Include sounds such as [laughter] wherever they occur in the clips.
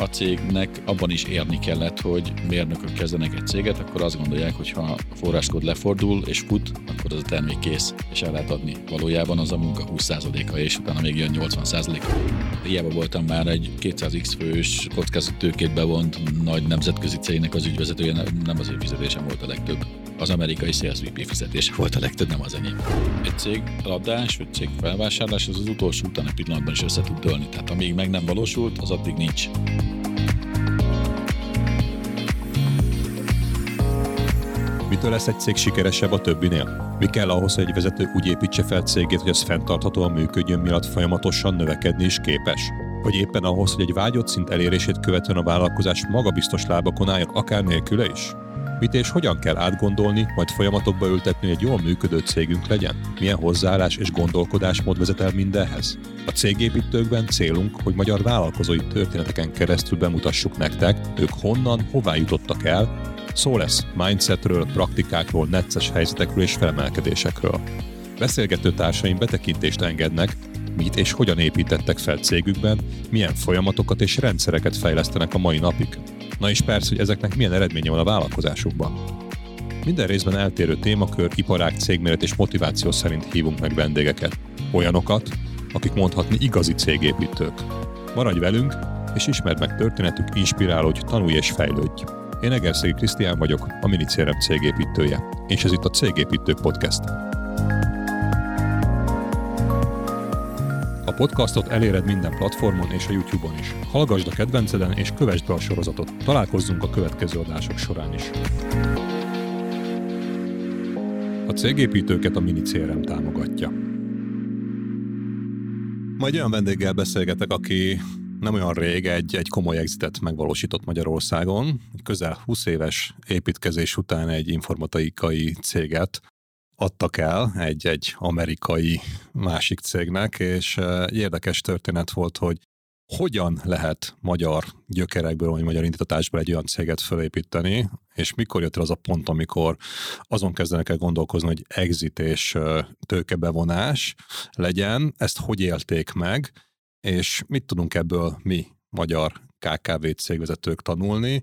a cégnek abban is érni kellett, hogy mérnökök kezdenek egy céget, akkor azt gondolják, hogy ha a forráskód lefordul és fut, akkor az a termék kész, és el lehet adni. Valójában az a munka 20%-a, és utána még jön 80%-a. Hiába voltam már egy 200x fős kockázatőkét bevont nagy nemzetközi cégnek az ügyvezetője, nem az ő fizetésem volt a legtöbb. Az amerikai Sales VP fizetése volt a legtöbb, nem az enyém. Egy cég eladás, vagy cég felvásárlás, az az utolsó utáni pillanatban is össze tud dőlni. Tehát amíg meg nem valósult, az addig nincs. Mitől lesz egy cég sikeresebb a többinél? Mi kell ahhoz, hogy egy vezető úgy építse fel cégét, hogy az fenntarthatóan működjön, miatt folyamatosan növekedni is képes? Vagy éppen ahhoz, hogy egy vágyott szint elérését követően a vállalkozás magabiztos lábakon álljon, akár nélküle is? Mit és hogyan kell átgondolni, majd folyamatokba ültetni, hogy egy jól működő cégünk legyen? Milyen hozzáállás és gondolkodásmód vezet el mindenhez? A cégépítőkben célunk, hogy magyar vállalkozói történeteken keresztül bemutassuk nektek, ők honnan, hová jutottak el, Szó lesz mindsetről, praktikákról, necces helyzetekről és felemelkedésekről. Beszélgető társaim betekintést engednek, mit és hogyan építettek fel cégükben, milyen folyamatokat és rendszereket fejlesztenek a mai napig. Na és persze, hogy ezeknek milyen eredménye van a vállalkozásukban. Minden részben eltérő témakör, iparág, cégméret és motiváció szerint hívunk meg vendégeket. Olyanokat, akik mondhatni igazi cégépítők. Maradj velünk, és ismerd meg történetük, inspirálódj, tanulj és fejlődj. Én Egerszegi Krisztián vagyok, a Minicérem cégépítője, és ez itt a Cégépítők Podcast. A podcastot eléred minden platformon és a YouTube-on is. Hallgasd a kedvenceden és kövessd be a sorozatot. Találkozzunk a következő adások során is. A cégépítőket a Minicérem támogatja. Majd olyan vendéggel beszélgetek, aki nem olyan rég egy, egy komoly exitet megvalósított Magyarországon. Közel 20 éves építkezés után egy informatikai céget adtak el egy, egy amerikai másik cégnek, és érdekes történet volt, hogy hogyan lehet magyar gyökerekből, vagy magyar indítatásból egy olyan céget felépíteni, és mikor jött el az a pont, amikor azon kezdenek el gondolkozni, hogy exit és tőkebevonás legyen, ezt hogy élték meg, és mit tudunk ebből mi, magyar KKV cégvezetők tanulni,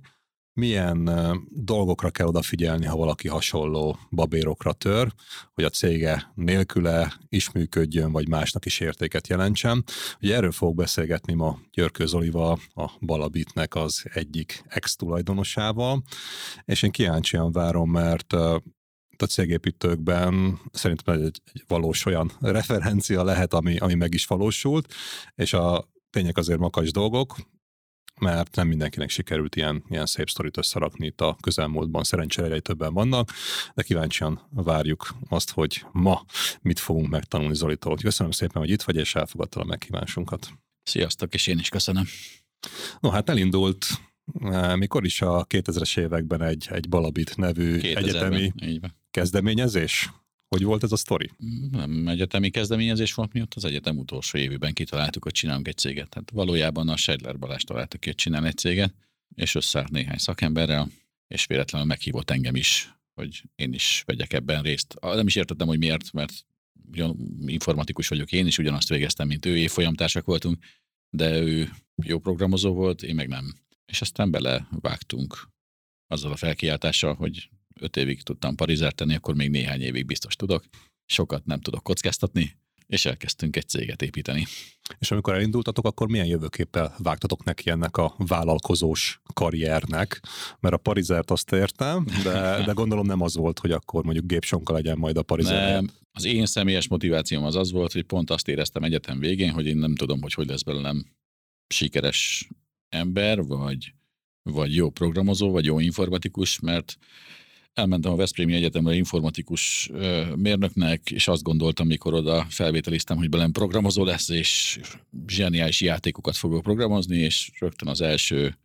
milyen dolgokra kell odafigyelni, ha valaki hasonló babérokra tör, hogy a cége nélküle is működjön, vagy másnak is értéket jelentsen. Ugye erről fogok beszélgetni ma Györkő Zolival, a Balabitnek az egyik ex-tulajdonosával, és én kíváncsian várom, mert a cégépítőkben szerintem egy, egy valós olyan referencia lehet, ami, ami meg is valósult, és a tények azért makas dolgok, mert nem mindenkinek sikerült ilyen, ilyen szép sztorit összerakni itt a közelmúltban, szerencsére egyre többen vannak, de kíváncsian várjuk azt, hogy ma mit fogunk megtanulni Zolitól. Köszönöm szépen, hogy itt vagy, és elfogadtad a megkívánsunkat. Sziasztok, és én is köszönöm. No, hát elindult mikor is a 2000-es években egy, egy Balabit nevű egyetemi kezdeményezés? Hogy volt ez a sztori? Nem egyetemi kezdeményezés volt, miatt az egyetem utolsó évben kitaláltuk, hogy csinálunk egy céget. Tehát valójában a Scheidler Balázs találta ki, hogy csinál egy céget, és összeállt néhány szakemberrel, és véletlenül meghívott engem is, hogy én is vegyek ebben részt. Nem is értettem, hogy miért, mert ugyan informatikus vagyok én is, ugyanazt végeztem, mint ő, évfolyamtársak voltunk, de ő jó programozó volt, én meg nem. És aztán belevágtunk azzal a felkiáltással, hogy öt évig tudtam parizert tenni, akkor még néhány évig biztos tudok. Sokat nem tudok kockáztatni, és elkezdtünk egy céget építeni. És amikor elindultatok, akkor milyen jövőképpel vágtatok neki ennek a vállalkozós karriernek? Mert a parizert azt értem, de, de gondolom nem az volt, hogy akkor mondjuk gépsonka legyen majd a parizer. Nem, az én személyes motivációm az az volt, hogy pont azt éreztem egyetem végén, hogy én nem tudom, hogy hogy lesz belőlem sikeres ember, vagy, vagy jó programozó, vagy jó informatikus, mert elmentem a Veszprémi Egyetemre informatikus mérnöknek, és azt gondoltam, mikor oda felvételiztem, hogy belem programozó lesz, és zseniális játékokat fogok programozni, és rögtön az első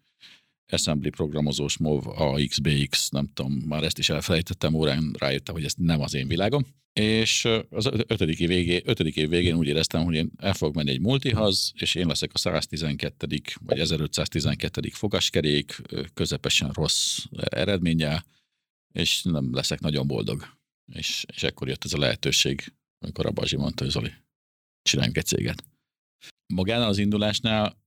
assembly programozós MOV AXBX, nem tudom, már ezt is elfelejtettem, órán rájöttem, hogy ez nem az én világom. És az ötödik év, végén, ötödik év végén úgy éreztem, hogy én el fogok menni egy multihoz, és én leszek a 112. vagy 1512. fogaskerék, közepesen rossz eredménnyel, és nem leszek nagyon boldog. És, és ekkor jött ez a lehetőség, amikor a Bazsi mondta, hogy Zoli, csináljunk egy céget. Magánál az indulásnál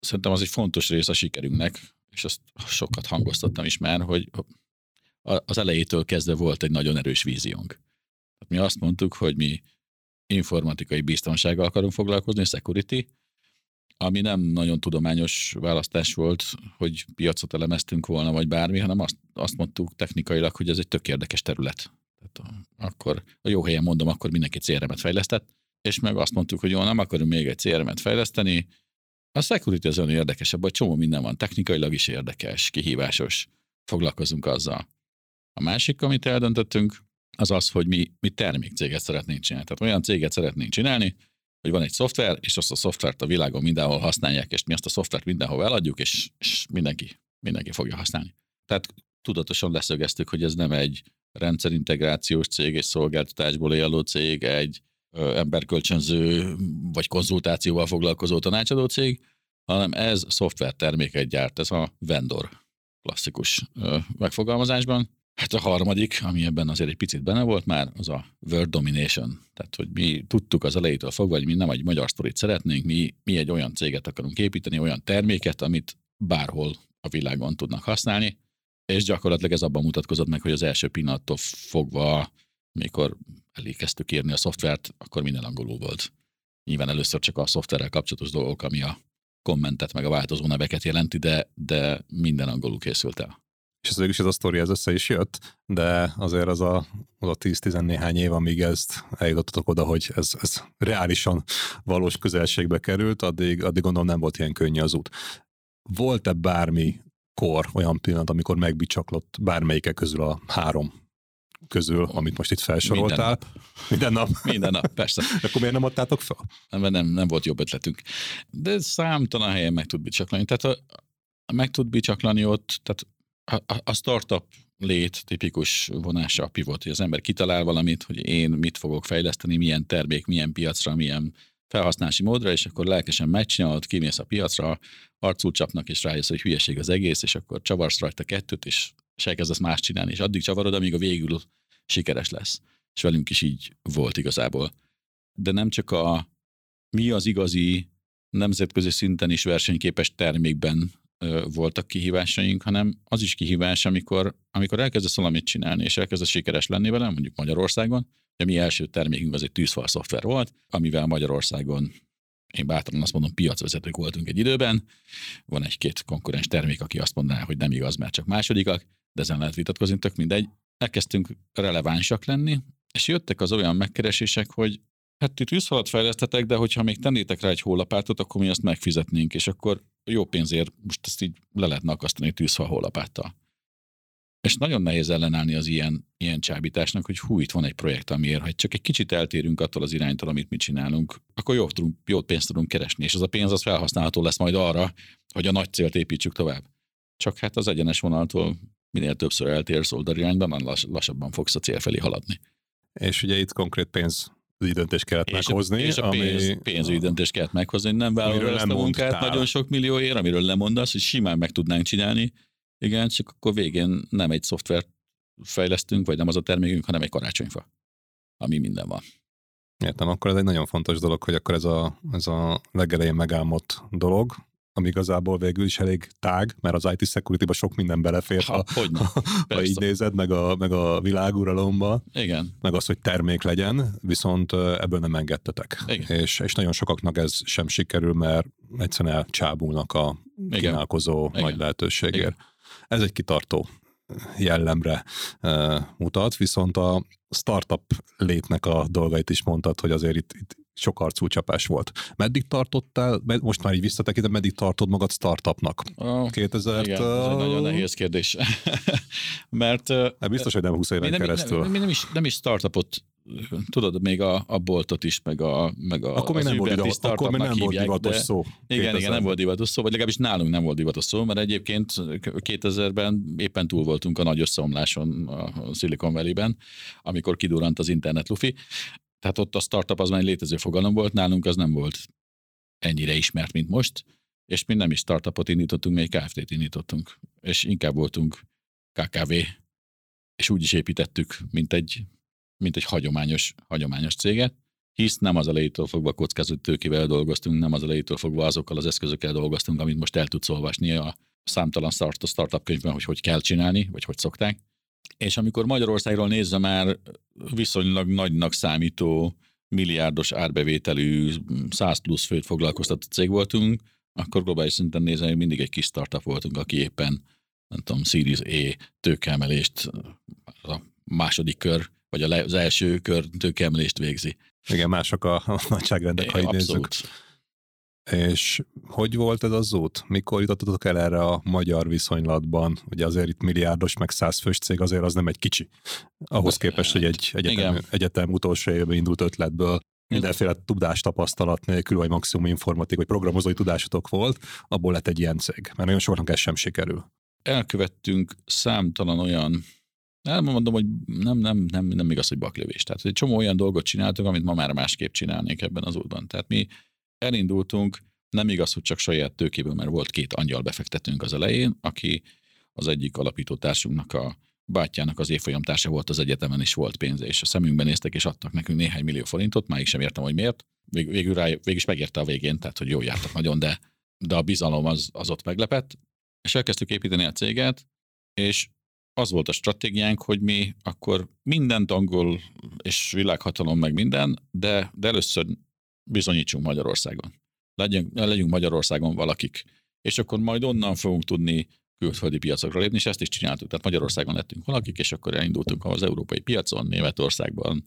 szerintem az egy fontos rész a sikerünknek, és azt sokat hangoztattam is már, hogy az elejétől kezdve volt egy nagyon erős víziónk. Mi azt mondtuk, hogy mi informatikai biztonsággal akarunk foglalkozni, security, ami nem nagyon tudományos választás volt, hogy piacot elemeztünk volna, vagy bármi, hanem azt, azt mondtuk technikailag, hogy ez egy tök érdekes terület. Tehát akkor a jó helyen mondom, akkor mindenki CRM-et fejlesztett, és meg azt mondtuk, hogy jó, nem akarunk még egy CRM-et fejleszteni, a security az olyan érdekesebb, hogy csomó minden van, technikailag is érdekes, kihívásos, foglalkozunk azzal. A másik, amit eldöntöttünk, az az, hogy mi, mi termékcéget szeretnénk csinálni. Tehát olyan céget szeretnénk csinálni, hogy van egy szoftver, és azt a szoftvert a világon mindenhol használják, és mi azt a szoftvert mindenhol eladjuk, és, és mindenki, mindenki fogja használni. Tehát tudatosan leszögeztük, hogy ez nem egy rendszerintegrációs cég, egy szolgáltatásból élő cég, egy emberkölcsönző vagy konzultációval foglalkozó tanácsadó cég, hanem ez szoftverterméket gyárt, ez a vendor klasszikus ö, megfogalmazásban, Hát a harmadik, ami ebben azért egy picit benne volt már, az a word domination. Tehát, hogy mi tudtuk az elejétől fogva, hogy mi nem egy magyar sztorit szeretnénk, mi, mi egy olyan céget akarunk építeni, olyan terméket, amit bárhol a világon tudnak használni, és gyakorlatilag ez abban mutatkozott meg, hogy az első pillanattól fogva, mikor elkezdtük írni a szoftvert, akkor minden angolul volt. Nyilván először csak a szoftverrel kapcsolatos dolgok, ami a kommentet meg a változó neveket jelenti, de, de minden angolul készült el és ez is ez a sztori ez össze is jött, de azért az a, az a 10-10 néhány év, amíg ezt eljutottatok oda, hogy ez, ez reálisan valós közelségbe került, addig, addig gondolom nem volt ilyen könnyű az út. Volt-e bármi kor, olyan pillanat, amikor megbicsaklott bármelyike közül a három közül, amit most itt felsoroltál? Minden nap. Minden nap, Minden nap persze. [laughs] Akkor miért nem adtátok fel? Nem, nem, nem volt jobb ötletünk. De számtalan helyen meg tud bicsaklani. Tehát a, meg tud bicsaklani ott, tehát a, a startup lét tipikus vonása a pivot, hogy az ember kitalál valamit, hogy én mit fogok fejleszteni, milyen termék, milyen piacra, milyen felhasználási módra, és akkor lelkesen megcsinálod, kimész a piacra, arcul csapnak, és rájössz, hogy hülyeség az egész, és akkor csavarsz rajta kettőt, és, és elkezdesz más csinálni, és addig csavarod, amíg a végül sikeres lesz. És velünk is így volt igazából. De nem csak a mi az igazi nemzetközi szinten is versenyképes termékben voltak kihívásaink, hanem az is kihívás, amikor, amikor elkezdesz valamit csinálni, és elkezdesz sikeres lenni vele, mondjuk Magyarországon. A mi első termékünk az egy tűzfal szoftver volt, amivel Magyarországon én bátran azt mondom, piacvezetők voltunk egy időben. Van egy-két konkurens termék, aki azt mondaná, hogy nem igaz, mert csak másodikak, de ezen lehet vitatkozni, tök mindegy. Elkezdtünk relevánsak lenni, és jöttek az olyan megkeresések, hogy hát ti tűzfalat fejlesztetek, de hogyha még tennétek rá egy hólapátot, akkor mi azt megfizetnénk, és akkor jó pénzért most ezt így le lehetne akasztani tűzfal hólapáttal. És nagyon nehéz ellenállni az ilyen, ilyen csábításnak, hogy hú, itt van egy projekt, amiért, ha csak egy kicsit eltérünk attól az iránytól, amit mi csinálunk, akkor jó, tudunk, jó pénzt tudunk keresni, és az a pénz az felhasználható lesz majd arra, hogy a nagy célt építsük tovább. Csak hát az egyenes vonaltól minél többször eltérsz oldalirányban, lass, lassabban fogsz a cél felé haladni. És ugye itt konkrét pénz döntést kellett és meghozni. A, és a pénz, ami, pénzügyi döntést kellett meghozni, hogy nem vállalod ezt a munkát nagyon sok millióért, amiről lemondasz, hogy simán meg tudnánk csinálni. Igen, csak akkor végén nem egy szoftvert fejlesztünk, vagy nem az a termékünk, hanem egy karácsonyfa, ami minden van. Értem, akkor ez egy nagyon fontos dolog, hogy akkor ez a, ez a legelején megálmott dolog, ami igazából végül is elég tág, mert az IT security sok minden belefér, ha, [laughs] ha, ha, ha így nézed, meg a, meg a világuralomba, Igen. meg az, hogy termék legyen, viszont ebből nem engedtetek. Igen. És, és nagyon sokaknak ez sem sikerül, mert egyszerűen elcsábulnak a Igen. kínálkozó Igen. nagy lehetőségért. Igen. Ez egy kitartó jellemre uh, mutat, viszont a startup létnek a dolgait is mondtad, hogy azért itt, itt sok arcú csapás volt. Meddig tartottál, most már így visszatekintem, meddig tartod magad startupnak? Oh, 2000 igen, ez egy nagyon nehéz kérdés. [laughs] Mert... Hát biztos, hogy nem 20 éven nem, keresztül. Nem, nem, is, nem is startupot tudod, még a, a boltot is, meg a, meg a akkor még nem volt, is akkor még nem volt divatos szó. Igen, igen, nem volt divatos szó, vagy legalábbis nálunk nem volt divatos szó, mert egyébként 2000-ben éppen túl voltunk a nagy összeomláson a Silicon Valley-ben, amikor kidurrant az internet lufi, tehát ott a startup az már egy létező fogalom volt, nálunk az nem volt ennyire ismert, mint most, és mi nem is startupot indítottunk, mi egy Kft-t indítottunk, és inkább voltunk KKV, és úgy is építettük, mint egy, mint egy hagyományos, hagyományos céget. hisz nem az elejétől fogva kockázati tőkével dolgoztunk, nem az elejétől fogva azokkal az eszközökkel dolgoztunk, amit most el tudsz olvasni a számtalan start, startup könyvben, hogy hogy kell csinálni, vagy hogy szokták. És amikor Magyarországról nézve már viszonylag nagynak számító milliárdos árbevételű 100 plusz főt foglalkoztató cég voltunk, akkor globális szinten nézve hogy mindig egy kis startup voltunk, aki éppen nem tudom, Series A tőkeemelést a második kör, vagy az első kör tőkeemelést végzi. Igen, mások a, a [laughs] nagyságrendek, ha így nézzük. És hogy volt ez az út? Mikor jutottatok el erre a magyar viszonylatban? Ugye azért itt milliárdos, meg százfős cég azért az nem egy kicsi. Ahhoz képest, hogy egy egyetem, egyetem utolsó évben indult ötletből mindenféle tudás tapasztalat nélkül, vagy maximum informatik, vagy programozói tudásotok volt, abból lett egy ilyen cég. Mert nagyon soknak ez sem sikerül. Elkövettünk számtalan olyan nem mondom, hogy nem, nem, nem, nem igaz, hogy baklövés. Tehát egy csomó olyan dolgot csináltunk, amit ma már másképp csinálnék ebben az útban. Tehát mi elindultunk, nem igaz, hogy csak saját tőkéből, mert volt két angyal befektetünk az elején, aki az egyik alapító társunknak a bátyjának az évfolyam társa volt az egyetemen, és volt pénze, és a szemünkben néztek, és adtak nekünk néhány millió forintot, máig sem értem, hogy miért. Vég, végül, rá, végül is megérte a végén, tehát hogy jó jártak nagyon, de, de a bizalom az, az ott meglepett, és elkezdtük építeni a céget, és az volt a stratégiánk, hogy mi akkor mindent angol és világhatalom meg minden, de, de először bizonyítsunk Magyarországon. Legyünk, legyünk Magyarországon valakik. És akkor majd onnan fogunk tudni külföldi piacokra lépni, és ezt is csináltuk. Tehát Magyarországon lettünk valakik, és akkor elindultunk az európai piacon, Németországban,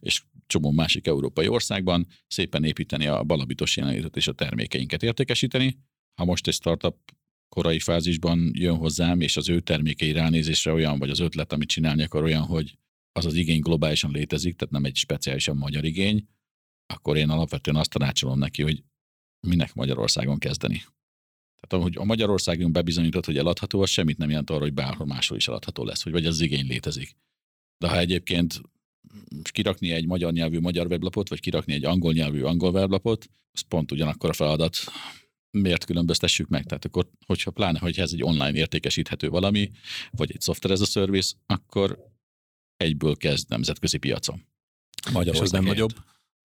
és csomó másik európai országban, szépen építeni a balabitos jelenlétet és a termékeinket értékesíteni. Ha most egy startup korai fázisban jön hozzám, és az ő termékei ránézésre olyan, vagy az ötlet, amit csinálni akar olyan, hogy az az igény globálisan létezik, tehát nem egy speciálisan magyar igény, akkor én alapvetően azt tanácsolom neki, hogy minek Magyarországon kezdeni. Tehát ahogy a Magyarországon bebizonyított, hogy eladható, az semmit nem jelent arra, hogy bárhol máshol is eladható lesz, hogy vagy az igény létezik. De ha egyébként kirakni egy magyar nyelvű magyar weblapot, vagy kirakni egy angol nyelvű angol weblapot, az pont ugyanakkor a feladat, miért különböztessük meg? Tehát akkor, hogyha pláne, hogy ez egy online értékesíthető valami, vagy egy software as a service, akkor egyből kezd nemzetközi piacon. És ez nem nagyobb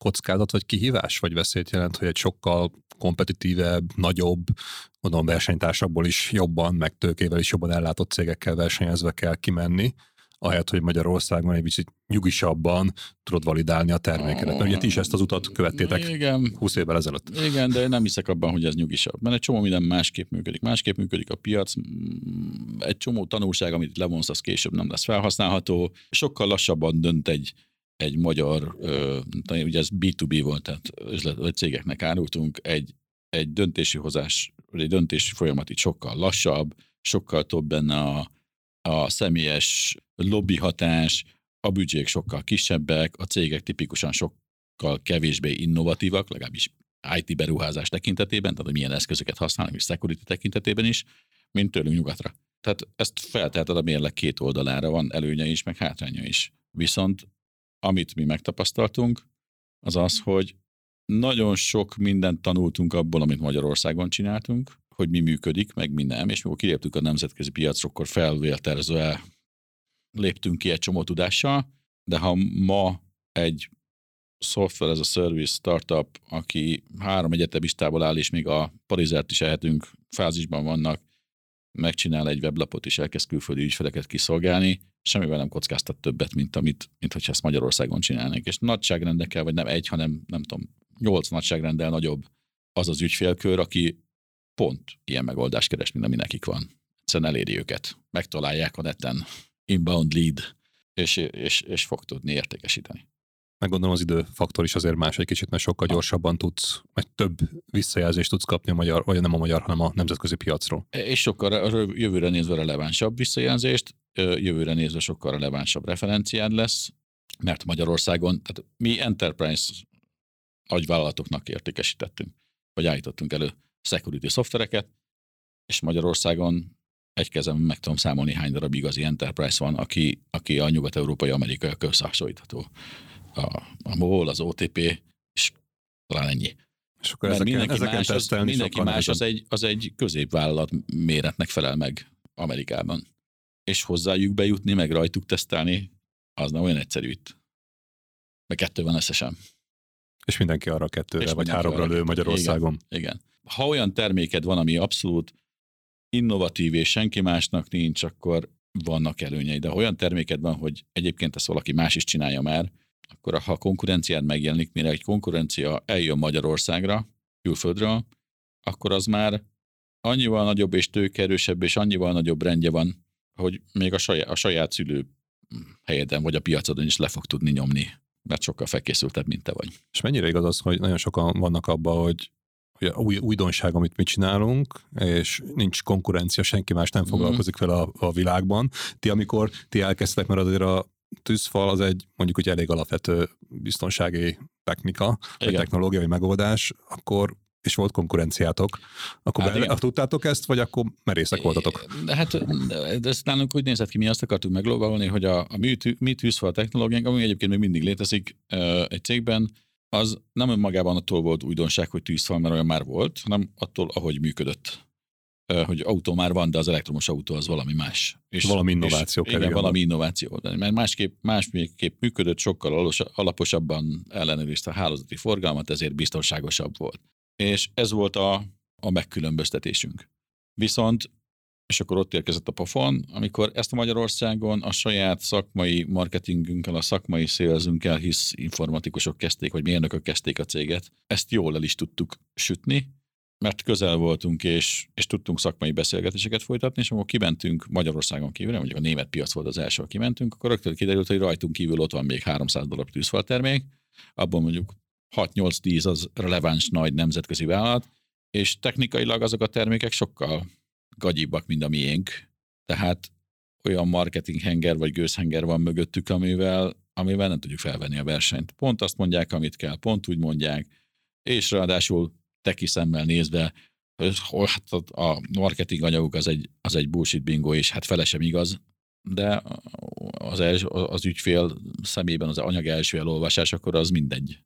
kockázat vagy kihívás, vagy veszélyt jelent, hogy egy sokkal kompetitívebb, nagyobb, mondom versenytársakból is jobban, meg tőkével is jobban ellátott cégekkel versenyezve kell kimenni, ahelyett, hogy Magyarországon egy kicsit nyugisabban tudod validálni a termékedet. Mert ugye ti is ezt az utat követtétek igen, 20 évvel ezelőtt. Igen, de nem hiszek abban, hogy ez nyugisabb. Mert egy csomó minden másképp működik. Másképp működik a piac, egy csomó tanulság, amit levonsz, az később nem lesz felhasználható. Sokkal lassabban dönt egy, egy magyar, ugye ez B2B volt, tehát üzlet, vagy cégeknek árultunk, egy, egy döntési hozás, vagy egy döntési folyamat itt sokkal lassabb, sokkal több benne a, a személyes lobby hatás, a büdzsék sokkal kisebbek, a cégek tipikusan sokkal kevésbé innovatívak, legalábbis IT beruházás tekintetében, tehát hogy milyen eszközöket használnak, és security tekintetében is, mint tőlünk nyugatra. Tehát ezt felteheted a mérleg két oldalára, van előnye is, meg hátránya is. Viszont amit mi megtapasztaltunk, az az, hogy nagyon sok mindent tanultunk abból, amit Magyarországon csináltunk, hogy mi működik, meg mi nem, és mikor kiléptük a nemzetközi piacra, akkor felvélterzően léptünk ki egy csomó tudással, de ha ma egy software ez a service startup, aki három egyetemistából áll, és még a parizert is ehetünk, fázisban vannak, megcsinál egy weblapot, és elkezd külföldi ügyfeleket kiszolgálni, semmivel nem kockáztat többet, mint amit, mint hogyha ezt Magyarországon csinálnék. És nagyságrendekkel, vagy nem egy, hanem nem tudom, nyolc nagyságrendel nagyobb az az ügyfélkör, aki pont ilyen megoldást keres, mint ami nekik van. Egyszerűen eléri őket. Megtalálják a neten, inbound lead, és, és, és fog tudni értékesíteni. Meggondolom az időfaktor is azért más egy kicsit, mert sokkal gyorsabban tudsz, vagy több visszajelzést tudsz kapni a magyar, vagy nem a magyar, hanem a nemzetközi piacról. És sokkal jövőre nézve relevánsabb visszajelzést, jövőre nézve sokkal relevánsabb referenciád lesz, mert Magyarországon, tehát mi enterprise agyvállalatoknak értékesítettünk, vagy állítottunk elő security szoftvereket, és Magyarországon egy kezem meg tudom számolni, hány darab igazi enterprise van, aki, aki a nyugat-európai amerikai összehasonlítható. A, a MOL, az OTP, és talán ennyi. És akkor ezeken, mindenki ezeken más, az, mindenki más az egy, az egy középvállalat méretnek felel meg Amerikában. És hozzájuk bejutni, meg rajtuk tesztelni, az nem olyan egyszerű itt. Meg kettő van összesen. És mindenki arra kettőre És vagy háromra lő. Magyarországon. Igen. Ha olyan terméked van, ami abszolút innovatív és senki másnak nincs, akkor vannak előnyei. De ha olyan terméked van, hogy egyébként ezt valaki más is csinálja már, akkor ha a konkurenciád megjelenik, mire egy konkurencia eljön Magyarországra, külföldről, akkor az már annyival nagyobb és tőkerősebb, és annyival nagyobb rendje van, hogy még a saját, a saját szülő helyeden vagy a piacodon is le fog tudni nyomni, mert sokkal felkészültebb, mint te vagy. És mennyire igaz az, hogy nagyon sokan vannak abban, hogy hogy új, újdonság, amit mi csinálunk, és nincs konkurencia, senki más nem foglalkozik vele a, a világban. Ti, amikor ti elkezdtek, mert azért a tűzfal az egy mondjuk hogy elég alapvető biztonsági technika, vagy technológiai megoldás, akkor és volt konkurenciátok, akkor Hát igen. tudtátok ezt, vagy akkor merészek voltatok? De hát de ez nálunk úgy nézett ki, mi azt akartuk meglovalni, hogy a, a mi, tű, mi tűzfal technológiánk, ami egyébként még mindig létezik egy cégben, az nem önmagában attól volt újdonság, hogy tűzfal, mert olyan már volt, hanem attól, ahogy működött. Hogy autó már van, de az elektromos autó az valami más. És, Valami innováció és, kell, Igen, valami innováció. Mert másképp, másképp működött, sokkal alaposabban ellenőrizte a hálózati forgalmat, ezért biztonságosabb volt. És ez volt a, a megkülönböztetésünk. Viszont, és akkor ott érkezett a pofon, amikor ezt a Magyarországon a saját szakmai marketingünkkel, a szakmai szélzünkkel, hisz informatikusok kezdték, vagy mérnökök kezdték a céget, ezt jól el is tudtuk sütni, mert közel voltunk, és, és tudtunk szakmai beszélgetéseket folytatni, és amikor kimentünk Magyarországon kívülre, mondjuk a német piac volt az első, kimentünk, akkor rögtön kiderült, hogy rajtunk kívül ott van még 300 darab tűzfaltermék, abból mondjuk 6-8-10 az releváns nagy nemzetközi vállalat, és technikailag azok a termékek sokkal gagyibbak, mint a miénk. Tehát olyan marketing henger vagy gőzhenger van mögöttük, amivel, amivel nem tudjuk felvenni a versenyt. Pont azt mondják, amit kell, pont úgy mondják, és ráadásul teki szemmel nézve, hát a marketing anyaguk az egy, az egy bullshit bingo, és hát fele sem igaz, de az, els, az ügyfél szemében az anyag első elolvasás, akkor az mindegy.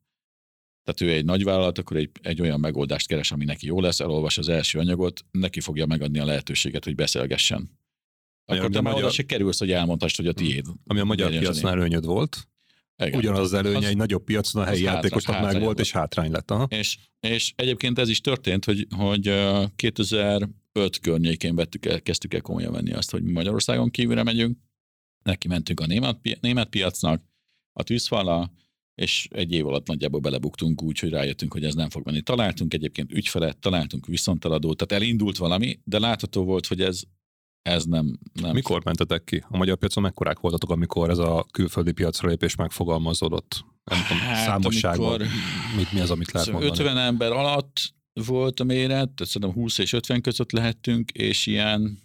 Tehát ő egy nagy vállalat, akkor egy, egy olyan megoldást keres, ami neki jó lesz, elolvas az első anyagot, neki fogja megadni a lehetőséget, hogy beszélgessen. Akkor te már magyar- oda se kerülsz, hogy elmondhast, hogy a tiéd. Ami a magyar piacnál előnyöd volt, Igen. ugyanaz az előnye Az- egy nagyobb piacon a helyi játékosnak meg volt, és hátrány lett. Aha. És, és egyébként ez is történt, hogy, hogy ö, 2005 környékén vettük el, kezdtük el komolyan venni azt, hogy Magyarországon kívülre megyünk. Neki mentünk a német, pi- német piacnak, a tűzfala, és egy év alatt nagyjából belebuktunk úgy, hogy rájöttünk, hogy ez nem fog menni. Találtunk egyébként ügyfelet, találtunk viszontaladót, tehát elindult valami, de látható volt, hogy ez, ez nem, nem Mikor mentetek ki? A magyar piacon mekkorák voltatok, amikor ez a külföldi piacra lépés megfogalmazódott? Nem tudom, Hát, számosságban. amikor- Mit, mi az, amit lehet Szóval mondani? 50 ember alatt volt a méret, tehát szerintem 20 és 50 között lehettünk, és ilyen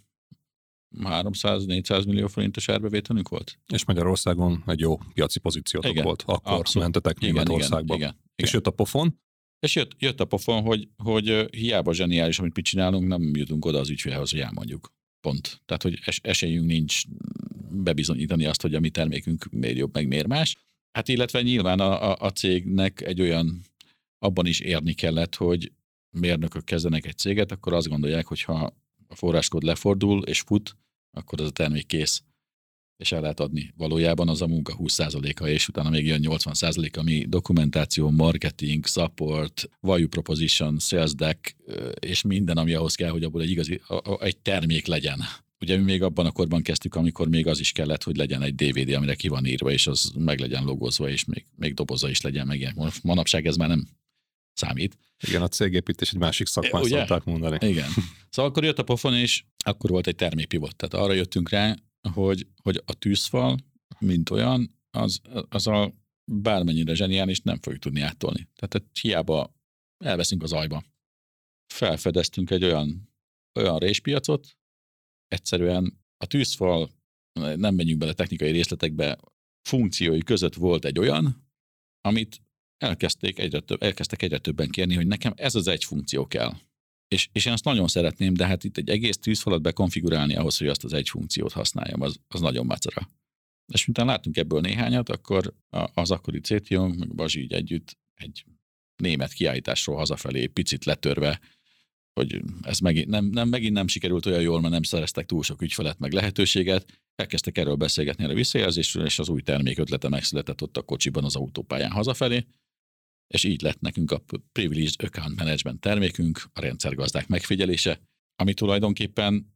300-400 millió forintos árbevételünk volt. És Magyarországon egy jó piaci pozíciótok Igen, volt. Akkor abszolút. mentetek Németországba. Igen, igen, És igen. jött a pofon, És jött, jött a pofon, hogy, hogy hiába zseniális, amit mi csinálunk, nem jutunk oda az ügyfélhez, hogy elmondjuk. Pont. Tehát, hogy es- esélyünk nincs bebizonyítani azt, hogy a mi termékünk miért jobb, meg miért más. Hát illetve nyilván a, a, a cégnek egy olyan, abban is érni kellett, hogy mérnökök kezdenek egy céget, akkor azt gondolják, hogy ha a forráskód lefordul és fut, akkor az a termék kész és el lehet adni. Valójában az a munka 20%-a, és utána még jön 80%, ami dokumentáció, marketing, support, value proposition, sales deck, és minden, ami ahhoz kell, hogy abból egy igazi, a- a- egy termék legyen. Ugye mi még abban a korban kezdtük, amikor még az is kellett, hogy legyen egy DVD, amire ki van írva, és az meg legyen logózva, és még, még doboza is legyen, meg ilyen. Manapság ez már nem számít. igen, a cégépítés egy másik szakmát Ugye? szokták mondani. Igen. Szóval akkor jött a pofon, és akkor volt egy termékpivot. Tehát arra jöttünk rá, hogy, hogy a tűzfal, mint olyan, az, az a bármennyire zseniális, nem fogjuk tudni áttolni. Tehát hiába elveszünk az ajba. Felfedeztünk egy olyan, olyan réspiacot, egyszerűen a tűzfal, nem menjünk bele technikai részletekbe, funkciói között volt egy olyan, amit elkezdték egyre több, elkezdtek egyre többen kérni, hogy nekem ez az egy funkció kell. És, és én azt nagyon szeretném, de hát itt egy egész tűzfalat bekonfigurálni ahhoz, hogy azt az egy funkciót használjam, az, az nagyon macera. És miután láttunk ebből néhányat, akkor az akkori CTO, meg Bazsi így együtt egy német kiállításról hazafelé picit letörve, hogy ez megint nem, nem, megint nem sikerült olyan jól, mert nem szereztek túl sok ügyfelet, meg lehetőséget, elkezdtek erről beszélgetni a visszajelzésről, és az új termék ötlete megszületett ott a kocsiban az autópályán hazafelé, és így lett nekünk a Privileged Account Management termékünk, a rendszergazdák megfigyelése, ami tulajdonképpen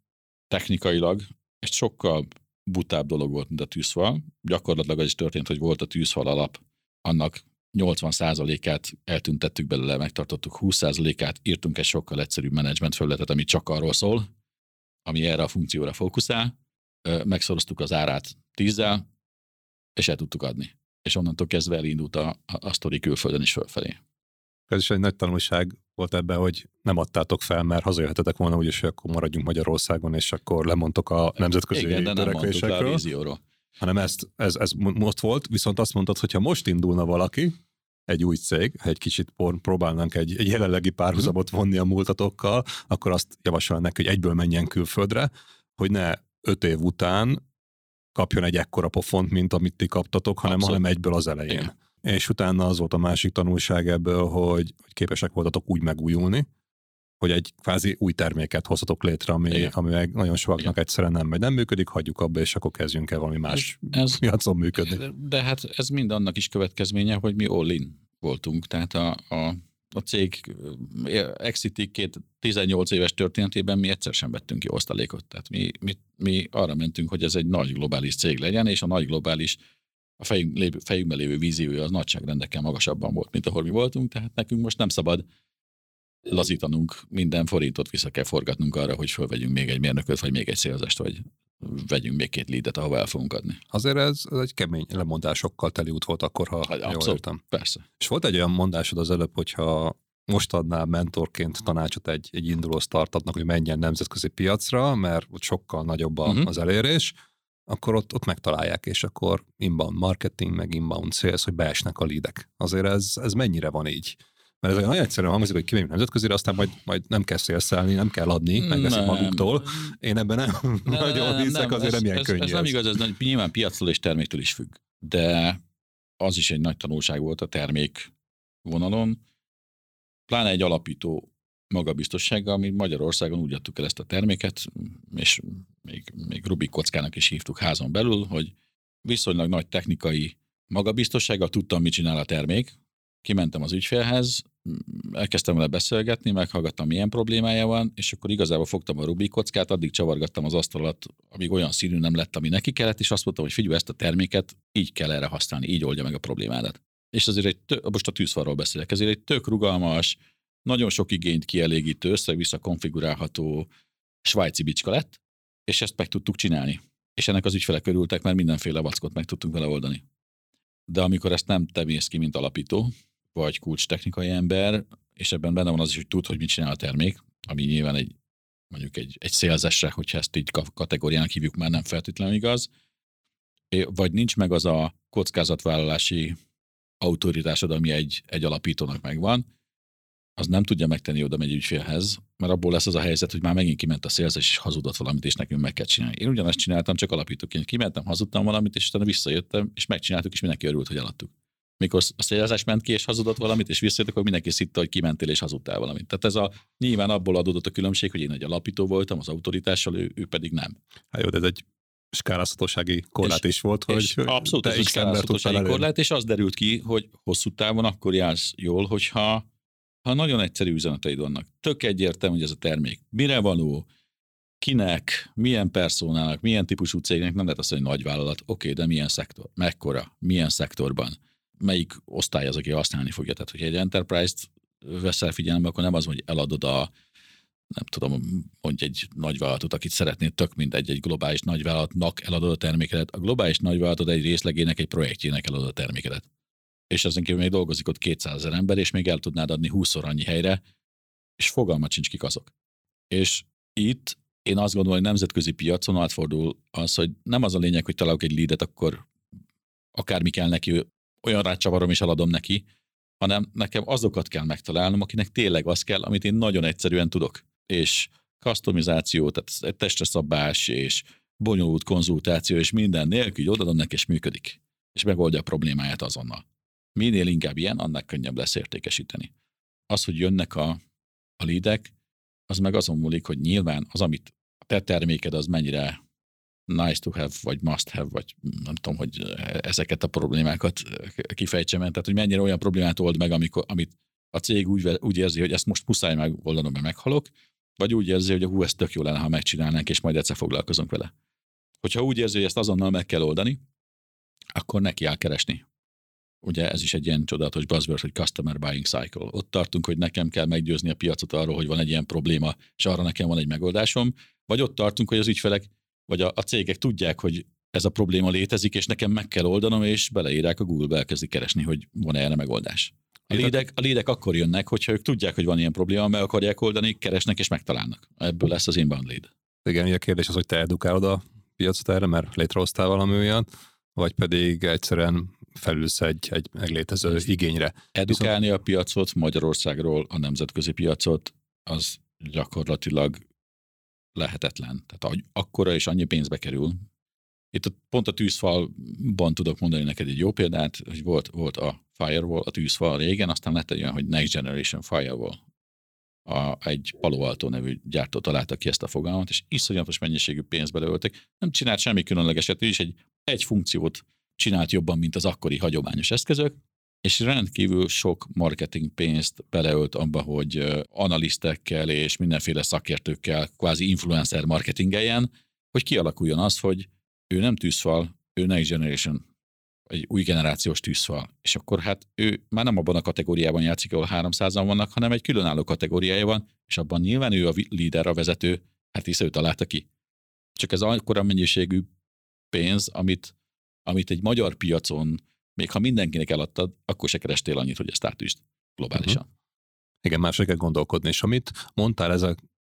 technikailag egy sokkal butább dolog volt, mint a tűzfal. Gyakorlatilag az is történt, hogy volt a tűzfal alap, annak 80%-át eltüntettük belőle, megtartottuk 20%-át, írtunk egy sokkal egyszerűbb menedzsment felületet, ami csak arról szól, ami erre a funkcióra fókuszál, megszoroztuk az árát tízzel, és el tudtuk adni. És onnantól kezdve elindult a, a, a sztori külföldön is fölfelé. Ez is egy nagy tanulság volt ebben, hogy nem adtátok fel, mert hazajöhetetek volna úgyis, hogy akkor maradjunk Magyarországon, és akkor lemondtok a nemzetközi Igen, de nem törekvésekről. A hanem ezt, ez, ez most volt, viszont azt mondtad, hogy ha most indulna valaki, egy új cég, ha egy kicsit próbálnánk egy, egy jelenlegi párhuzamot vonni a múltatokkal, akkor azt javasolnánk, hogy egyből menjen külföldre, hogy ne öt év után kapjon egy ekkora pofont, mint amit ti kaptatok, hanem, hanem egyből az elején. Igen. És utána az volt a másik tanulság ebből, hogy, hogy képesek voltatok úgy megújulni, hogy egy kvázi új terméket hozhatok létre, ami, ami meg nagyon sokaknak Igen. egyszerűen nem megy, nem működik, hagyjuk abba, és akkor kezdjünk el valami más ez, ez, piacon működni. De hát ez mind annak is következménye, hogy mi all-in voltunk, tehát a, a, a cég exit két 18 éves történetében mi egyszer sem vettünk ki osztalékot. Tehát mi, mi, mi arra mentünk, hogy ez egy nagy globális cég legyen, és a nagy globális a fejünk, lévő, fejünkben lévő víziója az nagyságrendekkel magasabban volt, mint ahol mi voltunk, tehát nekünk most nem szabad lazítanunk, minden forintot vissza kell forgatnunk arra, hogy fölvegyünk még egy mérnököt, vagy még egy szélzest, vagy vegyünk még két lídet, ahova el fogunk adni. Azért ez, ez egy kemény lemondásokkal teli út volt akkor, ha hát, jól értem. Persze. És volt egy olyan mondásod az előbb, hogyha most adnál mentorként tanácsot egy, egy induló startupnak, hogy menjen nemzetközi piacra, mert ott sokkal nagyobb uh-huh. az elérés, akkor ott, ott megtalálják, és akkor inbound marketing, meg inbound sales, hogy beesnek a lídek. Azért ez, ez mennyire van így? Mert ez nagyon egyszerűen hangzik, hogy kimegyünk nemzetközire, aztán majd, majd nem kell szélszelni, nem kell adni, megveszik nem. maguktól. Én ebben nem, nem [laughs] nagyon hiszek, azért ez, nem ilyen ez, könnyű. Ez, ez nem igaz, ez nyilván piactól és terméktől is függ. De az is egy nagy tanulság volt a termék vonalon. Pláne egy alapító magabiztossága, ami Magyarországon úgy adtuk el ezt a terméket, és még, még Rubik kockának is hívtuk házon belül, hogy viszonylag nagy technikai magabiztossággal tudtam, mit csinál a termék, kimentem az ügyfélhez, elkezdtem vele beszélgetni, meghallgattam, milyen problémája van, és akkor igazából fogtam a Rubik kockát, addig csavargattam az asztalat, amíg olyan színű nem lett, ami neki kellett, és azt mondtam, hogy figyelj, ezt a terméket így kell erre használni, így oldja meg a problémádat. És azért egy tök, most a tűzfalról beszélek, ezért egy tök rugalmas, nagyon sok igényt kielégítő, össze-vissza konfigurálható svájci bicska lett, és ezt meg tudtuk csinálni. És ennek az ügyfelek örültek, mert mindenféle vackot meg tudtunk vele oldani. De amikor ezt nem te mész ki, mint alapító, vagy kulcs technikai ember, és ebben benne van az is, hogy tud, hogy mit csinál a termék, ami nyilván egy mondjuk egy, egy szélzesre, hogyha ezt így kategóriának hívjuk, már nem feltétlenül igaz, vagy nincs meg az a kockázatvállalási autoritásod, ami egy, egy alapítónak megvan, az nem tudja megtenni oda megy ügyfélhez, mert abból lesz az a helyzet, hogy már megint kiment a szélzes és hazudott valamit, és nekünk meg kell csinálni. Én ugyanazt csináltam, csak alapítóként kimentem, hazudtam valamit, és utána visszajöttem, és megcsináltuk, és mindenki örült, hogy eladtuk mikor a szélzás ment ki és hazudott valamit, és visszajött, akkor mindenki szitta, hogy kimentél és hazudtál valamit. Tehát ez a, nyilván abból adódott a különbség, hogy én egy alapító voltam az autoritással, ő, ő pedig nem. Hát jó, de ez egy skálázhatósági korlát és, is volt, hogy abszolút ez egy skálázhatósági korlát, és az derült ki, hogy hosszú távon akkor jársz jól, hogyha ha nagyon egyszerű üzeneteid vannak. Tök egyértelmű, hogy ez a termék mire való, kinek, milyen personának, milyen típusú cégnek, nem lehet azt mondani, hogy nagyvállalat, oké, okay, de milyen szektor, mekkora, milyen szektorban melyik osztály az, aki használni fogja. Tehát, hogyha egy enterprise-t veszel figyelembe, akkor nem az, hogy eladod a nem tudom, mondj egy nagyvállalatot, akit szeretnél, tök mint egy-egy globális nagyvállalatnak eladod a termékedet. A globális nagyvállalatod egy részlegének, egy projektjének eladod a termékedet. És ezen kívül még dolgozik ott 200 ezer ember, és még el tudnád adni 20 annyi helyre, és fogalmat sincs kik azok. És itt én azt gondolom, hogy nemzetközi piacon átfordul az, hogy nem az a lényeg, hogy találok egy leadet, akkor akármi kell neki, olyan rácsavarom és eladom neki, hanem nekem azokat kell megtalálnom, akinek tényleg az kell, amit én nagyon egyszerűen tudok. És customizáció, tehát testre szabás, és bonyolult konzultáció, és minden nélkül, hogy odadom neki, és működik. És megoldja a problémáját azonnal. Minél inkább ilyen, annak könnyebb lesz értékesíteni. Az, hogy jönnek a, a lidek, az meg azon múlik, hogy nyilván az, amit a te terméked, az mennyire nice to have, vagy must have, vagy nem tudom, hogy ezeket a problémákat kifejtsem, tehát hogy mennyire olyan problémát old meg, amikor, amit a cég úgy, úgy érzi, hogy ezt most muszáj megoldanom, mert meghalok, vagy úgy érzi, hogy hú, ez tök jó lenne, ha megcsinálnánk, és majd egyszer foglalkozunk vele. Hogyha úgy érzi, hogy ezt azonnal meg kell oldani, akkor neki kell keresni. Ugye ez is egy ilyen csodálatos buzzword, hogy customer buying cycle. Ott tartunk, hogy nekem kell meggyőzni a piacot arról, hogy van egy ilyen probléma, és arra nekem van egy megoldásom, vagy ott tartunk, hogy az ügyfelek, vagy a, a cégek tudják, hogy ez a probléma létezik, és nekem meg kell oldanom, és beleírják a Google-be, elkezdik keresni, hogy van-e erre megoldás. A lédek, a lédek akkor jönnek, hogyha ők tudják, hogy van ilyen probléma, meg akarják oldani, keresnek és megtalálnak. Ebből lesz az inbound lead. Igen, a kérdés az, hogy te edukálod a piacot erre, mert létrehoztál valami olyan, vagy pedig egyszerűen felülsz egy, egy meglétező igényre. Edukálni Viszont... a piacot Magyarországról, a nemzetközi piacot, az gyakorlatilag lehetetlen. Tehát akkora és annyi pénzbe kerül. Itt a, pont a tűzfalban tudok mondani neked egy jó példát, hogy volt, volt a Firewall, a tűzfal régen, aztán lett egy olyan, hogy Next Generation Firewall. A, egy Palo Alto nevű gyártó találta ki ezt a fogalmat, és iszonyatos mennyiségű pénzt beleöltek. Nem csinált semmi különlegeset, ő is egy, egy funkciót csinált jobban, mint az akkori hagyományos eszközök, és rendkívül sok marketing pénzt beleölt abba, hogy analisztekkel és mindenféle szakértőkkel kvázi influencer marketingeljen, hogy kialakuljon az, hogy ő nem tűzfal, ő next generation, egy új generációs tűzfal. És akkor hát ő már nem abban a kategóriában játszik, ahol 300-an vannak, hanem egy különálló kategóriája van, és abban nyilván ő a líder, a vezető, hát hisz ő találta ki. Csak ez akkora mennyiségű pénz, amit, amit egy magyar piacon még ha mindenkinek eladtad, akkor se kerestél annyit, hogy ezt átüst globálisan. Uh-huh. Igen, másra kell gondolkodni, és amit mondtál, ez a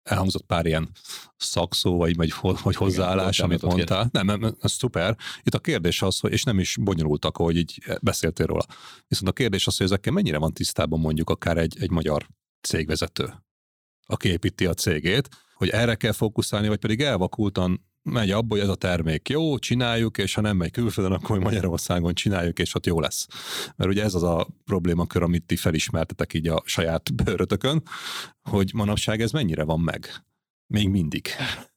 elhangzott pár ilyen szakszó, vagy, vagy, vagy hozzáállás, Igen, amit mondtál. Nem, nem, ez szuper. Itt a kérdés az, hogy, és nem is bonyolultak, ahogy így beszéltél róla. Viszont a kérdés az, hogy ezekkel mennyire van tisztában mondjuk akár egy, egy magyar cégvezető, aki építi a cégét, hogy erre kell fókuszálni, vagy pedig elvakultan megy abba, hogy ez a termék jó, csináljuk, és ha nem megy külföldön, akkor Magyarországon csináljuk, és ott jó lesz. Mert ugye ez az a problémakör, amit ti felismertetek így a saját [laughs] bőrötökön, hogy manapság ez mennyire van meg? Még mindig.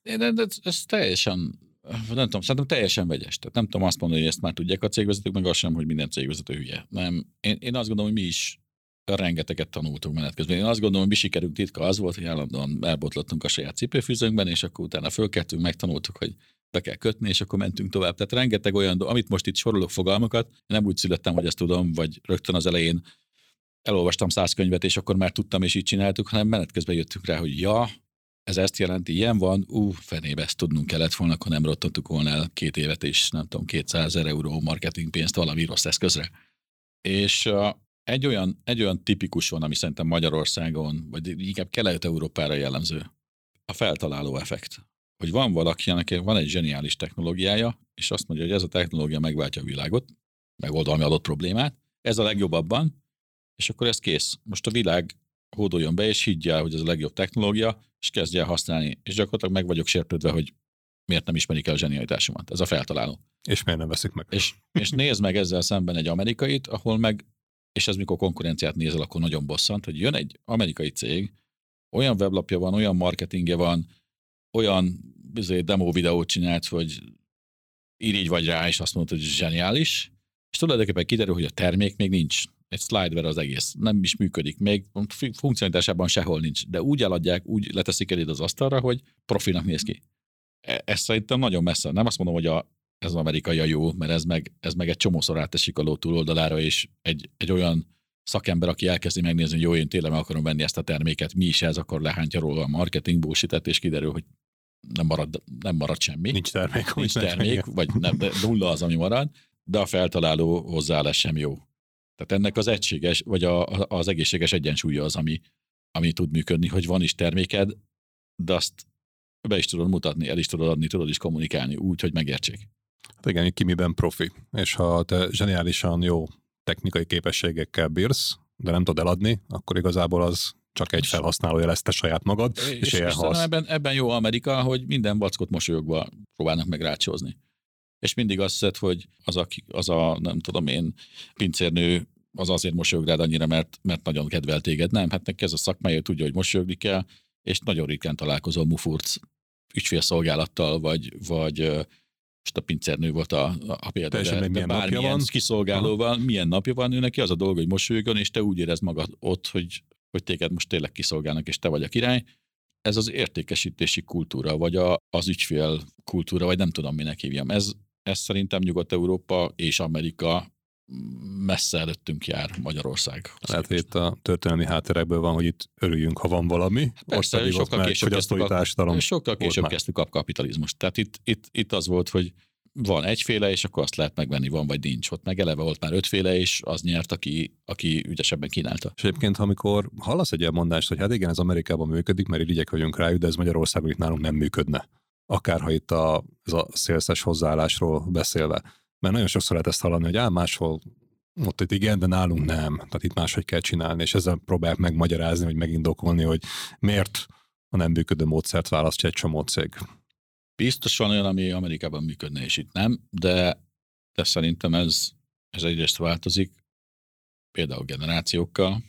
Én, ez, ez teljesen nem tudom, szerintem teljesen vegyes. Tehát nem tudom azt mondani, hogy ezt már tudják a cégvezetők, meg azt sem, hogy minden cégvezető hülye. Nem, én, én azt gondolom, hogy mi is rengeteget tanultunk menet közben. Én azt gondolom, hogy mi sikerünk titka az volt, hogy állandóan elbotlottunk a saját cipőfűzőnkben, és akkor utána fölkeltünk, megtanultuk, hogy be kell kötni, és akkor mentünk tovább. Tehát rengeteg olyan, amit most itt sorolok fogalmakat, nem úgy születtem, hogy ezt tudom, vagy rögtön az elején elolvastam száz könyvet, és akkor már tudtam, és így csináltuk, hanem menet közben jöttünk rá, hogy ja, ez ezt jelenti, ilyen van, ú, fenébe ezt tudnunk kellett volna, akkor nem rottanttuk volna el két évet, és nem tudom, 200 ezer euró marketingpénzt valami rossz eszközre. És egy olyan, egy olyan tipikus van, ami szerintem Magyarországon, vagy inkább Kelet-Európára jellemző, a feltaláló effekt. Hogy van valaki, aki van egy zseniális technológiája, és azt mondja, hogy ez a technológia megváltja a világot, megold valami adott problémát, ez a legjobb abban, és akkor ez kész. Most a világ hódoljon be, és higgye el, hogy ez a legjobb technológia, és kezdje el használni. És gyakorlatilag meg vagyok sértődve, hogy miért nem ismerik el a zsenialitásomat. Ez a feltaláló. És miért nem veszik meg? És, és nézd meg ezzel szemben egy amerikait, ahol meg és ez mikor konkurenciát nézel, akkor nagyon bosszant, hogy jön egy amerikai cég, olyan weblapja van, olyan marketingje van, olyan bizony, demo videót csinált, hogy irigy vagy rá, és azt mondta, hogy zseniális, és tulajdonképpen kiderül, hogy a termék még nincs. Egy slideware az egész. Nem is működik. Még funkcionalitásában sehol nincs. De úgy eladják, úgy leteszik el az asztalra, hogy profinak néz ki. E, ez szerintem nagyon messze. Nem azt mondom, hogy a ez az amerikai a jó, mert ez meg, ez meg egy csomószor átesik a ló túloldalára, és egy, egy olyan szakember, aki elkezdi megnézni, hogy jó, én tényleg meg akarom venni ezt a terméket, mi is ez, akkor lehántja róla a marketing bullshit és kiderül, hogy nem marad, nem marad semmi. Nincs termék. Nincs termék, vagy nem, de nulla az, ami marad, de a feltaláló hozzáállás sem jó. Tehát ennek az egységes, vagy a, az egészséges egyensúlya az, ami, ami tud működni, hogy van is terméked, de azt be is tudod mutatni, el is tudod adni, tudod is kommunikálni úgy, hogy megértsék. Hát igen, ki miben profi. És ha te zseniálisan jó technikai képességekkel bírsz, de nem tudod eladni, akkor igazából az csak egy felhasználója lesz te saját magad, és, és, és ebben, ebben jó Amerika, hogy minden vackot mosolyogva próbálnak meg rácsozni. És mindig azt hiszed, hogy az a, az a, nem tudom én, pincérnő az azért mosolyog rád annyira, mert, mert nagyon kedvel téged. Nem, hát neki ez a szakmája, tudja, hogy mosolyogni kell, és nagyon ritkán találkozol mufurc ügyfélszolgálattal, vagy, vagy most a pincernő volt a, a példa, Teljesen de, milyen bármilyen van. kiszolgálóval, milyen napja van, ő neki az a dolga, hogy mosolyogjon, és te úgy érezd magad ott, hogy, hogy téged most tényleg kiszolgálnak, és te vagy a király. Ez az értékesítési kultúra, vagy a, az ügyfél kultúra, vagy nem tudom, minek hívjam. Ez, ez szerintem Nyugat-Európa és Amerika messze előttünk jár Magyarország. Lehet, hogy itt a történelmi hátterekből van, hogy itt örüljünk, ha van valami. Persze, ott pedig ott sokkal meg később kezdtük a- társadalom. Sokkal később kezdtük a kapitalizmust. Tehát itt, itt, itt az volt, hogy van egyféle, és akkor azt lehet megvenni, van vagy nincs. Ott meg eleve volt már ötféle, és az nyert, aki, aki ügyesebben kínálta. És egyébként, amikor hallasz egy ilyen mondást, hogy hát igen, ez Amerikában működik, mert irigyek vagyunk rájuk, de ez Magyarországon itt nálunk nem működne. Akárha itt a, ez a szélszes hozzáállásról beszélve. Mert nagyon sokszor lehet ezt hallani, hogy áll máshol ott itt igen, de nálunk nem. Tehát itt máshogy kell csinálni, és ezzel próbálják megmagyarázni, vagy megindokolni, hogy miért a nem működő módszert választja egy csomó cég. Biztos van olyan, ami Amerikában működne, és itt nem, de, de szerintem ez, ez egyrészt változik, például generációkkal,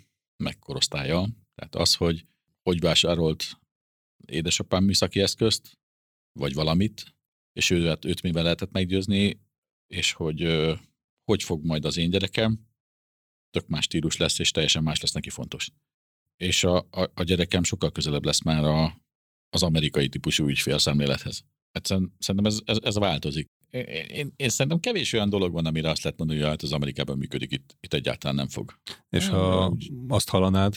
meg korosztálya. Tehát az, hogy hogy vásárolt édesapám műszaki eszközt, vagy valamit, és ő, őt mivel lehetett meggyőzni, és hogy hogy fog majd az én gyerekem, tök más stílus lesz, és teljesen más lesz neki fontos. És a, a, a gyerekem sokkal közelebb lesz már a, az amerikai típusú ügyfélszemlélethez. Egyszerűen szerintem ez, ez, ez változik. Én, én, én szerintem kevés olyan dolog van, amire azt lehet mondani, hogy hát az Amerikában működik, itt, itt egyáltalán nem fog. És ha azt hallanád,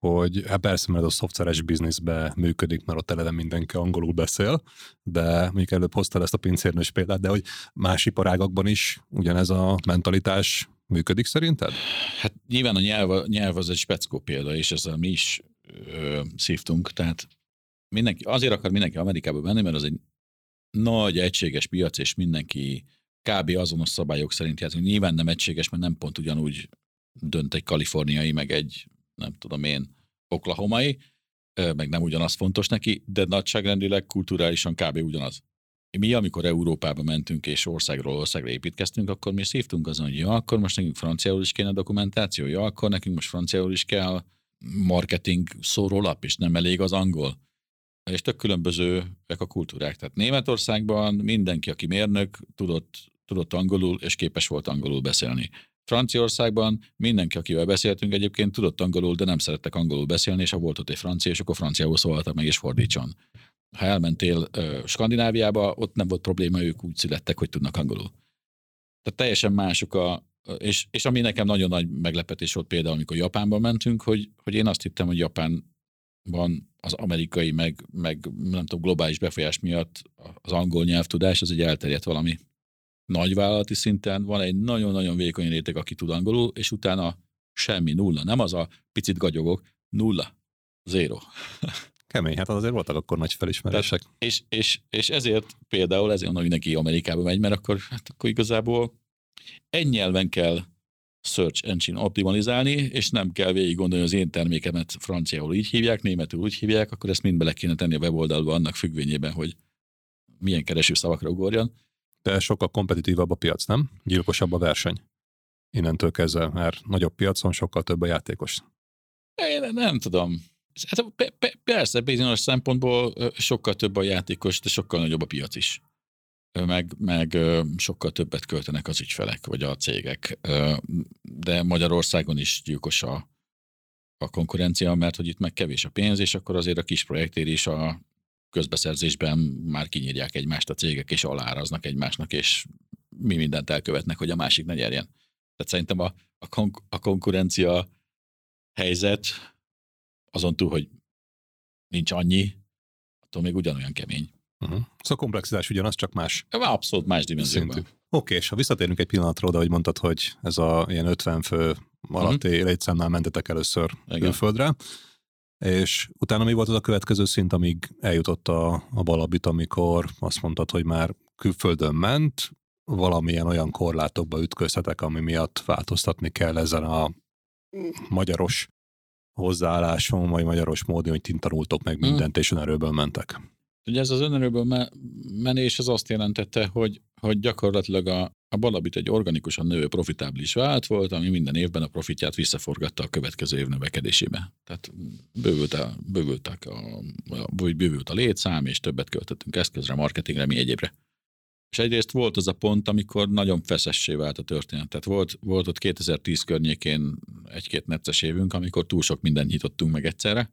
hogy hát persze, mert a szoftveres bizniszbe működik, mert ott eleve mindenki angolul beszél, de mondjuk előbb hoztál ezt a pincérnős példát, de hogy más iparágakban is ugyanez a mentalitás működik szerinted? Hát nyilván a nyelv, nyelv az egy speckó példa, és ezzel mi is ö, szívtunk, tehát mindenki, azért akar mindenki Amerikába menni, mert az egy nagy, egységes piac, és mindenki kb. azonos szabályok szerint játszik. Nyilván nem egységes, mert nem pont ugyanúgy dönt egy kaliforniai, meg egy, nem tudom én, oklahomai, meg nem ugyanaz fontos neki, de nagyságrendileg, kulturálisan kb. ugyanaz. Mi, amikor Európába mentünk és országról országra építkeztünk, akkor mi szívtunk azon, hogy ja, akkor most nekünk franciául is kéne dokumentáció, ja, akkor nekünk most franciául is kell marketing szórólap, és nem elég az angol. És tök különbözőek a kultúrák. Tehát Németországban mindenki, aki mérnök, tudott, tudott angolul, és képes volt angolul beszélni. Franciaországban mindenki, akivel beszéltünk egyébként, tudott angolul, de nem szerettek angolul beszélni, és ha volt ott egy francia, és akkor franciául szóltak meg, és fordítson. Ha elmentél ö, Skandináviába, ott nem volt probléma, ők úgy születtek, hogy tudnak angolul. Tehát teljesen mások a, és, és ami nekem nagyon nagy meglepetés volt például, amikor Japánba mentünk, hogy, hogy én azt hittem, hogy Japánban az amerikai, meg, meg nem tudom, globális befolyás miatt az angol nyelvtudás az egy elterjedt valami nagyvállalati szinten. Van egy nagyon-nagyon vékony réteg, aki tud angolul, és utána semmi, nulla. Nem az a picit gagyogok, nulla. Zéro. Kemény, hát azért voltak akkor nagy felismerések. És, és, és ezért például ezért mondom, hogy neki Amerikába megy, mert akkor, hát akkor igazából egy nyelven kell search engine optimalizálni, és nem kell végig gondolni, az én termékemet franciául így hívják, németül úgy hívják, akkor ezt mind bele kéne tenni a weboldalba annak függvényében, hogy milyen kereső szavakra ugorjon. De sokkal kompetitívabb a piac, nem? Gyilkosabb a verseny. Innentől kezdve, mert nagyobb piacon sokkal több a játékos. Én nem tudom. Hát pe- pe- persze, bizonyos szempontból sokkal több a játékos, de sokkal nagyobb a piac is. Meg, meg sokkal többet költenek az ügyfelek, vagy a cégek. De Magyarországon is gyilkos a, a konkurencia, mert hogy itt meg kevés a pénz, és akkor azért a kis projektért is a közbeszerzésben már kinyírják egymást a cégek, és aláraznak egymásnak, és mi mindent elkövetnek, hogy a másik ne nyerjen. Tehát szerintem a, a, konk- a konkurencia helyzet azon túl, hogy nincs annyi, attól még ugyanolyan kemény. Uh-huh. Szóval a komplexitás ugyanaz, csak más Abszolút más dimenzióban. Oké, okay, és ha visszatérünk egy pillanatra oda, hogy mondtad, hogy ez a ilyen 50 fő alatti uh-huh. létszámnál mentetek először Mhm. Igen. külföldre, és utána mi volt az a következő szint, amíg eljutott a, a balabit, amikor azt mondtad, hogy már külföldön ment, valamilyen olyan korlátokba ütköztetek, ami miatt változtatni kell ezen a magyaros hozzáálláson, vagy magyaros módon, hogy ti tanultok meg mindent, és önerőből mentek. Ugye ez az önerőből me- menés az azt jelentette, hogy, hogy gyakorlatilag a, A Balabit egy organikusan növő profitábilis vállalat volt, ami minden évben a profitját visszaforgatta a következő év növekedésébe. Tehát bővült a, bővültek a, bővült a létszám, és többet költöttünk eszközre, marketingre, mi egyébre. És egyrészt volt az a pont, amikor nagyon feszessé vált a történet. Tehát volt, volt ott 2010 környékén egy-két necces évünk, amikor túl sok mindent nyitottunk meg egyszerre,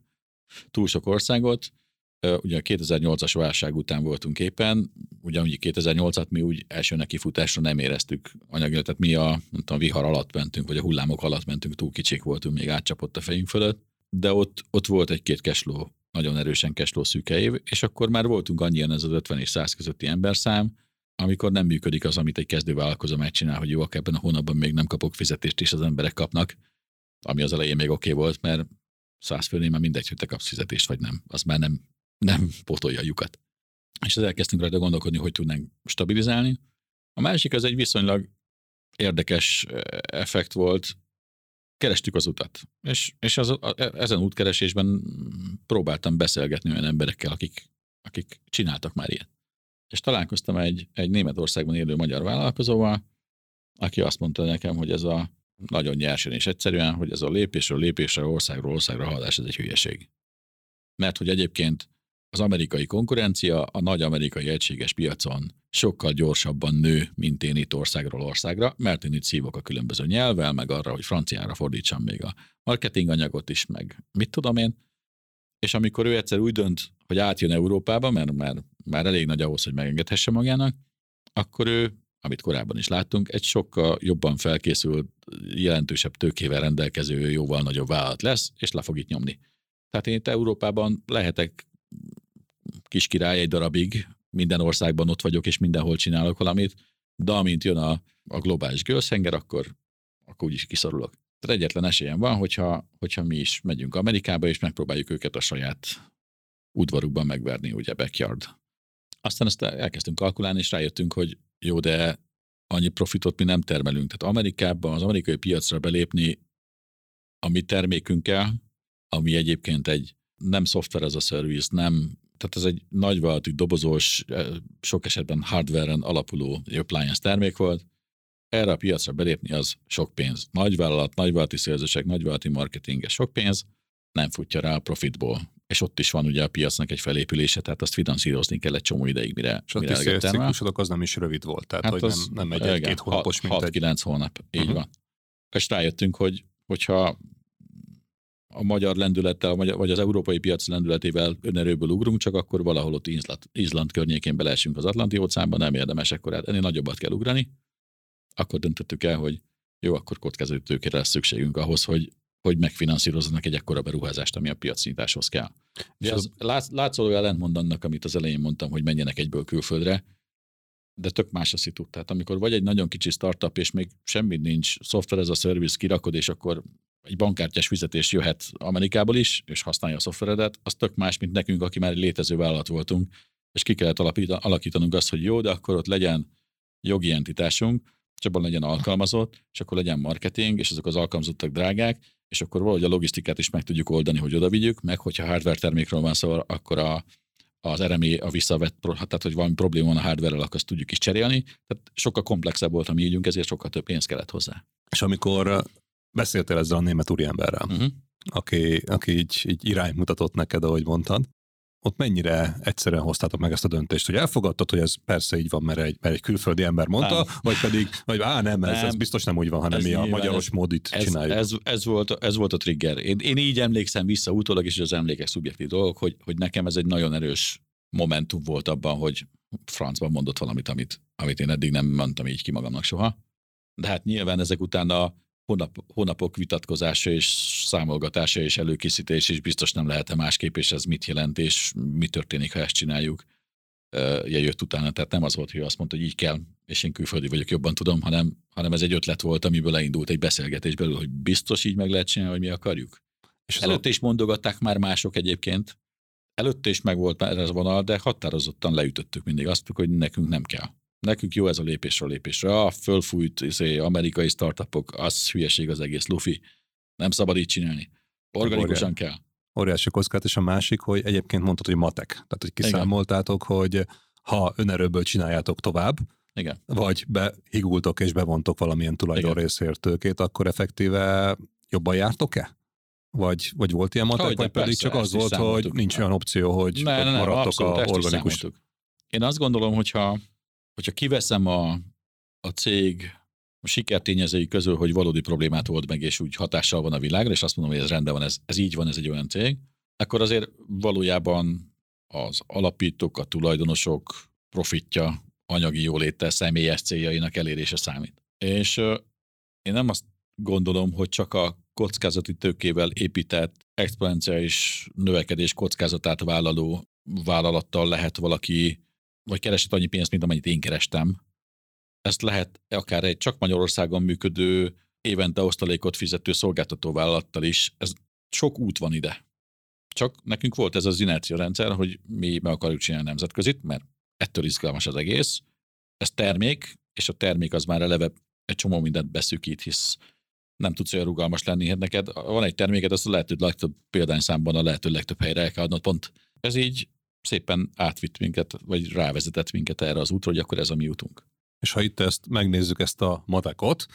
túl sok országot, ugye a 2008-as válság után voltunk éppen, ugye 2008-at mi úgy első nekifutásra nem éreztük anyagilag, tehát mi a, a vihar alatt mentünk, vagy a hullámok alatt mentünk, túl kicsik voltunk, még átcsapott a fejünk fölött, de ott, ott volt egy-két kesló, nagyon erősen kesló szűke év, és akkor már voltunk annyian ez az 50 és 100 közötti emberszám, amikor nem működik az, amit egy kezdővállalkozó megcsinál, hogy jó, ebben a hónapban még nem kapok fizetést, és az emberek kapnak, ami az elején még oké okay volt, mert száz főnél már mindegy, hogy te kapsz fizetést, vagy nem. Az már nem, nem pótolja a lyukat. És az elkezdtünk rajta gondolkodni, hogy tudnánk stabilizálni. A másik az egy viszonylag érdekes eh, effekt volt, kerestük az utat. És, és az, a, ezen útkeresésben próbáltam beszélgetni olyan emberekkel, akik, akik csináltak már ilyet. És találkoztam egy, egy Németországban élő magyar vállalkozóval, aki azt mondta nekem, hogy ez a nagyon nyersen és egyszerűen, hogy ez a lépésről lépésre, országról országra haladás, ez egy hülyeség. Mert hogy egyébként az amerikai konkurencia a nagy amerikai egységes piacon sokkal gyorsabban nő, mint én itt országról országra, mert én itt szívok a különböző nyelvvel, meg arra, hogy franciára fordítsam még a marketing anyagot is, meg mit tudom én. És amikor ő egyszer úgy dönt, hogy átjön Európába, mert már, már elég nagy ahhoz, hogy megengedhesse magának, akkor ő, amit korábban is láttunk, egy sokkal jobban felkészült, jelentősebb tőkével rendelkező, jóval nagyobb vállalat lesz, és le fog itt nyomni. Tehát én itt Európában lehetek kis király egy darabig, minden országban ott vagyok, és mindenhol csinálok valamit, de amint jön a, a globális gőzhenger, akkor, akkor úgyis kiszorulok. Tehát egyetlen esélyem van, hogyha, hogyha mi is megyünk Amerikába, és megpróbáljuk őket a saját udvarukban megverni, ugye backyard. Aztán ezt elkezdtünk kalkulálni, és rájöttünk, hogy jó, de annyi profitot mi nem termelünk. Tehát Amerikában, az amerikai piacra belépni a mi termékünkkel, ami egyébként egy nem szoftver ez a service, nem tehát ez egy nagyvállalati dobozós, eh, sok esetben hardware-en alapuló appliance termék volt. Erre a piacra belépni az sok pénz. Nagyvállalat, nagyvállalati szélzőség, nagyvállalati marketing, sok pénz, nem futja rá a profitból. És ott is van ugye a piacnak egy felépülése, tehát azt finanszírozni kell egy csomó ideig, mire, És mire a ciklusodok az nem is rövid volt, tehát hát hogy az, nem, nem egy, egy két hónapos, mint 6-9 egy... hónap, így uh-huh. van. És rájöttünk, hogy hogyha a magyar lendülettel, vagy az európai piac lendületével önerőből ugrunk, csak akkor valahol ott Izland, Izland környékén beleesünk az Atlanti óceánba, nem érdemes akkor ennél nagyobbat kell ugrani. Akkor döntöttük el, hogy jó, akkor kockázó tőkére lesz szükségünk ahhoz, hogy, hogy megfinanszírozzanak egy ekkora beruházást, ami a piacnyitáshoz kell. De az látsz, látszóló ellentmond annak, amit az elején mondtam, hogy menjenek egyből külföldre, de tök más a szitu. Tehát amikor vagy egy nagyon kicsi startup, és még semmi nincs, szoftver ez a service kirakod, és akkor egy bankkártyás fizetés jöhet Amerikából is, és használja a szoftveredet, az tök más, mint nekünk, aki már egy létező vállalat voltunk, és ki kellett alakítanunk azt, hogy jó, de akkor ott legyen jogi entitásunk, és abban legyen alkalmazott, és akkor legyen marketing, és azok az alkalmazottak drágák, és akkor valahogy a logisztikát is meg tudjuk oldani, hogy oda vigyük, meg hogyha hardware termékről van szó, akkor a, az RME a visszavett, tehát hogy valami probléma van a hardware-rel, akkor azt tudjuk is cserélni. Tehát sokkal komplexebb volt a mi ügyünk, ezért sokkal több pénz kellett hozzá. És amikor beszéltél ezzel a német úriemberrel, uh-huh. aki, aki így, így irányt mutatott neked, ahogy mondtad, ott mennyire egyszerűen hoztátok meg ezt a döntést, hogy elfogadtad, hogy ez persze így van, mert egy, mert egy külföldi ember mondta, nem. vagy pedig, vagy á nem, ez, nem, ez biztos nem úgy van, hanem mi a magyaros ez, módit ez, csináljuk. Ez, ez, volt, ez volt a trigger. Én, én így emlékszem vissza utólag, és az emlékek szubjektív dolgok, hogy, hogy nekem ez egy nagyon erős momentum volt abban, hogy francban mondott valamit, amit, amit én eddig nem mondtam így ki magamnak soha. De hát nyilván ezek után a hónap, hónapok vitatkozása és számolgatása és előkészítés is biztos nem lehet másképp, és ez mit jelent, és mi történik, ha ezt csináljuk. Jött utána, tehát nem az volt, hogy azt mondta, hogy így kell, és én külföldi vagyok, jobban tudom, hanem, hanem ez egy ötlet volt, amiből elindult egy beszélgetés belül, hogy biztos így meg lehet csinálni, hogy mi akarjuk. És Előtte a... is mondogatták már mások egyébként, előtte is meg volt már ez a vonal, de határozottan leütöttük mindig azt, hogy nekünk nem kell. Nekünk jó ez a lépésről lépésre. A fölfújt izé, amerikai startupok, az hülyeség az egész lufi. Nem szabad így csinálni. Organikusan kell. Óriási kockát, és a másik, hogy egyébként mondtad, hogy matek. Tehát, hogy kiszámoltátok, Igen. hogy ha önerőből csináljátok tovább, Igen. vagy behigultok és bevontok valamilyen tőkét, akkor effektíve jobban jártok-e? Vagy, vagy volt ilyen matek, Hogyne, vagy pedig persze, csak az volt, hogy nincs olyan opció, hogy Ne, ne, ne, maradtok abszolút, a organikus. Én azt gondolom, hogyha, hogyha kiveszem a, a cég a sikertényezői közül, hogy valódi problémát old meg, és úgy hatással van a világra, és azt mondom, hogy ez rendben van, ez, ez így van, ez egy olyan cég, akkor azért valójában az alapítók, a tulajdonosok profitja, anyagi jóléte, személyes céljainak elérése számít. És én nem azt gondolom, hogy csak a kockázati tőkével épített exponenciális növekedés kockázatát vállaló vállalattal lehet valaki, vagy keresett annyi pénzt, mint amennyit én kerestem. Ezt lehet akár egy csak Magyarországon működő, évente osztalékot fizető szolgáltató vállalattal is. Ez sok út van ide. Csak nekünk volt ez az inercia rendszer, hogy mi meg akarjuk csinálni nemzetközit, mert ettől izgalmas az egész. Ez termék, és a termék az már eleve egy csomó mindent beszűkít, hisz nem tudsz olyan rugalmas lenni, hát neked van egy terméked, azt a lehető legtöbb példányszámban a lehető legtöbb helyre el kell adnod, pont. Ez így szépen átvitt minket, vagy rávezetett minket erre az útra, hogy akkor ez a mi útunk. És ha itt ezt megnézzük ezt a matekot,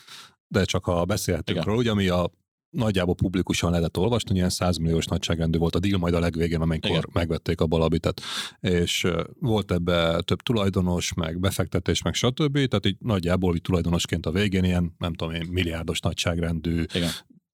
de csak ha beszélhetünk Igen. róla, ugye, ami a nagyjából publikusan lehetett olvasni, ilyen 100 milliós nagyságrendű volt a deal majd a legvégén, amikor Igen. megvették a balabitet. És volt ebbe több tulajdonos, meg befektetés, meg stb. Tehát így nagyjából így tulajdonosként a végén ilyen, nem tudom én, milliárdos nagyságrendű Igen.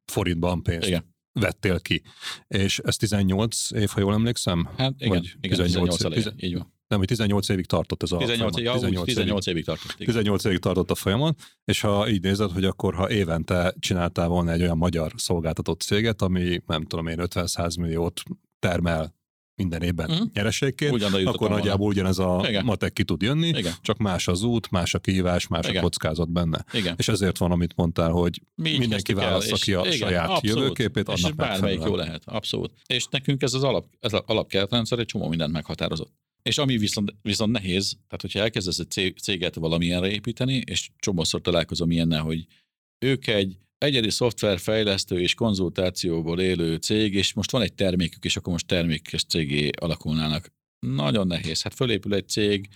forintban pénzt Igen. Vettél ki. És ez 18 év, ha jól emlékszem? Hát igen, Vagy igen 18 18, 18 elején, így van. Nem, hogy 18 évig tartott ez a 18, folyamat. ja, 18, 18 18 évig tartott. Igen. 18 évig tartott a folyamat, és ha így nézed, hogy akkor ha évente csináltál volna egy olyan magyar szolgáltatott céget, ami nem tudom én 50-100 milliót termel minden évben uh-huh. nyereségként, akkor nagyjából ugyanez a Igen. matek ki tud jönni, Igen. csak más az út, más a kihívás, más Igen. a kockázat benne. Igen. És ezért van, amit mondtál, hogy Mi mindenki válassza és ki a igen, saját abszolút. jövőképét, és annak bármelyik jó lehet, abszolút. És nekünk ez az alap, ez az alapkeretrendszer egy csomó mindent meghatározott. És ami viszont, viszont nehéz, tehát hogyha elkezdesz egy cé- céget valamilyenre építeni, és csomószor találkozom ilyennel, hogy ők egy egyedi szoftverfejlesztő és konzultációból élő cég, és most van egy termékük, és akkor most termékes cégé alakulnának. Nagyon nehéz. Hát fölépül egy cég,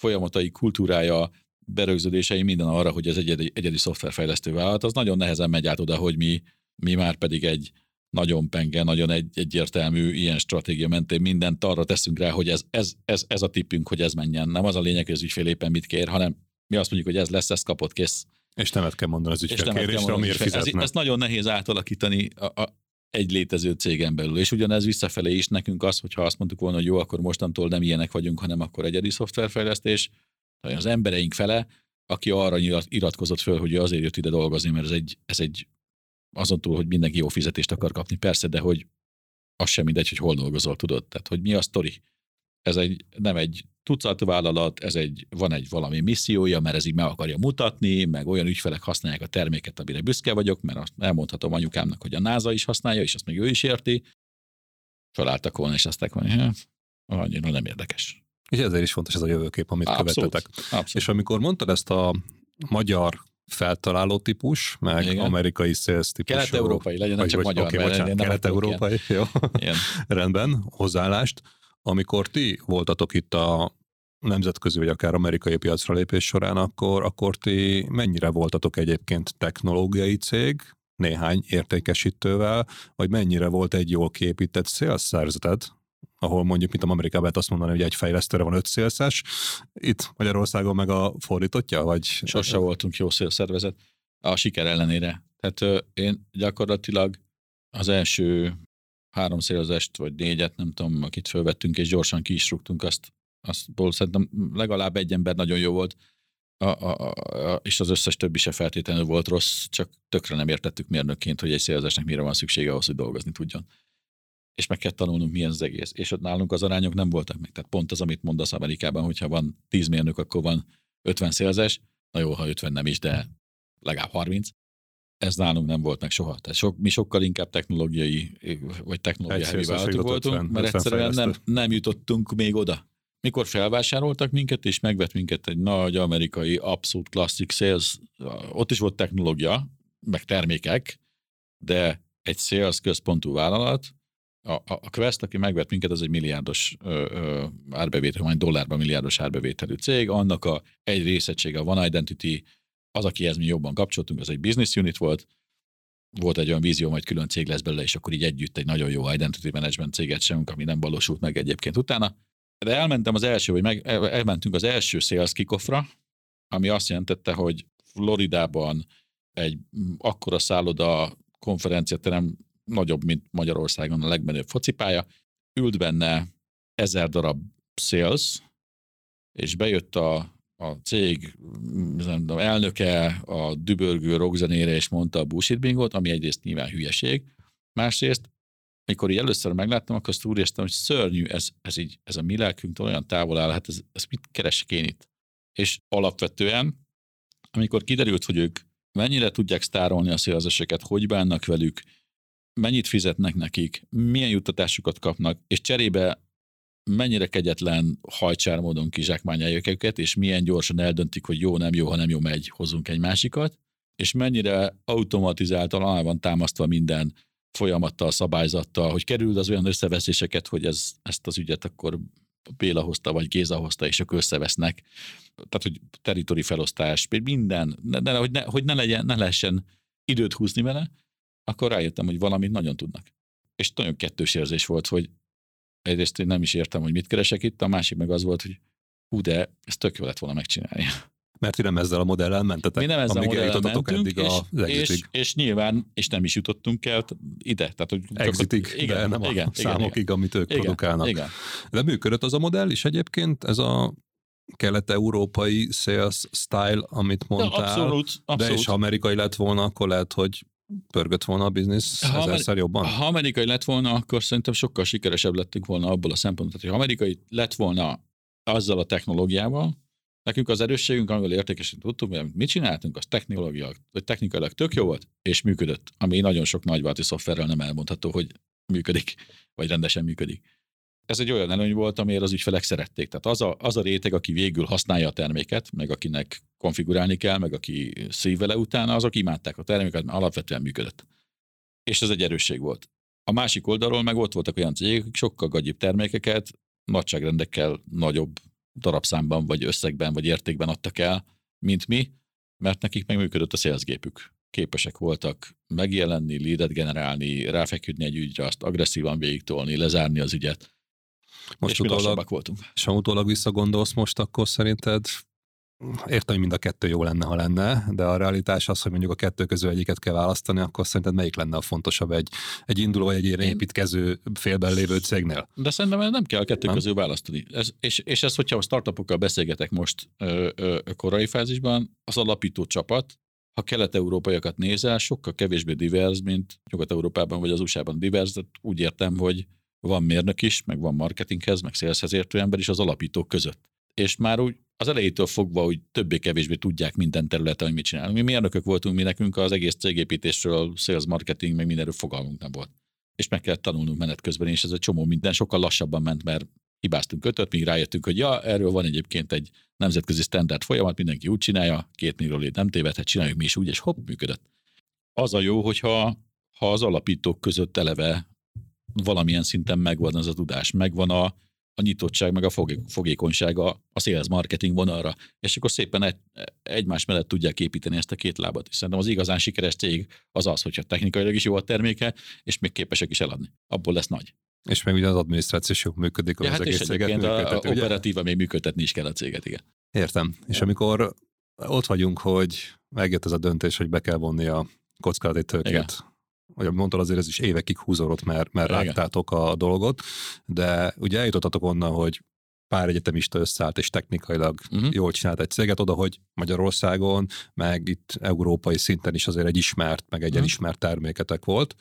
folyamatai, kultúrája, berögződései minden arra, hogy ez egy egyedi, egyedi szoftverfejlesztő vállalat, az nagyon nehezen megy át oda, hogy mi, mi már pedig egy nagyon penge, nagyon egy, egyértelmű ilyen stratégia mentén mindent arra teszünk rá, hogy ez, ez, ez, ez a tippünk, hogy ez menjen. Nem az a lényeg, hogy az ügyfél éppen mit kér, hanem mi azt mondjuk, hogy ez lesz, ezt kapott, kész. És nemet kell mondani az ügyfélkérésre, amiért hogy ez, ezt nagyon nehéz átalakítani a, a, egy létező cégen belül. És ugyanez visszafelé is nekünk az, hogyha azt mondtuk volna, hogy jó, akkor mostantól nem ilyenek vagyunk, hanem akkor egyedi szoftverfejlesztés, az embereink fele, aki arra iratkozott föl, hogy azért jött ide dolgozni, mert ez egy, ez egy azon túl, hogy mindenki jó fizetést akar kapni, persze, de hogy az sem mindegy, hogy hol dolgozol, tudod. Tehát, hogy mi a sztori. Ez egy, nem egy tucat vállalat, ez egy, van egy valami missziója, mert ez így meg akarja mutatni, meg olyan ügyfelek használják a terméket, amire büszke vagyok, mert azt elmondhatom anyukámnak, hogy a NASA is használja, és azt még ő is érti. Felálltak volna, és azt mondják, hogy annyira nem érdekes. És ezért is fontos ez a jövőkép, amit Abszolút. követtetek. Abszolút. És amikor mondtad ezt a magyar feltaláló típus, meg Igen. amerikai sales típusú. Kelet-európai legyen, vagy, csak vagy, magyar, mert bocsánat, kelet-európai, jó, Ilyen. rendben, hozzáállást. Amikor ti voltatok itt a nemzetközi vagy akár amerikai piacra lépés során, akkor, akkor ti mennyire voltatok egyébként technológiai cég, néhány értékesítővel, vagy mennyire volt egy jól kiépített sales szerzeted, ahol mondjuk, mint a Amerikában lehet azt mondani, hogy egy fejlesztőre van öt szélszes, itt Magyarországon meg a fordítottja, vagy... Sose voltunk jó szélszervezet a siker ellenére. Tehát én gyakorlatilag az első három szélzest, vagy négyet, nem tudom, akit fölvettünk, és gyorsan ki is rúgtunk azt, azt szerintem legalább egy ember nagyon jó volt, a, a, a, és az összes többi se feltétlenül volt rossz, csak tökre nem értettük mérnökként, hogy egy szélzesnek mire van szüksége ahhoz, hogy dolgozni tudjon. És meg kell tanulnunk, milyen az egész. És ott nálunk az arányok nem voltak meg. Tehát pont az, amit mondasz Amerikában, hogyha van 10 mérnök, akkor van 50 szélzes, na jó, ha 50 nem is, de legalább 30. Ez nálunk nem volt meg soha. Tehát sok, mi sokkal inkább technológiai, vagy technológiai vállalatok voltunk, 50, mert 50 egyszerűen nem, nem jutottunk még oda. Mikor felvásároltak minket, és megvett minket egy nagy amerikai, abszolút klasszik sales, ott is volt technológia, meg termékek, de egy sales központú vállalat, a, a, a Quest, aki megvett minket, az egy milliárdos ö, ö, árbevétel, vagy dollárban milliárdos árbevételű cég, annak a egy részegysége a One Identity, az, akihez mi jobban kapcsoltunk, az egy business unit volt, volt egy olyan vízió, hogy külön cég lesz belőle, és akkor így együtt egy nagyon jó identity management céget sem, ami nem valósult meg egyébként utána. De elmentem az első, vagy meg, elmentünk az első sales kickoffra, ami azt jelentette, hogy Floridában egy akkora szálloda konferenciaterem nagyobb, mint Magyarországon a legmenőbb focipálya, ült benne ezer darab sales, és bejött a a cég nem tudom, elnöke a dübörgő rockzenére és mondta a bullshit bingot, ami egyrészt nyilván hülyeség, másrészt, amikor így először megláttam, akkor azt úgy éreztem, hogy szörnyű, ez, ez, így, ez a mi lelkünktől olyan távol áll, hát ez, ez mit keresek én itt? És alapvetően, amikor kiderült, hogy ők mennyire tudják sztárolni a szélzeseket, hogy bánnak velük, mennyit fizetnek nekik, milyen juttatásokat kapnak, és cserébe mennyire kegyetlen hajcsár módon kizsákmányálják őket, és milyen gyorsan eldöntik, hogy jó, nem jó, ha nem jó, megy, hozunk egy másikat, és mennyire automatizáltan van támasztva minden folyamattal, szabályzattal, hogy kerül az olyan összeveszéseket, hogy ez, ezt az ügyet akkor Béla hozta, vagy Géza hozta, és akkor összevesznek. Tehát, hogy teritori felosztás, minden, de, de hogy, ne, hogy ne, legyen, ne lehessen időt húzni vele, akkor rájöttem, hogy valamit nagyon tudnak. És nagyon kettős érzés volt, hogy egyrészt én nem is értem, hogy mit keresek itt, a másik meg az volt, hogy hú, de ezt tök jó lett volna megcsinálni. Mert ti nem ezzel a modellel mentetek, Mi nem ezzel a modellel mentünk, eddig és, a és, és, nyilván, és nem is jutottunk el ide. Tehát, hogy Exitig, a, igen, de nem igen, a igen, számokig, igen, amit ők igen, produkálnak. Igen. De működött az a modell is egyébként, ez a kelet-európai sales style, amit mondtál. De abszolút, abszolút. De és ha amerikai lett volna, akkor lehet, hogy pörgött volna a biznisz ha ezerszer jobban? Ha amerikai lett volna, akkor szerintem sokkal sikeresebb lettünk volna abból a szempontból, hogy ha amerikai lett volna azzal a technológiával, nekünk az erősségünk, amivel értékesen tudtuk, hogy mit csináltunk, az technológia, vagy technikailag tök jó volt, és működött, ami nagyon sok nagyválti szoftverrel nem elmondható, hogy működik, vagy rendesen működik ez egy olyan előny volt, amiért az ügyfelek szerették. Tehát az a, az a réteg, aki végül használja a terméket, meg akinek konfigurálni kell, meg aki szív vele utána, azok imádták a terméket, mert alapvetően működött. És ez egy erősség volt. A másik oldalról meg ott voltak olyan cégek, akik sokkal gagyibb termékeket, nagyságrendekkel nagyobb darabszámban, vagy összegben, vagy értékben adtak el, mint mi, mert nekik megműködött a szélzgépük. Képesek voltak megjelenni, leadet generálni, ráfeküdni egy ügyre, azt agresszívan végigtolni, lezárni az ügyet most és utólag, voltunk. És ha utólag visszagondolsz most, akkor szerinted értem, hogy mind a kettő jó lenne, ha lenne, de a realitás az, hogy mondjuk a kettő közül egyiket kell választani, akkor szerinted melyik lenne a fontosabb egy, egy induló vagy egy építkező félben lévő cégnél? De szerintem nem kell a kettő nem? közül választani. Ez, és, és ez, hogyha a startupokkal beszélgetek most ö, ö, korai fázisban, az alapító csapat, ha kelet-európaiakat nézel, sokkal kevésbé divers, mint Nyugat-Európában vagy az USA-ban divers, de úgy értem, hogy van mérnök is, meg van marketinghez, meg szélszhez értő ember is az alapítók között. És már úgy az elejétől fogva, hogy többé-kevésbé tudják minden területen, hogy mit csinálunk. Mi mérnökök voltunk, mi nekünk az egész cégépítésről, sales marketing, meg mindenről fogalmunk nem volt. És meg kellett tanulnunk menet közben, és ez egy csomó minden sokkal lassabban ment, mert hibáztunk ötöt, míg rájöttünk, hogy ja, erről van egyébként egy nemzetközi standard folyamat, mindenki úgy csinálja, két néről nem tévedhet, csináljuk mi is úgy, és hopp, működött. Az a jó, hogyha ha az alapítók között eleve valamilyen szinten megvan az a tudás, megvan a, a nyitottság, meg a fogékonyság a, a sales marketing vonalra, és akkor szépen egy, egymás mellett tudják építeni ezt a két lábat. És szerintem az igazán sikeres cég az az, hogyha technikailag is jó a terméke, és még képesek is eladni. Abból lesz nagy. És még ugye az adminisztráció is működik, ja, az hát egész céget a, a operatíva még működtetni is kell a céget, igen. Értem. És amikor ott vagyunk, hogy megjött ez a döntés, hogy be kell vonni a kockázati tőkét vagy mondtad, azért ez is évekig húzódott, mert, mert láttátok a dolgot, de ugye eljutottatok onnan, hogy pár egyetemista összeállt, és technikailag uh-huh. jól csinált egy céget oda, hogy Magyarországon, meg itt európai szinten is azért egy ismert, meg egy uh-huh. elismert terméketek volt,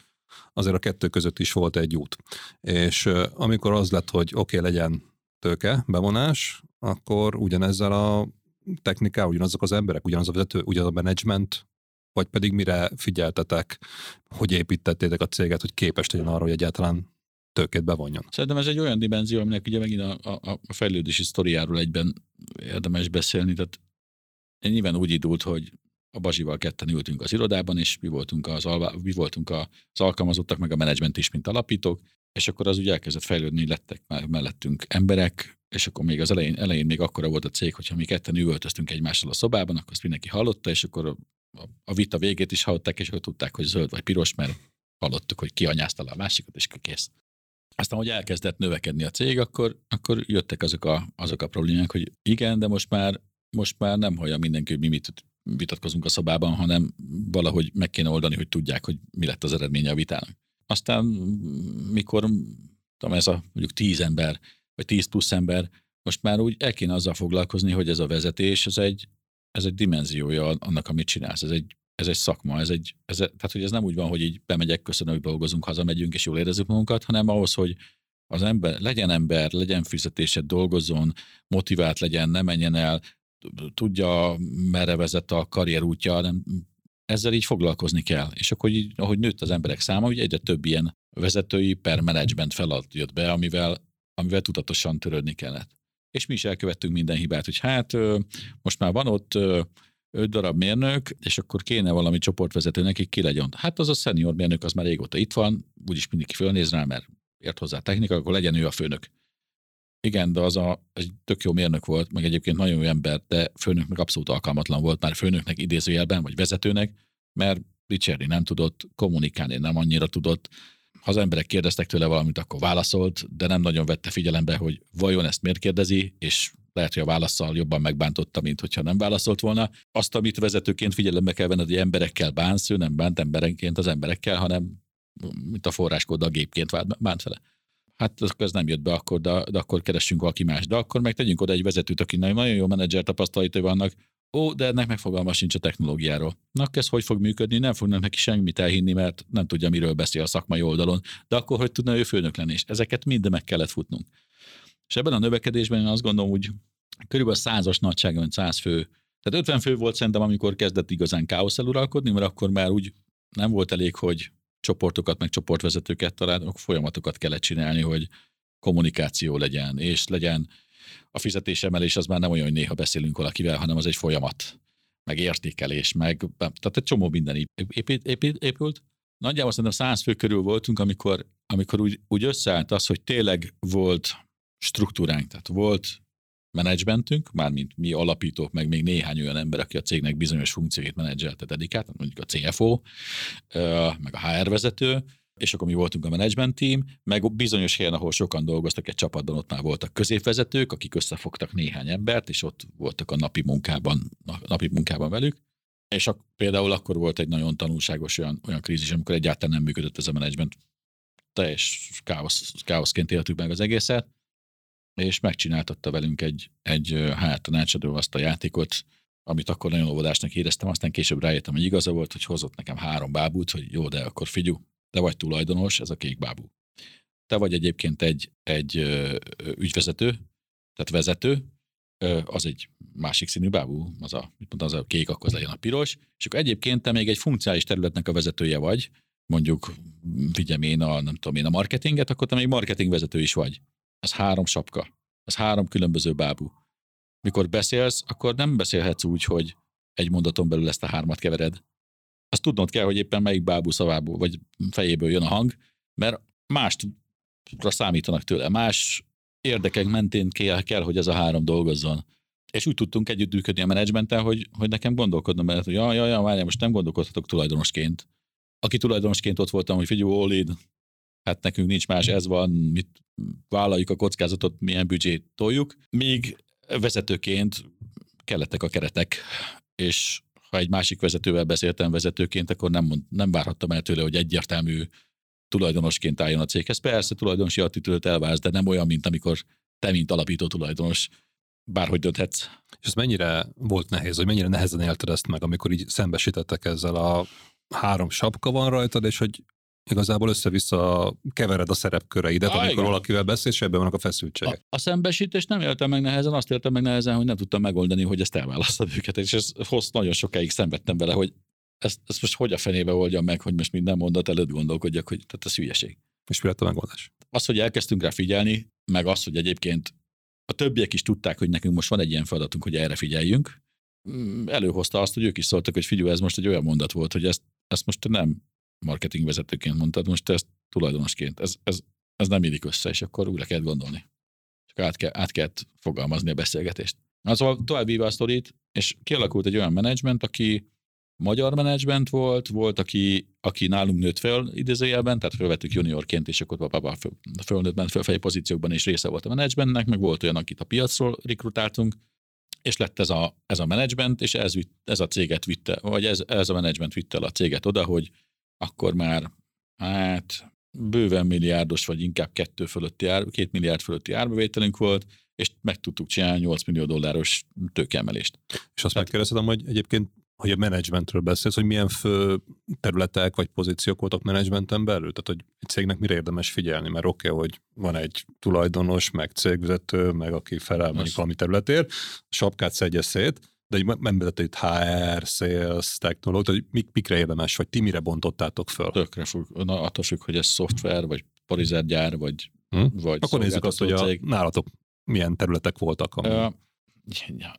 azért a kettő között is volt egy út. És uh, amikor az lett, hogy oké, okay, legyen tőke, bevonás, akkor ugyanezzel a techniká, ugyanazok az emberek, ugyanaz a vezető, ugyanaz a menedzsment vagy pedig mire figyeltetek, hogy építettétek a céget, hogy képes legyen arra, hogy egyáltalán tőkét bevonjon? Szerintem ez egy olyan dimenzió, aminek ugye megint a, a, a fejlődési sztoriáról egyben érdemes beszélni, tehát nyilván úgy indult, hogy a Bazsival ketten ültünk az irodában, és mi voltunk az, alvá, mi voltunk az alkalmazottak, meg a menedzsment is, mint alapítók, és akkor az úgy elkezdett fejlődni, lettek már mellettünk emberek, és akkor még az elején, elején még akkora volt a cég, hogyha mi ketten üvöltöztünk egymással a szobában, akkor azt mindenki hallotta, és akkor a, vita végét is hallották, és akkor tudták, hogy zöld vagy piros, mert hallottuk, hogy ki anyázta a másikat, és kész. Aztán, hogy elkezdett növekedni a cég, akkor, akkor jöttek azok a, azok a problémák, hogy igen, de most már, most már nem hallja mindenki, hogy mi mit vitatkozunk a szobában, hanem valahogy meg kéne oldani, hogy tudják, hogy mi lett az eredménye a vitának. Aztán, mikor tudom, ez a mondjuk tíz ember, vagy tíz plusz ember, most már úgy el kéne azzal foglalkozni, hogy ez a vezetés, ez egy, ez egy dimenziója annak, amit csinálsz. Ez egy, ez egy szakma, ez egy, ez, tehát hogy ez nem úgy van, hogy így bemegyek, köszönöm, hogy dolgozunk, hazamegyünk, és jól érezzük magunkat, hanem ahhoz, hogy az ember, legyen ember, legyen fizetése, dolgozzon, motivált legyen, ne menjen el, tudja, merre vezet a karrier útja, nem, ezzel így foglalkozni kell. És akkor így, ahogy nőtt az emberek száma, ugye egyre több ilyen vezetői per management feladat jött be, amivel, amivel tudatosan törődni kellett. És mi is elkövettünk minden hibát, hogy hát most már van ott öt darab mérnök, és akkor kéne valami csoportvezető nekik ki legyen. Hát az a senior mérnök, az már régóta itt van, úgyis mindenki fölnéz rá, mert ért hozzá technika, akkor legyen ő a főnök. Igen, de az a, egy tök jó mérnök volt, meg egyébként nagyon jó ember, de főnök meg abszolút alkalmatlan volt, már főnöknek idézőjelben, vagy vezetőnek, mert dicsérni nem tudott, kommunikálni nem annyira tudott. Ha az emberek kérdeztek tőle valamit, akkor válaszolt, de nem nagyon vette figyelembe, hogy vajon ezt miért kérdezi, és lehet, hogy a válaszsal jobban megbántotta, mint hogyha nem válaszolt volna. Azt, amit vezetőként figyelembe kell venned, hogy emberekkel bánsz, ő nem bánt emberenként az emberekkel, hanem mint a forráskóddal gépként bánt vele hát ez nem jött be akkor, de, de akkor keressünk valaki más. De akkor meg tegyünk oda egy vezetőt, aki nagyon jó menedzser tapasztalatai vannak, ó, de ennek megfogalma sincs a technológiáról. Na, ez hogy fog működni? Nem fognak neki semmit elhinni, mert nem tudja, miről beszél a szakmai oldalon. De akkor hogy tudna ő főnök lenni? És ezeket mind meg kellett futnunk. És ebben a növekedésben én azt gondolom, hogy körülbelül százas nagyságban, száz fő. Tehát 50 fő volt szerintem, amikor kezdett igazán káosz eluralkodni, mert akkor már úgy nem volt elég, hogy csoportokat, meg csoportvezetőket találni, akkor folyamatokat kellett csinálni, hogy kommunikáció legyen, és legyen a fizetésemelés az már nem olyan, hogy néha beszélünk valakivel, hanem az egy folyamat, meg értékelés, meg tehát egy csomó minden épít, épít, épült. Nagyjából szerintem száz fő körül voltunk, amikor, amikor úgy, úgy összeállt az, hogy tényleg volt struktúránk, tehát volt menedzsmentünk, mármint mi alapítók, meg még néhány olyan ember, aki a cégnek bizonyos funkcióit menedzselte dedikát, mondjuk a CFO, meg a HR vezető, és akkor mi voltunk a management team, meg bizonyos helyen, ahol sokan dolgoztak egy csapatban, ott már voltak középvezetők, akik összefogtak néhány embert, és ott voltak a napi munkában, napi munkában velük. És a, például akkor volt egy nagyon tanulságos olyan, olyan krízis, amikor egyáltalán nem működött ez a menedzsment. Teljes káosz, káoszként éltük meg az egészet, és megcsináltatta velünk egy, egy hát tanácsadó azt a játékot, amit akkor nagyon óvodásnak éreztem, aztán később rájöttem, hogy igaza volt, hogy hozott nekem három bábút, hogy jó, de akkor figyú, te vagy tulajdonos, ez a kék bábú. Te vagy egyébként egy, egy ügyvezető, tehát vezető, az egy másik színű bábú, az a, mit mondtam, az a kék, akkor az legyen a piros, és akkor egyébként te még egy funkciális területnek a vezetője vagy, mondjuk vigyem én a, nem tudom én, a marketinget, akkor te még marketingvezető is vagy az három sapka, az három különböző bábú. Mikor beszélsz, akkor nem beszélhetsz úgy, hogy egy mondaton belül ezt a hármat kevered. Azt tudnod kell, hogy éppen melyik bábú szavából, vagy fejéből jön a hang, mert másra számítanak tőle, más érdekek mentén kell, kell, hogy ez a három dolgozzon. És úgy tudtunk együtt működni a menedzsmenttel, hogy, hogy nekem gondolkodnom mert hogy ja, ja, ja, várjál, most nem gondolkodhatok tulajdonosként. Aki tulajdonosként ott voltam, hogy figyelj, Olid, hát nekünk nincs más, ez van, mit vállaljuk a kockázatot, milyen büdzsét toljuk, míg vezetőként kellettek a keretek, és ha egy másik vezetővel beszéltem vezetőként, akkor nem, mond, nem várhattam el tőle, hogy egyértelmű tulajdonosként álljon a céghez. Persze tulajdonosi attitűdöt elvársz, de nem olyan, mint amikor te, mint alapító tulajdonos, bárhogy dönthetsz. És ez mennyire volt nehéz, hogy mennyire nehezen élted ezt meg, amikor így szembesítettek ezzel a három sapka van rajtad, és hogy igazából össze-vissza kevered a szerepköreidet, ah, amikor igen. valakivel beszélsz, és ebben vannak a feszültségek. A, a szembesítés nem éltem meg nehezen, azt éltem meg nehezen, hogy nem tudtam megoldani, hogy ezt elválasztod őket, és ez hoz nagyon sokáig szenvedtem vele, hogy ezt, ezt most hogy a fenébe oldjam meg, hogy most minden mondat előtt gondolkodjak, hogy tehát ez hülyeség. És mi lett a megoldás? Az, hogy elkezdtünk rá figyelni, meg az, hogy egyébként a többiek is tudták, hogy nekünk most van egy ilyen feladatunk, hogy erre figyeljünk, mm, előhozta azt, hogy ők is szóltak, hogy figyelj, ez most egy olyan mondat volt, hogy ezt, ezt most nem marketingvezetőként mondtad, most ezt tulajdonosként. Ez, ez, ez nem illik össze, és akkor újra kell gondolni. Csak át, kell, át kellett fogalmazni a beszélgetést. Szóval tovább víve a sztorit, és kialakult egy olyan menedzsment, aki magyar menedzsment volt, volt, aki, aki nálunk nőtt fel idézőjelben, tehát felvettük juniorként, és akkor papá föl, fölnőtt ment fölfelé pozíciókban, és része volt a menedzsmentnek, meg volt olyan, akit a piacról rekrutáltunk, és lett ez a, ez a menedzsment, és ez, ez a céget vitte, vagy ez, ez a menedzsment vitte el a céget oda, hogy akkor már hát bőven milliárdos, vagy inkább kettő fölötti ár, két milliárd fölötti árbevételünk volt, és meg tudtuk csinálni 8 millió dolláros tőkeemelést. És azt megkérdeztem, hogy egyébként hogy a menedzsmentről beszélsz, hogy milyen fő területek vagy pozíciók voltak menedzsmenten belül? Tehát, hogy egy cégnek mire érdemes figyelni? Mert oké, okay, hogy van egy tulajdonos, meg cégvezető, meg aki felel mondjuk valami területért, sapkát szedje szét, de egy membetet itt HR, sales, technológia, tehát mik, mikre érdemes, vagy ti mire bontottátok föl? Tökre függ, na, attól függ, hogy ez szoftver, vagy parizergyár, vagy, hmm? vagy Akkor nézzük azt, hogy a, nálatok milyen területek voltak. Ami... Uh,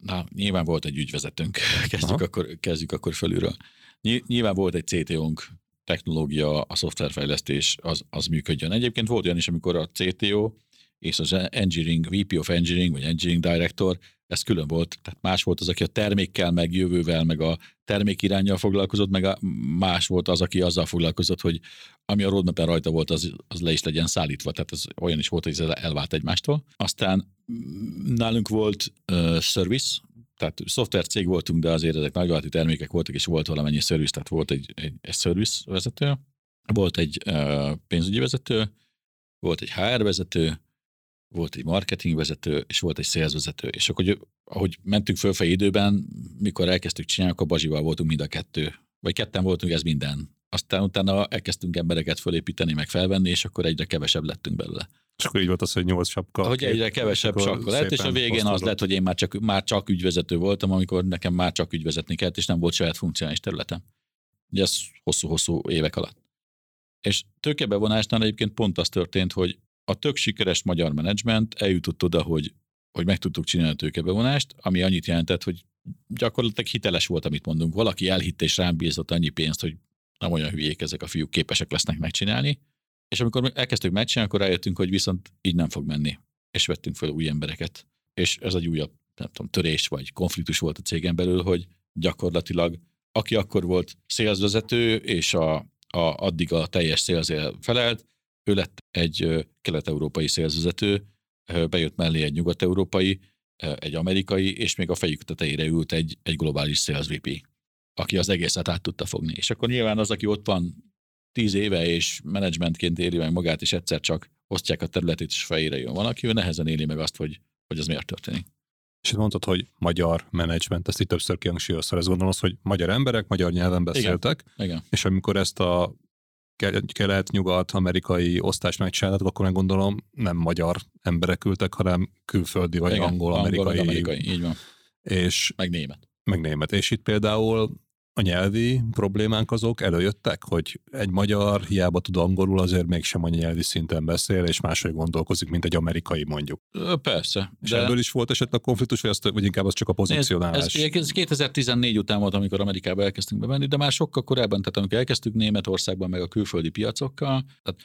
na, nyilván volt egy ügyvezetőnk, [laughs] kezdjük akkor, kezdjük akkor felülről. Nyilván volt egy CTO-nk, technológia, a szoftverfejlesztés, az, az működjön. Egyébként volt olyan is, amikor a CTO és az engineering, VP of Engineering, vagy Engineering Director, ez külön volt, tehát más volt az, aki a termékkel, meg jövővel, meg a termék irányjal foglalkozott, meg a más volt az, aki azzal foglalkozott, hogy ami a roadmap rajta volt, az, az le is legyen szállítva, tehát ez olyan is volt, hogy ez elvált egymástól. Aztán nálunk volt uh, service, tehát szoftvercég voltunk, de azért ezek nagyvállalati termékek voltak, és volt valamennyi service, tehát volt egy, egy, egy service vezető, volt egy uh, pénzügyi vezető, volt egy HR vezető, volt egy marketingvezető, és volt egy szélzvezető. És akkor, ahogy mentünk fölfelé időben, mikor elkezdtük csinálni, akkor Bazsival voltunk mind a kettő. Vagy ketten voltunk, ez minden. Aztán utána elkezdtünk embereket fölépíteni, meg felvenni, és akkor egyre kevesebb lettünk belőle. És akkor így volt az, hogy nyolc sapka. Hogy egyre kevesebb sapka lett, és a végén az lett, hogy én már csak, már csak ügyvezető voltam, amikor nekem már csak ügyvezetni kellett, és nem volt saját funkcionális területem. Ugye ez hosszú-hosszú évek alatt. És tőkebevonásnál egyébként pont az történt, hogy a tök sikeres magyar menedzsment eljutott oda, hogy, hogy meg tudtuk csinálni a tőkebevonást, ami annyit jelentett, hogy gyakorlatilag hiteles volt, amit mondunk. Valaki elhitte és rám bízott annyi pénzt, hogy nem olyan hülyék ezek a fiúk, képesek lesznek megcsinálni. És amikor elkezdtük megcsinálni, akkor rájöttünk, hogy viszont így nem fog menni. És vettünk fel új embereket. És ez egy újabb, nem tudom, törés vagy konfliktus volt a cégen belül, hogy gyakorlatilag aki akkor volt szélzvezető, és a, a, addig a teljes szélzél felelt, ő lett egy kelet-európai szélzvezető, bejött mellé egy nyugat-európai, egy amerikai, és még a fejük tetejére ült egy, egy globális sales VP, aki az egészet át tudta fogni. És akkor nyilván az, aki ott van tíz éve, és menedzsmentként éli meg magát, és egyszer csak osztják a területét, és fejére jön valaki, ő nehezen éli meg azt, hogy, hogy az miért történik. És mondtad, hogy magyar menedzsment, ezt itt többször kihangsúlyozta, ez gondolom hogy magyar emberek, magyar nyelven beszéltek, Igen. Igen. és amikor ezt a kelet-nyugat-amerikai osztást megcsináltatok, akkor meg gondolom nem magyar emberek ültek, hanem külföldi vagy angol-amerikai. Angol, amerikai, így van. És, meg német. Meg német. És itt például a nyelvi problémánk azok előjöttek, hogy egy magyar hiába tud angolul, azért mégsem a nyelvi szinten beszél, és máshogy gondolkozik, mint egy amerikai mondjuk. Persze. És de... ebből is volt esetleg konfliktus, vagy, azt, vagy inkább az csak a pozícionálás? Ez, ez, ez 2014 után volt, amikor Amerikába elkezdtünk bevenni, de már sokkal korábban, tehát amikor elkezdtük Németországban, meg a külföldi piacokkal, tehát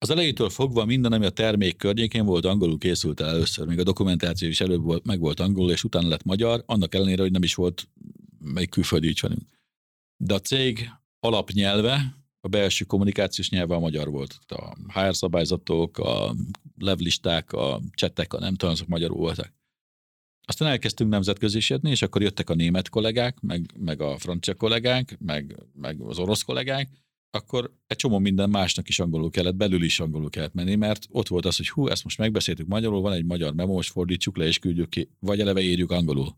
az elejétől fogva minden, ami a termék környékén volt, angolul készült el először, még a dokumentáció is előbb volt, meg volt angolul, és utána lett magyar, annak ellenére, hogy nem is volt melyik külföldi ügyfelünk. De a cég alapnyelve, a belső kommunikációs nyelve a magyar volt. A HR szabályzatok, a levlisták, a csetek, a nem tudom, azok magyarul voltak. Aztán elkezdtünk nemzetközisedni, és akkor jöttek a német kollégák, meg, meg a francia kollégák, meg, meg az orosz kollégák, akkor egy csomó minden másnak is angolul kellett, belül is angolul kellett menni, mert ott volt az, hogy hú, ezt most megbeszéltük magyarul, van egy magyar memo, most fordítsuk le és küldjük ki, vagy eleve írjuk angolul.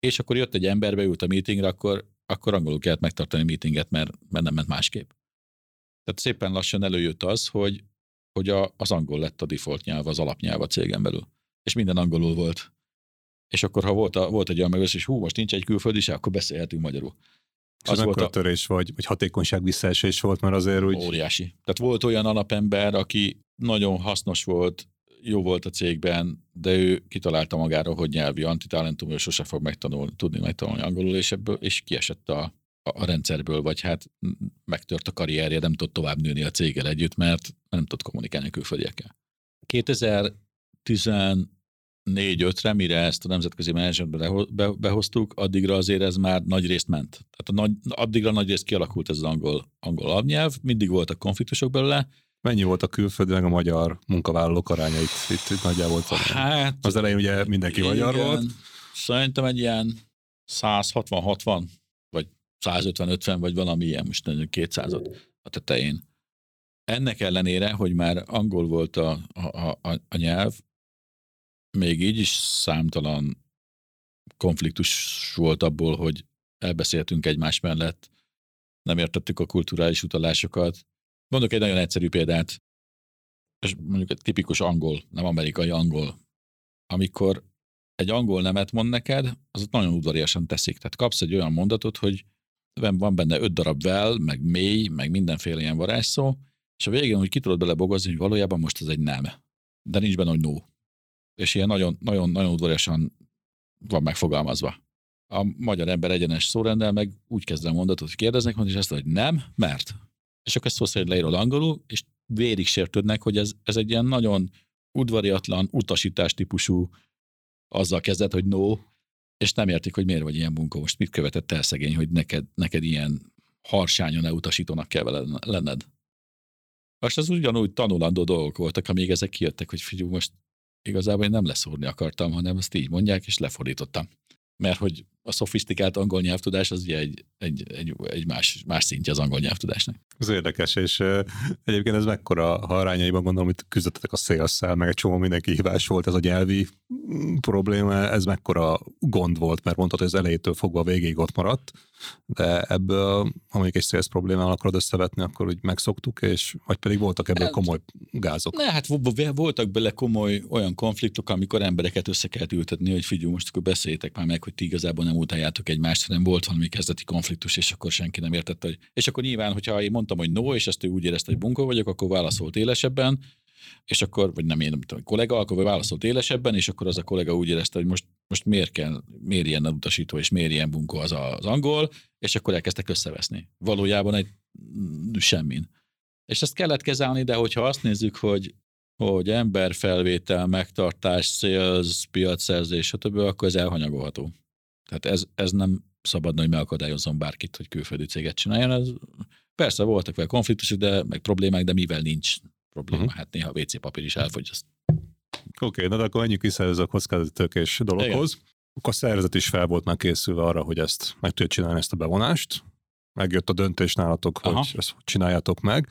És akkor jött egy ember, beült a meetingre, akkor akkor angolul kellett megtartani meetinget, mert, mert nem ment másképp. Tehát szépen lassan előjött az, hogy, hogy a, az angol lett a default nyelv, az alapnyelv a cégen belül. És minden angolul volt. És akkor, ha volt, a, volt egy olyan megbeszélés, hogy hú, most nincs egy külföldi se, akkor beszélhetünk magyarul. Az volt a törés vagy, vagy hatékonyság visszaesés volt, mert azért úgy... Óriási. Tehát volt olyan alapember, aki nagyon hasznos volt, jó volt a cégben, de ő kitalálta magára, hogy nyelvi antitalentum, ő sose fog megtanulni, tudni megtanulni angolul, és ebből, és kiesett a, a, rendszerből, vagy hát megtört a karrierje, nem tud tovább nőni a céggel együtt, mert nem tud kommunikálni a külföldiekkel. 2014-5-re, mire ezt a nemzetközi menedzsmentbe behoztuk, addigra azért ez már nagy részt ment. Tehát a nagy, addigra nagy részt kialakult ez az angol, angol alapnyelv, mindig voltak konfliktusok belőle, Mennyi volt a külföldi meg a magyar munkavállalók aránya itt, itt, itt nagyjából? Hát, az elején ugye mindenki igen, magyar volt. Szerintem egy ilyen 160-60, vagy 150-50, vagy valami ilyen, most 200-at a tetején. Ennek ellenére, hogy már angol volt a, a, a, a nyelv, még így is számtalan konfliktus volt abból, hogy elbeszéltünk egymás mellett, nem értettük a kulturális utalásokat, Mondok egy nagyon egyszerű példát, és mondjuk egy tipikus angol, nem amerikai angol. Amikor egy angol nemet mond neked, az ott nagyon udvariasan teszik. Tehát kapsz egy olyan mondatot, hogy van benne öt darab vel, meg mély, meg mindenféle ilyen varázsszó, és a végén úgy ki tudod bele bogozni, hogy valójában most ez egy nem. De nincs benne, hogy no. És ilyen nagyon, nagyon, nagyon udvariasan van megfogalmazva. A magyar ember egyenes szórendel meg úgy kezd a mondatot, hogy kérdeznek, és ezt, hogy nem, mert és akkor ezt szó szerint leírod angolul, és vérig sértődnek, hogy ez, ez egy ilyen nagyon udvariatlan, utasítás típusú, azzal kezdett, hogy no, és nem értik, hogy miért vagy ilyen bunkó, most mit követett el szegény, hogy neked, neked ilyen harsányon elutasítónak kell lenned. Most az ugyanúgy tanulandó dolgok voltak, amíg ezek kijöttek, hogy figyelj, most igazából én nem leszúrni akartam, hanem ezt így mondják, és lefordítottam mert hogy a szofisztikált angol nyelvtudás az ugye egy, egy, egy, egy más, más szintje az angol nyelvtudásnak. Ez érdekes, és uh, egyébként ez mekkora, ha arányaiban gondolom, hogy küzdöttetek a szélszel, meg egy csomó mindenki hívás volt ez a nyelvi mm, probléma, ez mekkora gond volt, mert mondtad, hogy az elejétől fogva végig ott maradt, de ebből, ha mondjuk egy sales problémával akarod összevetni, akkor úgy megszoktuk, és vagy pedig voltak ebből komoly gázok? Ne, hát voltak bele komoly olyan konfliktok, amikor embereket össze kellett ültetni, hogy figyelj, most akkor beszéljétek már meg, hogy ti igazából nem utáljátok egymást, hanem volt valami kezdeti konfliktus, és akkor senki nem értette, hogy... És akkor nyilván, hogyha én mondtam, hogy no, és ezt ő úgy érezte, hogy bunkó vagyok, akkor válaszolt élesebben, és akkor, vagy nem én, nem tudom, kollega, akkor válaszolt élesebben, és akkor az a kollega úgy érezte, hogy most, most miért kell, miért ilyen utasító, és miért ilyen bunkó az az angol, és akkor elkezdtek összeveszni. Valójában egy mm, semmin. És ezt kellett kezelni, de hogyha azt nézzük, hogy hogy emberfelvétel, megtartás, sales, piacszerzés, stb., akkor ez elhanyagolható. Tehát ez, ez nem szabadna, hogy megakadályozzon bárkit, hogy külföldi céget csináljon. Ez, persze voltak vele konfliktusok, de meg problémák, de mivel nincs probléma, uh-huh. hát néha a WC papír is elfogy. Azt... Oké, okay, de akkor menjünk vissza ez a kockázattökés dologhoz. Igen. Akkor a szervezet is fel volt már készülve arra, hogy ezt meg tudja csinálni ezt a bevonást. Megjött a döntés nálatok, Aha. hogy ezt csináljátok meg.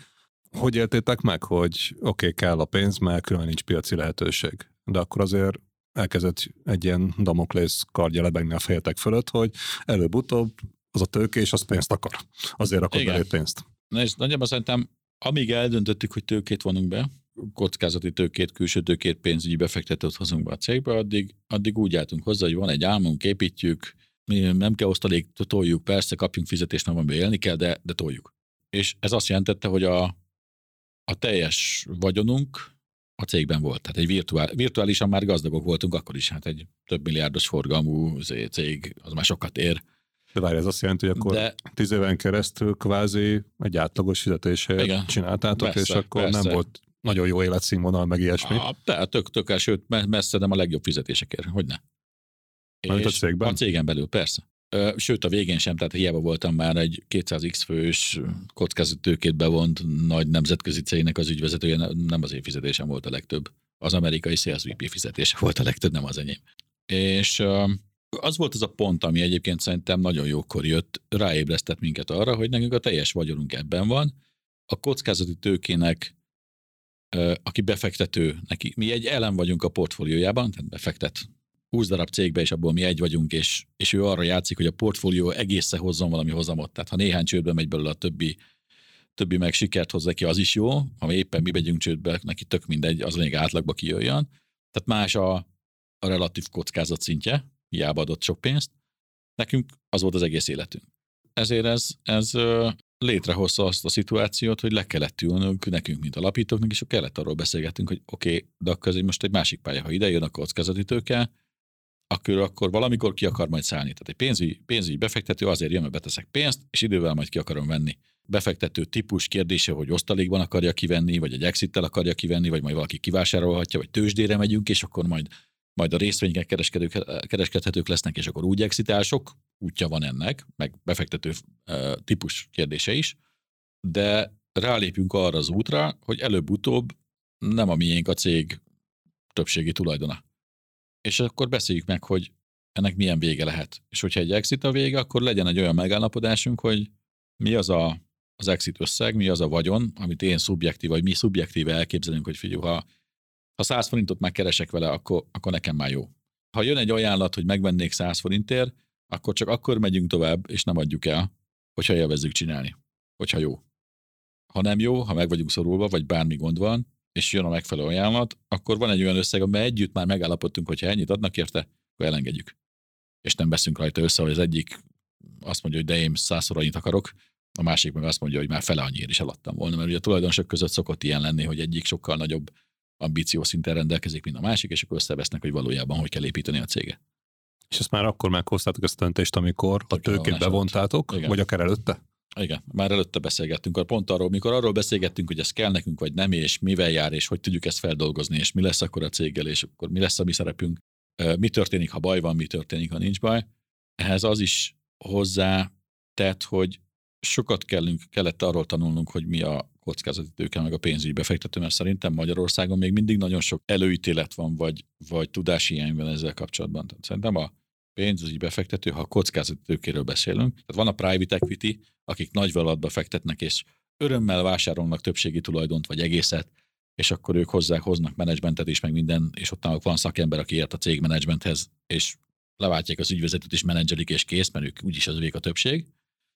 Hogy éltétek meg, hogy oké, okay, kell a pénz, mert különben nincs piaci lehetőség. De akkor azért elkezdett egy ilyen Damoklész kardja lebegni a fejetek fölött, hogy előbb-utóbb az a tőkés, az pénzt akar. Azért akar belé pénzt. Na és nagyjából szerintem, amíg eldöntöttük, hogy tőkét vonunk be, kockázati tőkét, külső tőkét, pénzügyi befektetőt hozunk be a cégbe, addig, addig úgy álltunk hozzá, hogy van egy álmunk, építjük, mi nem kell osztalék, toljuk, persze kapjunk fizetést, nem élni kell, de, de toljuk. És ez azt jelentette, hogy a, a teljes vagyonunk a cégben volt. Tehát egy virtuál, virtuálisan már gazdagok voltunk akkor is, hát egy több milliárdos forgalmú cég, az már sokat ér. De várj, ez azt jelenti, hogy akkor De... tíz éven keresztül kvázi egy átlagos fizetésért Igen. csináltátok, persze, és akkor persze. nem volt nagyon jó életszínvonal, meg ilyesmi. A, tehát tök, tök, sőt, messze nem a legjobb fizetésekért, hogy ne. a cégben? A cégen belül, persze. Sőt, a végén sem, tehát hiába voltam már egy 200x fős kockázatőkét bevont nagy nemzetközi cégnek az ügyvezetője, nem az én fizetésem volt a legtöbb. Az amerikai sales VP fizetése volt a legtöbb, nem az enyém. És az volt az a pont, ami egyébként szerintem nagyon jókor jött, ráébresztett minket arra, hogy nekünk a teljes vagyonunk ebben van. A kockázati tőkének, aki befektető, neki, mi egy elem vagyunk a portfóliójában, tehát befektet 20 darab cégbe, és abból mi egy vagyunk, és, és ő arra játszik, hogy a portfólió egészen hozzon valami hozamot. Tehát ha néhány csődbe megy belőle a többi, többi meg sikert hoz neki, az is jó. Ha éppen mi megyünk csődbe, neki tök mindegy, az lényeg átlagba kijöjjön. Tehát más a, a relatív kockázat szintje, hiába adott sok pénzt. Nekünk az volt az egész életünk. Ezért ez, ez létrehozta azt a szituációt, hogy le kellett ülnünk nekünk, mint alapítóknak, és kellett arról beszélgetünk, hogy oké, okay, de akkor ez most egy másik pálya, ha ide jön a kockázati tőke, akkor, akkor valamikor ki akar majd szállni. Tehát egy pénzügyi, pénzügyi befektető azért jön, mert beteszek pénzt, és idővel majd ki akarom venni. Befektető típus kérdése, hogy osztalékban akarja kivenni, vagy egy exittel akarja kivenni, vagy majd valaki kivásárolhatja, vagy tőzsdére megyünk, és akkor majd majd a részvények kereskedhetők lesznek, és akkor úgy exitál, sok útja van ennek, meg befektető típus kérdése is, de rálépünk arra az útra, hogy előbb-utóbb nem a miénk a cég többségi tulajdona. És akkor beszéljük meg, hogy ennek milyen vége lehet. És hogyha egy exit a vége, akkor legyen egy olyan megállapodásunk, hogy mi az a, az exit összeg, mi az a vagyon, amit én szubjektív, vagy mi szubjektíve elképzelünk, hogy figyelj, ha ha 100 forintot megkeresek vele, akkor, akkor nekem már jó. Ha jön egy ajánlat, hogy megvennék 100 forintért, akkor csak akkor megyünk tovább, és nem adjuk el, hogyha élvezzük csinálni, hogyha jó. Ha nem jó, ha meg vagyunk szorulva, vagy bármi gond van, és jön a megfelelő ajánlat, akkor van egy olyan összeg, amiben együtt már megállapodtunk, hogy ha ennyit adnak érte, akkor elengedjük. És nem veszünk rajta össze, hogy az egyik azt mondja, hogy de én százszor annyit akarok, a másik meg azt mondja, hogy már fele annyiért is eladtam volna, mert ugye a tulajdonosok között szokott ilyen lenni, hogy egyik sokkal nagyobb ambíciószinten rendelkezik, mint a másik, és akkor összevesznek, hogy valójában hogy kell építeni a céget. És ezt már akkor meghoztátok ezt a döntést, amikor a tőkét bevontátok, Igen. vagy akár előtte? Igen, már előtte beszélgettünk, pont arról, mikor arról beszélgettünk, hogy ez kell nekünk, vagy nem, és mivel jár, és hogy tudjuk ezt feldolgozni, és mi lesz akkor a céggel, és akkor mi lesz a mi szerepünk, mi történik, ha baj van, mi történik, ha nincs baj. Ehhez az is hozzá tett, hogy sokat kellünk, kellett arról tanulnunk, hogy mi a kockázati tőke, meg a pénzügyi befektető, mert szerintem Magyarországon még mindig nagyon sok előítélet van, vagy, vagy tudásihiány van ezzel kapcsolatban. Tehát szerintem a pénzügyi befektető, ha a kockázati tőkéről beszélünk, tehát van a private equity, akik nagy vállalatba fektetnek, és örömmel vásárolnak többségi tulajdont, vagy egészet, és akkor ők hozzák, hoznak menedzsmentet is, meg minden, és ott van szakember, aki ért a cég menedzsmenthez, és leváltják az ügyvezetőt is menedzselik, és kész, mert ők úgyis az övék a többség.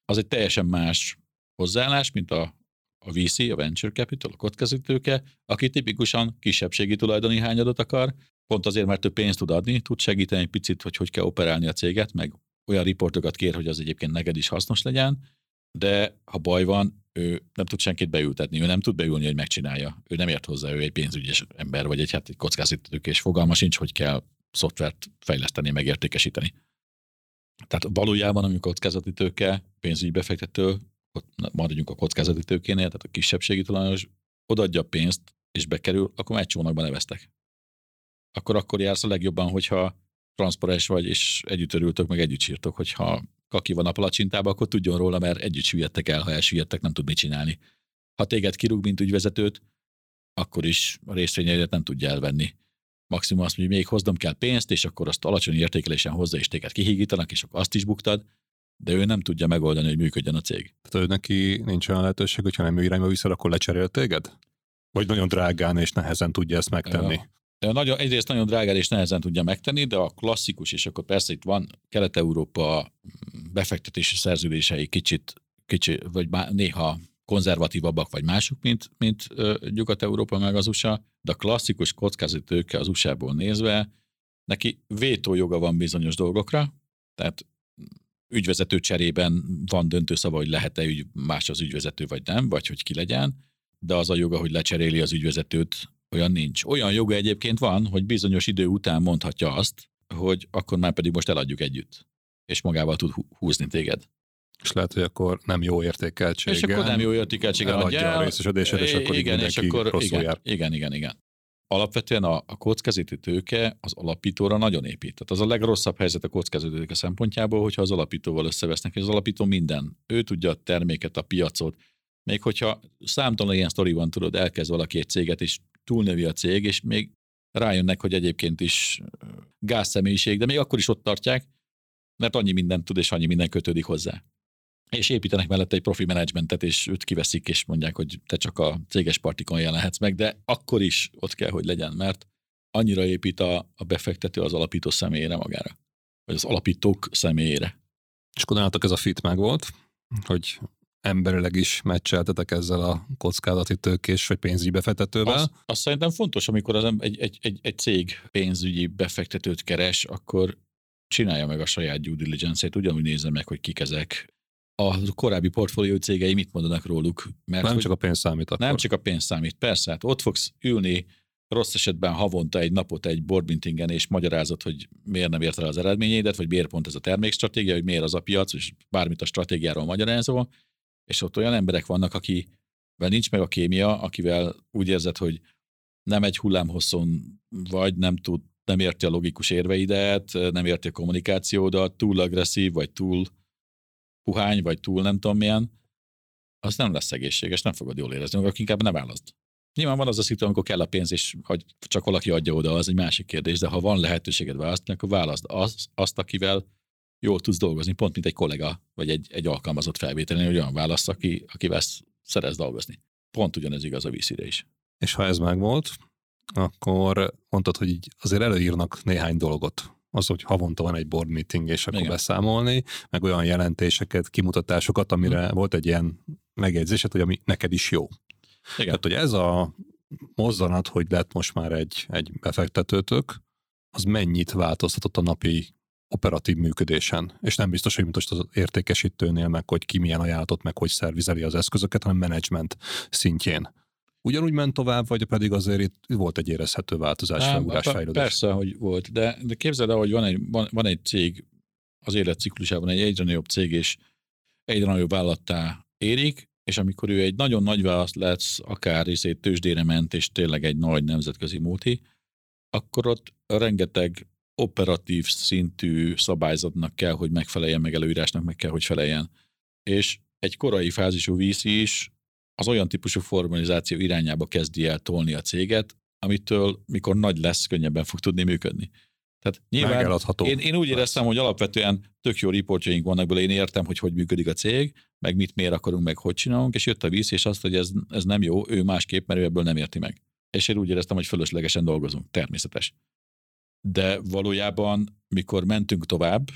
Az egy teljesen más hozzáállás, mint a a VC, a Venture Capital, a kockázatőke, aki tipikusan kisebbségi tulajdoni hányadot akar, pont azért, mert több pénzt tud adni, tud segíteni egy picit, hogy hogy kell operálni a céget, meg olyan riportokat kér, hogy az egyébként neked is hasznos legyen, de ha baj van, ő nem tud senkit beültetni, ő nem tud beülni, hogy megcsinálja. Ő nem ért hozzá, ő egy pénzügyes ember, vagy egy, hát egy kockázatők, és fogalma sincs, hogy kell szoftvert fejleszteni, megértékesíteni. Tehát valójában, amikor kockázati tőke, pénzügyi befektető maradjunk a kockázati tőkénél, tehát a kisebbségi tulajdonos odaadja a pénzt, és bekerül, akkor egy csónakban neveztek. Akkor akkor jársz a legjobban, hogyha transzparens vagy, és együtt örültök, meg együtt sírtok, hogyha kaki van a palacsintában, akkor tudjon róla, mert együtt süllyedtek el, ha elsüllyedtek, nem tud mit csinálni. Ha téged kirúg, mint ügyvezetőt, akkor is a részvényeidet nem tudja elvenni. Maximum azt mondja, hogy még hoznom kell pénzt, és akkor azt alacsony értékelésen hozza, és téged kihígítanak, és akkor azt is buktad, de ő nem tudja megoldani, hogy működjön a cég. Tehát ő neki nincs olyan lehetőség, hogyha nem ő irányba viszed, akkor lecserél téged? Vagy nagyon drágán és nehezen tudja ezt megtenni? Ja. De nagyon, egyrészt nagyon drágán és nehezen tudja megtenni, de a klasszikus, és akkor persze itt van Kelet-Európa befektetési szerződései kicsit, kicsit vagy néha konzervatívabbak vagy mások, mint, mint Nyugat-Európa meg az USA, de a klasszikus kockázati tőke az USA-ból nézve, neki vétójoga van bizonyos dolgokra, tehát ügyvezető cserében van döntő szava, hogy lehet-e ügy, más az ügyvezető, vagy nem, vagy hogy ki legyen, de az a joga, hogy lecseréli az ügyvezetőt, olyan nincs. Olyan joga egyébként van, hogy bizonyos idő után mondhatja azt, hogy akkor már pedig most eladjuk együtt, és magával tud húzni téged. És lehet, hogy akkor nem jó értékeltséggel. És akkor nem jó értékeltséggel adja a részesedésed, és akkor igen, és akkor igen, jár. igen, igen, igen alapvetően a, a kockázati tőke az alapítóra nagyon épít. Tehát az a legrosszabb helyzet a kockázati tőke szempontjából, hogyha az alapítóval összevesznek, és az alapító minden. Ő tudja a terméket, a piacot. Még hogyha számtalan ilyen sztori van, tudod, elkezd valaki egy céget, és túlnövi a cég, és még rájönnek, hogy egyébként is gázszemélyiség, de még akkor is ott tartják, mert annyi mindent tud, és annyi minden kötődik hozzá és építenek mellette egy profi menedzsmentet, és őt kiveszik, és mondják, hogy te csak a céges partikon jelenhetsz meg, de akkor is ott kell, hogy legyen, mert annyira épít a, a befektető az alapító személyére magára, vagy az alapítók személyére. És akkor nálatok ez a fit meg volt, hogy emberileg is meccseltetek ezzel a kockázati tőkés vagy pénzügyi befektetővel. Azt, azt szerintem fontos, amikor az egy, egy, egy, egy cég pénzügyi befektetőt keres, akkor csinálja meg a saját due diligence-ét, ugyanúgy nézze meg, hogy kik ezek, a korábbi portfólió cégei mit mondanak róluk. Mert nem csak a pénz számít akkor. Nem csak a pénz számít, persze. Hát ott fogsz ülni rossz esetben havonta egy napot egy board meetingen, és magyarázat, hogy miért nem ért el az eredményeidet, vagy miért pont ez a termékstratégia, hogy miért az a piac, és bármit a stratégiáról magyarázol, és ott olyan emberek vannak, akivel nincs meg a kémia, akivel úgy érzed, hogy nem egy hullámhosszon vagy, nem tud, nem érti a logikus érveidet, nem érti a kommunikációdat, túl agresszív, vagy túl puhány, vagy túl nem tudom milyen, az nem lesz egészséges, nem fogod jól érezni, akkor inkább nem választ. Nyilván van az a szitu, amikor kell a pénz, és hogy csak valaki adja oda, az egy másik kérdés, de ha van lehetőséged választani, akkor választ az, azt, akivel jól tudsz dolgozni, pont mint egy kollega, vagy egy, egy alkalmazott felvételen, hogy olyan válasz, aki, akivel szeretsz dolgozni. Pont ugyanez igaz a vízire is. És ha ez megvolt, akkor mondtad, hogy így azért előírnak néhány dolgot. Az, hogy havonta van egy board meeting, és akkor Igen. beszámolni, meg olyan jelentéseket, kimutatásokat, amire hmm. volt egy ilyen megjegyzésed, hogy ami neked is jó. Igen. Tehát, hogy ez a mozzanat, hogy lett most már egy, egy befektetőtök, az mennyit változtatott a napi operatív működésen, és nem biztos, hogy most az értékesítőnél, meg hogy ki milyen ajánlatot, meg hogy szervizeli az eszközöket, hanem menedzsment szintjén. Ugyanúgy ment tovább, vagy pedig azért itt volt egy érezhető változás, felugrás, fejlődés? Persze, hogy volt, de, de képzeld el, hogy van egy, van, van egy cég az életciklusában, egy egyre nagyobb cég, és egyre nagyobb vállattá érik, és amikor ő egy nagyon nagy választ lesz, akár részét tőzsdére ment, és tényleg egy nagy nemzetközi multi, akkor ott rengeteg operatív szintű szabályzatnak kell, hogy megfeleljen, meg előírásnak meg kell, hogy feleljen. És egy korai fázisú VC is az olyan típusú formalizáció irányába kezdi el tolni a céget, amitől, mikor nagy lesz, könnyebben fog tudni működni. Tehát nyilván én, én úgy éreztem, hogy alapvetően tök jó riportjaink vannak belőle, én értem, hogy hogy működik a cég, meg mit miért akarunk, meg hogy csinálunk, és jött a víz, és azt, hogy ez, ez nem jó, ő másképp, mert ő ebből nem érti meg. És én úgy éreztem, hogy fölöslegesen dolgozunk, természetes. De valójában, mikor mentünk tovább,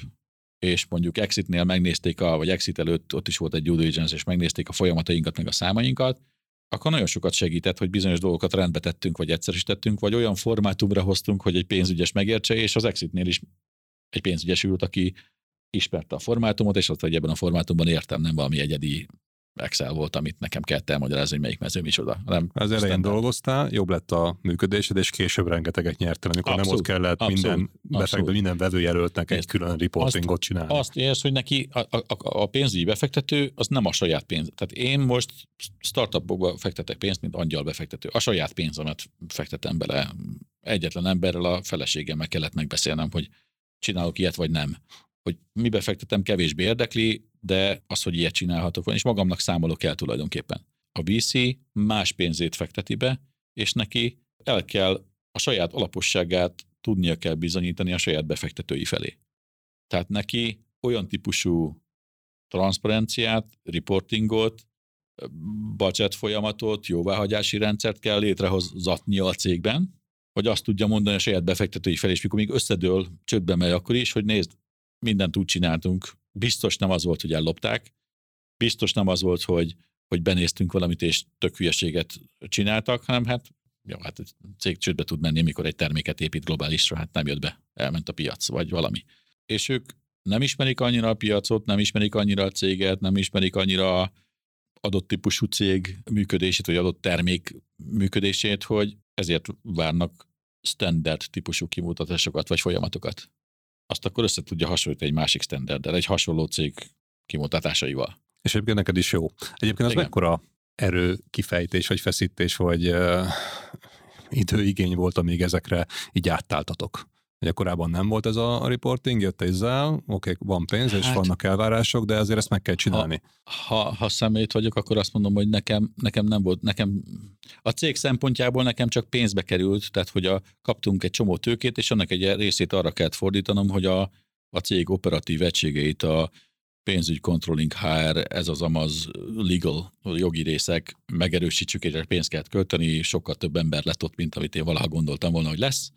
és mondjuk Exitnél megnézték, a, vagy Exit előtt ott is volt egy due diligence, és megnézték a folyamatainkat, meg a számainkat, akkor nagyon sokat segített, hogy bizonyos dolgokat rendbe tettünk, vagy egyszerűsítettünk, vagy olyan formátumra hoztunk, hogy egy pénzügyes megértse, és az Exitnél is egy pénzügyes ült, aki ismerte a formátumot, és azt, hogy ebben a formátumban értem, nem valami egyedi Excel volt, amit nekem kellett elmagyarázni, hogy melyik mező micsoda. Nem az elején standard. dolgoztál, jobb lett a működésed, és később rengeteget nyertél, amikor abszolút, nem ott kellett abszolút, minden befektető, minden vevőjelöltnek egy külön reportingot csinálni. Azt érsz, hogy neki a, a, a pénzügyi befektető az nem a saját pénz. Tehát én most startupokba fektetek pénzt, mint angyal befektető. A saját pénzemet fektetem bele. Egyetlen emberrel a feleségemmel kellett megbeszélnem, hogy csinálok ilyet, vagy nem hogy mi befektetem, kevésbé érdekli, de az, hogy ilyet csinálhatok, és magamnak számolok el tulajdonképpen. A VC más pénzét fekteti be, és neki el kell a saját alaposságát tudnia kell bizonyítani a saját befektetői felé. Tehát neki olyan típusú transzparenciát, reportingot, budget folyamatot, jóváhagyási rendszert kell létrehozatnia a cégben, hogy azt tudja mondani a saját befektetői felé, és mikor még összedől, csődbe megy akkor is, hogy nézd, mindent úgy csináltunk. Biztos nem az volt, hogy ellopták, biztos nem az volt, hogy, hogy benéztünk valamit, és tök hülyeséget csináltak, hanem hát jó, hát egy cég csődbe tud menni, mikor egy terméket épít globálisra, hát nem jött be, elment a piac, vagy valami. És ők nem ismerik annyira a piacot, nem ismerik annyira a céget, nem ismerik annyira adott típusú cég működését, vagy adott termék működését, hogy ezért várnak standard típusú kimutatásokat, vagy folyamatokat azt akkor össze tudja hasonlítani egy másik standarddel, egy hasonló cég kimutatásaival. És egyébként neked is jó. Egyébként az Igen. mekkora erő kifejtés, vagy feszítés, vagy uh, időigény volt, amíg ezekre így áttáltatok? Ugye korábban nem volt ez a reporting, jött egy zál, oké, okay, van pénz, hát, és vannak elvárások, de azért ezt meg kell csinálni. Ha, ha, ha szemét vagyok, akkor azt mondom, hogy nekem, nekem nem volt, nekem a cég szempontjából nekem csak pénzbe került, tehát hogy a, kaptunk egy csomó tőkét, és annak egy részét arra kellett fordítanom, hogy a, a cég operatív egységeit, a pénzügy, controlling, HR, ez az amaz legal, jogi részek, megerősítsük, és pénzt kellett költeni, sokkal több ember lett ott, mint amit én valaha gondoltam volna, hogy lesz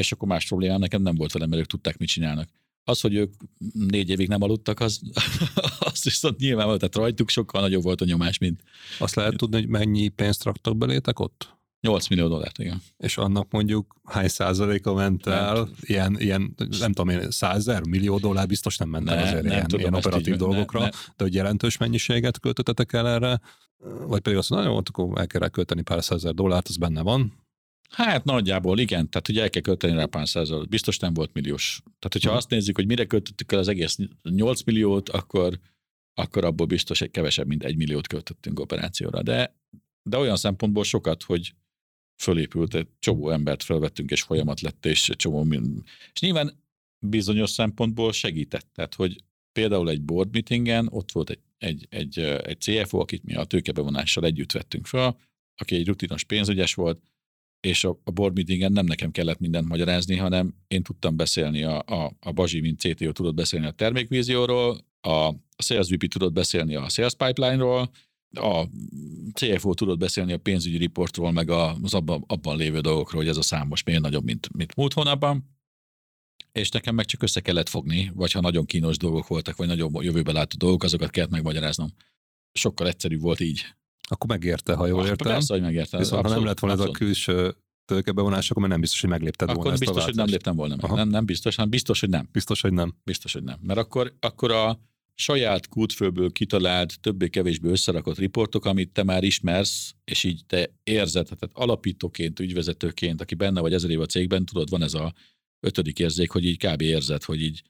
és akkor más problémám nekem nem volt velem, mert ők tudták, mit csinálnak. Az, hogy ők négy évig nem aludtak, az, [laughs] az viszont nyilván volt, tehát rajtuk sokkal nagyobb volt a nyomás, mint... Azt lehet tudni, hogy mennyi pénzt raktak belétek ott? 8 millió dollárt, igen. És annak mondjuk hány százaléka ment el, nem. ilyen, ilyen, nem tudom én, százer, millió dollár biztos nem ment el ne, azért nem ilyen, tudom, ilyen operatív így, dolgokra, ne, ne. de hogy jelentős mennyiséget költöttetek el erre, vagy pedig azt mondja, hogy akkor el kell költeni pár százer dollárt, az benne van, Hát nagyjából igen, tehát hogy el kell költeni rá pár százalék. Biztos nem volt milliós. Tehát, hogyha hmm. azt nézzük, hogy mire költöttük el az egész 8 milliót, akkor, akkor abból biztos egy kevesebb, mint egy milliót költöttünk operációra. De, de olyan szempontból sokat, hogy fölépült, egy csomó embert felvettünk, és folyamat lett, és csomó mind. És nyilván bizonyos szempontból segített. Tehát, hogy például egy board meetingen ott volt egy, egy, egy, egy CFO, akit mi a tőkebevonással együtt vettünk fel, aki egy rutinos pénzügyes volt, és a, a board meetingen nem nekem kellett mindent magyarázni, hanem én tudtam beszélni, a, a, a Bazsi, mint CTO tudott beszélni a termékvízióról, a Sales VP tudott beszélni a Sales Pipeline-ról, a CFO tudott beszélni a pénzügyi riportról, meg az abban, abban lévő dolgokról, hogy ez a szám most miért nagyobb, mint, mint múlt hónapban. És nekem meg csak össze kellett fogni, vagy ha nagyon kínos dolgok voltak, vagy nagyon jövőbe látó dolgok, azokat kellett megmagyaráznom. Sokkal egyszerűbb volt így. Akkor megérte, ha jól ah, értem. Persze, hogy megérte. Viszont ha nem lett volna abszolút. ez a külső tőkebevonás, akkor nem biztos, hogy meglépted akkor volna biztos, ezt a hogy nem léptem volna meg. Nem, nem biztos, hanem biztos, hogy nem. Biztos, hogy nem. Biztos, hogy nem. Mert akkor, akkor a saját kútfőből kitalált, többé-kevésbé összerakott riportok, amit te már ismersz, és így te érzed, tehát alapítóként, ügyvezetőként, aki benne vagy ezer év a cégben, tudod, van ez a ötödik érzék, hogy így kb. érzed, hogy így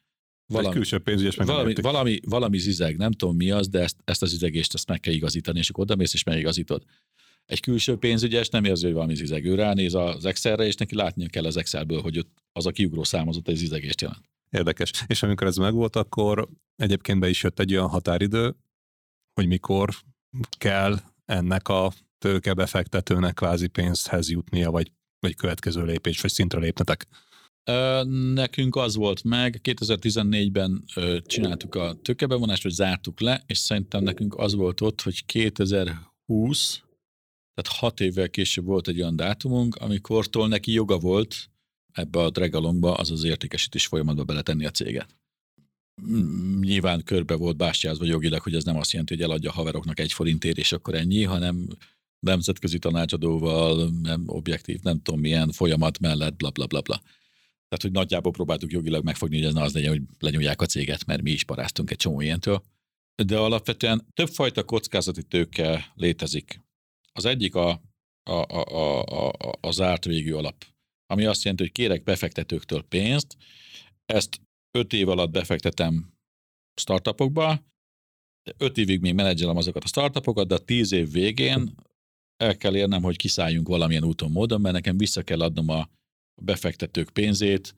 valami, külső pénzügyes meg valami, valami, valami zizeg, nem tudom mi az, de ezt, ezt az zizegést ezt meg kell igazítani, és akkor odamész és megigazítod. Egy külső pénzügyes nem érzi, hogy valami zizeg. Ő ránéz az Excelre, és neki látnia kell az Excelből, hogy ott az a kiugró számozott egy zizegést jelent. Érdekes. És amikor ez megvolt, akkor egyébként be is jött egy olyan határidő, hogy mikor kell ennek a tőkebefektetőnek kvázi pénzhez jutnia, vagy, vagy következő lépés, vagy szintre lépnetek. Nekünk az volt meg, 2014-ben csináltuk a tőkebevonást, vagy zártuk le, és szerintem nekünk az volt ott, hogy 2020, tehát hat évvel később volt egy olyan dátumunk, amikortól neki joga volt ebbe a dregalongba, az az értékesítés folyamatba beletenni a céget. Nyilván körbe volt bástyázva jogilag, hogy ez nem azt jelenti, hogy eladja a haveroknak egy forintért, és akkor ennyi, hanem nemzetközi tanácsadóval, nem objektív, nem tudom milyen folyamat mellett, bla bla bla bla. Tehát, hogy nagyjából próbáltuk jogilag megfogni, hogy ez ne az legyen, hogy lenyúlják a céget, mert mi is paráztunk egy csomó ilyentől. De alapvetően többfajta kockázati tőke létezik. Az egyik a, a, a, a, a, a zárt végű alap, ami azt jelenti, hogy kérek befektetőktől pénzt, ezt öt év alatt befektetem startupokba, öt évig még menedzselem azokat a startupokat, de a tíz év végén el kell érnem, hogy kiszálljunk valamilyen úton, módon, mert nekem vissza kell adnom a befektetők pénzét,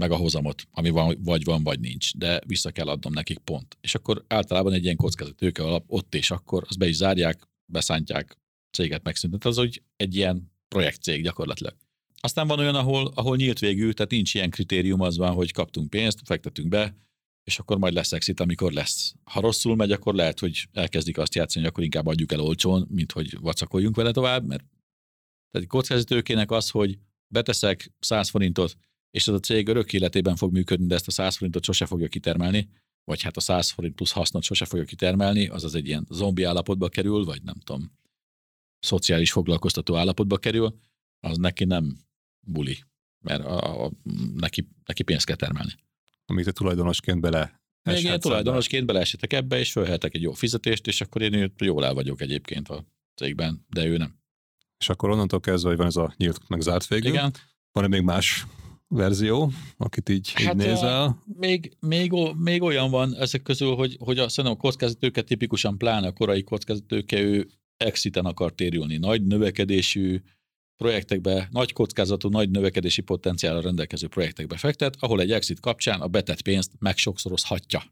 meg a hozamot, ami van, vagy van, vagy nincs, de vissza kell adnom nekik pont. És akkor általában egy ilyen kockázat tőke alap ott és akkor azt be is zárják, beszántják, céget megszüntet. Az úgy egy ilyen projektcég gyakorlatilag. Aztán van olyan, ahol, ahol nyílt végű, tehát nincs ilyen kritérium, az van, hogy kaptunk pénzt, fektetünk be, és akkor majd lesz exit, amikor lesz. Ha rosszul megy, akkor lehet, hogy elkezdik azt játszani, hogy akkor inkább adjuk el olcsón, mint hogy vacakoljunk vele tovább, mert tehát kockázatőkének az, hogy beteszek 100 forintot, és ez a cég örök életében fog működni, de ezt a 100 forintot sose fogja kitermelni, vagy hát a 100 forint plusz hasznot sose fogja kitermelni, az az egy ilyen zombi állapotba kerül, vagy nem tudom, szociális foglalkoztató állapotba kerül, az neki nem buli, mert a, a, neki, neki pénzt kell termelni. Amit te tulajdonosként bele még én tulajdonosként beleesetek ebbe, és fölhetek egy jó fizetést, és akkor én jól el vagyok egyébként a cégben, de ő nem. És akkor onnantól kezdve, hogy van ez a nyílt meg zárt végül. Igen. Van-e még más verzió, akit így, hát így nézel? Még, még, még, olyan van ezek közül, hogy, hogy a, szerintem a kockázatőke tipikusan pláne a korai kockázatőke, ő exiten akar térülni. Nagy növekedésű projektekbe, nagy kockázatú, nagy növekedési potenciálra rendelkező projektekbe fektet, ahol egy exit kapcsán a betett pénzt megsokszorozhatja.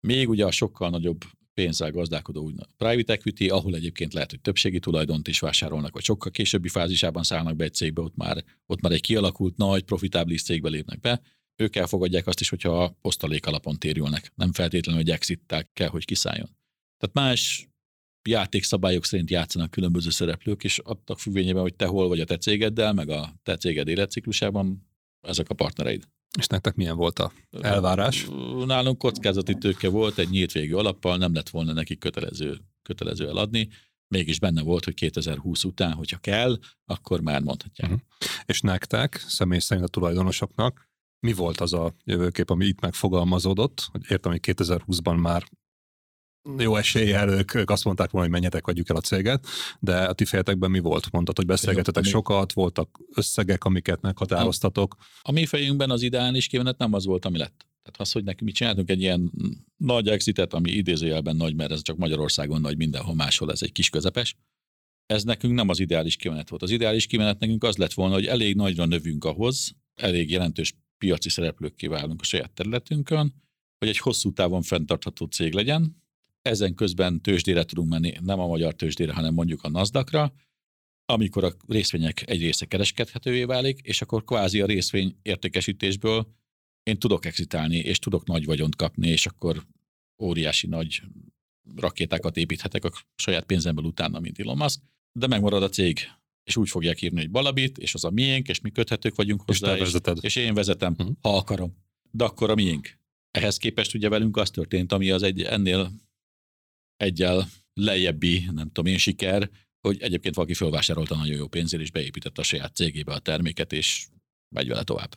Még ugye a sokkal nagyobb pénzzel gazdálkodó úgy private equity, ahol egyébként lehet, hogy többségi tulajdont is vásárolnak, vagy sokkal későbbi fázisában szállnak be egy cégbe, ott már, ott már egy kialakult nagy, profitábilis cégbe lépnek be, ők elfogadják azt is, hogyha a osztalék alapon térülnek. Nem feltétlenül, hogy exit kell, hogy kiszálljon. Tehát más játékszabályok szerint játszanak különböző szereplők, és adtak függvényében, hogy te hol vagy a te cégeddel, meg a te céged életciklusában, ezek a partnereid. És nektek milyen volt a elvárás? Nálunk kockázati tőke volt, egy nyílt végű alappal, nem lett volna neki kötelező, kötelező eladni. mégis benne volt, hogy 2020 után, hogyha kell, akkor már mondhatják. Uh-huh. És nektek, személy szerint a tulajdonosoknak, mi volt az a jövőkép, ami itt megfogalmazódott? Hogy értem, hogy 2020-ban már jó eséllyel ők, ők azt mondták volna, hogy menjetek, adjuk el a céget, de a ti fejetekben mi volt? Mondtad, hogy beszélgetetek jó, sokat, voltak összegek, amiket meghatároztatok. A, a mi fejünkben az ideális kimenet nem az volt, ami lett. Tehát az, hogy neki mi csináltunk egy ilyen nagy exitet, ami idézőjelben nagy, mert ez csak Magyarországon nagy, mindenhol máshol ez egy kis közepes, ez nekünk nem az ideális kimenet volt. Az ideális kimenet nekünk az lett volna, hogy elég nagyra növünk ahhoz, elég jelentős piaci szereplőkké válunk a saját területünkön, hogy egy hosszú távon fenntartható cég legyen, ezen közben tőzsdére tudunk menni, nem a magyar tőzsdére, hanem mondjuk a NASDAQ-ra, amikor a részvények egy része kereskedhetővé válik, és akkor kvázi a részvény értékesítésből én tudok exitálni, és tudok nagy vagyont kapni, és akkor óriási nagy rakétákat építhetek a saját pénzemből utána, mint Elon Musk, de megmarad a cég, és úgy fogják írni, hogy Balabit, és az a miénk, és mi köthetők vagyunk hozzá, és, és, és én vezetem, uh-huh. ha akarom. De akkor a miénk. Ehhez képest ugye velünk az történt, ami az egy ennél egyel lejjebbi, nem tudom én, siker, hogy egyébként valaki fölvásárolta nagyon jó pénzért, és beépítette a saját cégébe a terméket, és megy vele tovább.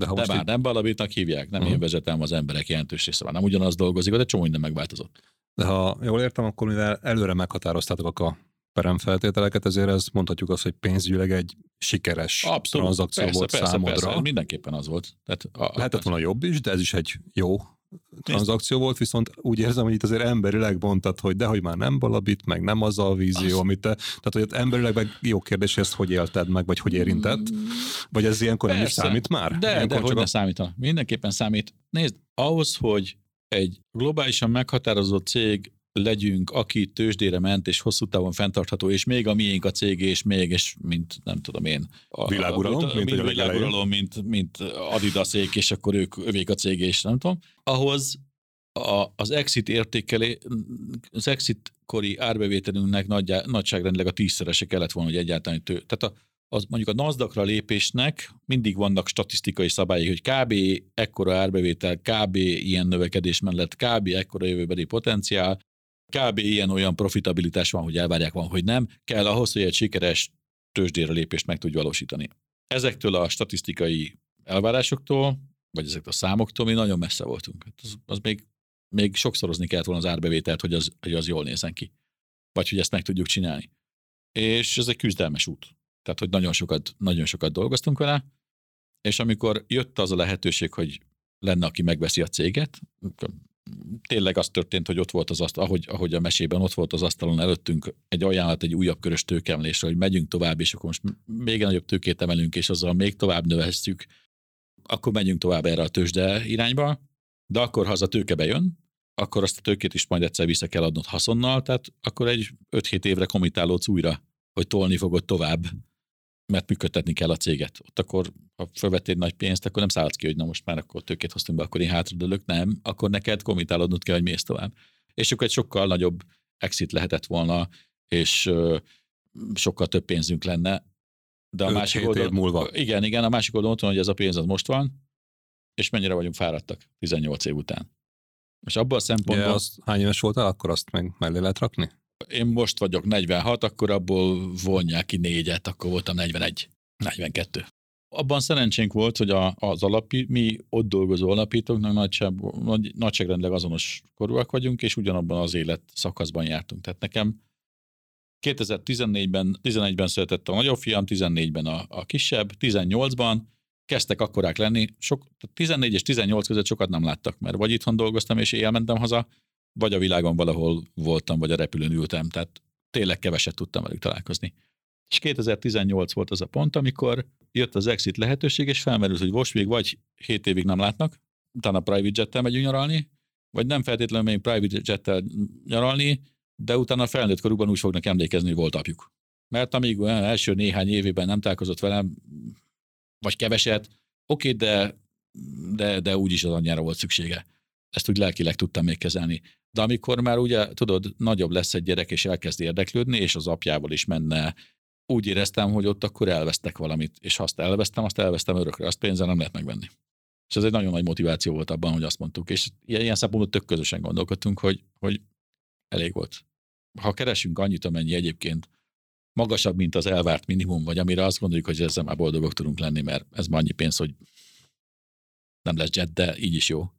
De, ha de már így... nem Balabitnak hívják, nem uh-huh. én vezetem, az emberek jelentős része nem ugyanaz dolgozik, de csomó minden megváltozott. De ha jól értem, akkor mivel előre meghatároztátok a peremfeltételeket, ezért ez mondhatjuk azt, hogy pénzügyileg egy sikeres Abszolút, tranzakció persze, volt persze, számodra. Persze, mindenképpen az volt. Tehát a, Lehetett volna jobb is, de ez is egy jó tranzakció volt, viszont úgy érzem, hogy itt azért emberileg mondtad, hogy de hogy már nem balabit, meg nem az a vízió, amit te, tehát hogy emberileg meg jó kérdés, hogy ezt hogy élted meg, vagy hogy érintett, vagy ez ilyenkor Persze. nem is számít már? De, ilyenkor de hogy a... ne számítana. Mindenképpen számít. Nézd, ahhoz, hogy egy globálisan meghatározott cég legyünk, aki tőzsdére ment, és hosszú távon fenntartható, és még a miénk a cég, és még, és mint nem tudom én. A, világuralom, a, mint, mint, a világuralom mint, mint Adidasék, és akkor ők övék a cég, és nem tudom. Ahhoz a, az exit értékelé, az exit kori árbevételünknek nagy, nagyságrendileg a tízszerese kellett volna, hogy egyáltalán tő. Tehát a, az mondjuk a NASDAQ-ra lépésnek mindig vannak statisztikai szabályok, hogy kb. ekkora árbevétel, kb. ilyen növekedés mellett, kb. ekkora jövőbeli potenciál, kb. ilyen-olyan profitabilitás van, hogy elvárják van, hogy nem, kell ahhoz, hogy egy sikeres tőzsdére lépést meg tudj valósítani. Ezektől a statisztikai elvárásoktól, vagy ezektől a számoktól mi nagyon messze voltunk. Hát az, az még, még sokszorozni kellett volna az árbevételt, hogy az, hogy az jól nézzen ki. Vagy hogy ezt meg tudjuk csinálni. És ez egy küzdelmes út. Tehát, hogy nagyon sokat, nagyon sokat dolgoztunk vele, és amikor jött az a lehetőség, hogy lenne, aki megveszi a céget, tényleg az történt, hogy ott volt az asztal, ahogy, ahogy a mesében ott volt az asztalon előttünk egy ajánlat, egy újabb körös tőkemlésre, hogy megyünk tovább, és akkor most még nagyobb tőkét emelünk, és azzal még tovább növesszük, akkor megyünk tovább erre a tőzsde irányba, de akkor, ha az a tőke bejön, akkor azt a tőkét is majd egyszer vissza kell adnod haszonnal, tehát akkor egy 5-7 évre komitálódsz újra, hogy tolni fogod tovább mert működtetni kell a céget. Ott akkor, ha felvettél nagy pénzt, akkor nem szállsz ki, hogy na most már akkor tőkét hoztunk be, akkor én hátradőlök, nem, akkor neked komitálódnod kell, hogy mész tovább. És akkor egy sokkal nagyobb exit lehetett volna, és ö, sokkal több pénzünk lenne. De a másik oldalon, múlva. Igen, igen, a másik oldalon van, hogy ez a pénz az most van, és mennyire vagyunk fáradtak 18 év után. És abban a szempontból... Ja, azt, hány éves voltál, akkor azt meg mellé lehet rakni? Én most vagyok 46, akkor abból vonják ki négyet, akkor voltam 41, 42. Abban szerencsénk volt, hogy a, az alapi, mi ott dolgozó alapítóknak nagyság, nagy, nagyságrendileg azonos korúak vagyunk, és ugyanabban az élet szakaszban jártunk. Tehát nekem 2014-ben, 11-ben született a nagyobb fiam, 14-ben a, a kisebb, 18-ban kezdtek akkorák lenni. Sok, 14 és 18 között sokat nem láttak, mert vagy itthon dolgoztam, és éjjel haza, vagy a világon valahol voltam, vagy a repülőn ültem, tehát tényleg keveset tudtam velük találkozni. És 2018 volt az a pont, amikor jött az exit lehetőség, és felmerült, hogy most még vagy 7 évig nem látnak, utána private jettel megyünk nyaralni, vagy nem feltétlenül még private jettel nyaralni, de utána felnőtt korukban úgy fognak emlékezni, hogy volt apjuk. Mert amíg olyan első néhány évében nem találkozott velem, vagy keveset, oké, de, de, de úgyis az anyjára volt szüksége. Ezt úgy lelkileg tudtam még kezelni. De amikor már ugye, tudod, nagyobb lesz egy gyerek, és elkezd érdeklődni, és az apjával is menne, úgy éreztem, hogy ott akkor elvesztek valamit, és ha azt elvesztem, azt elvesztem örökre, azt pénzzel nem lehet megvenni. És ez egy nagyon nagy motiváció volt abban, hogy azt mondtuk, és ilyen, ilyen szempontból tök közösen gondolkodtunk, hogy, hogy elég volt. ha keresünk annyit, amennyi egyébként magasabb, mint az elvárt minimum, vagy amire azt gondoljuk, hogy ezzel már boldogok tudunk lenni, mert ez már annyi pénz, hogy nem lesz jet, de így is jó.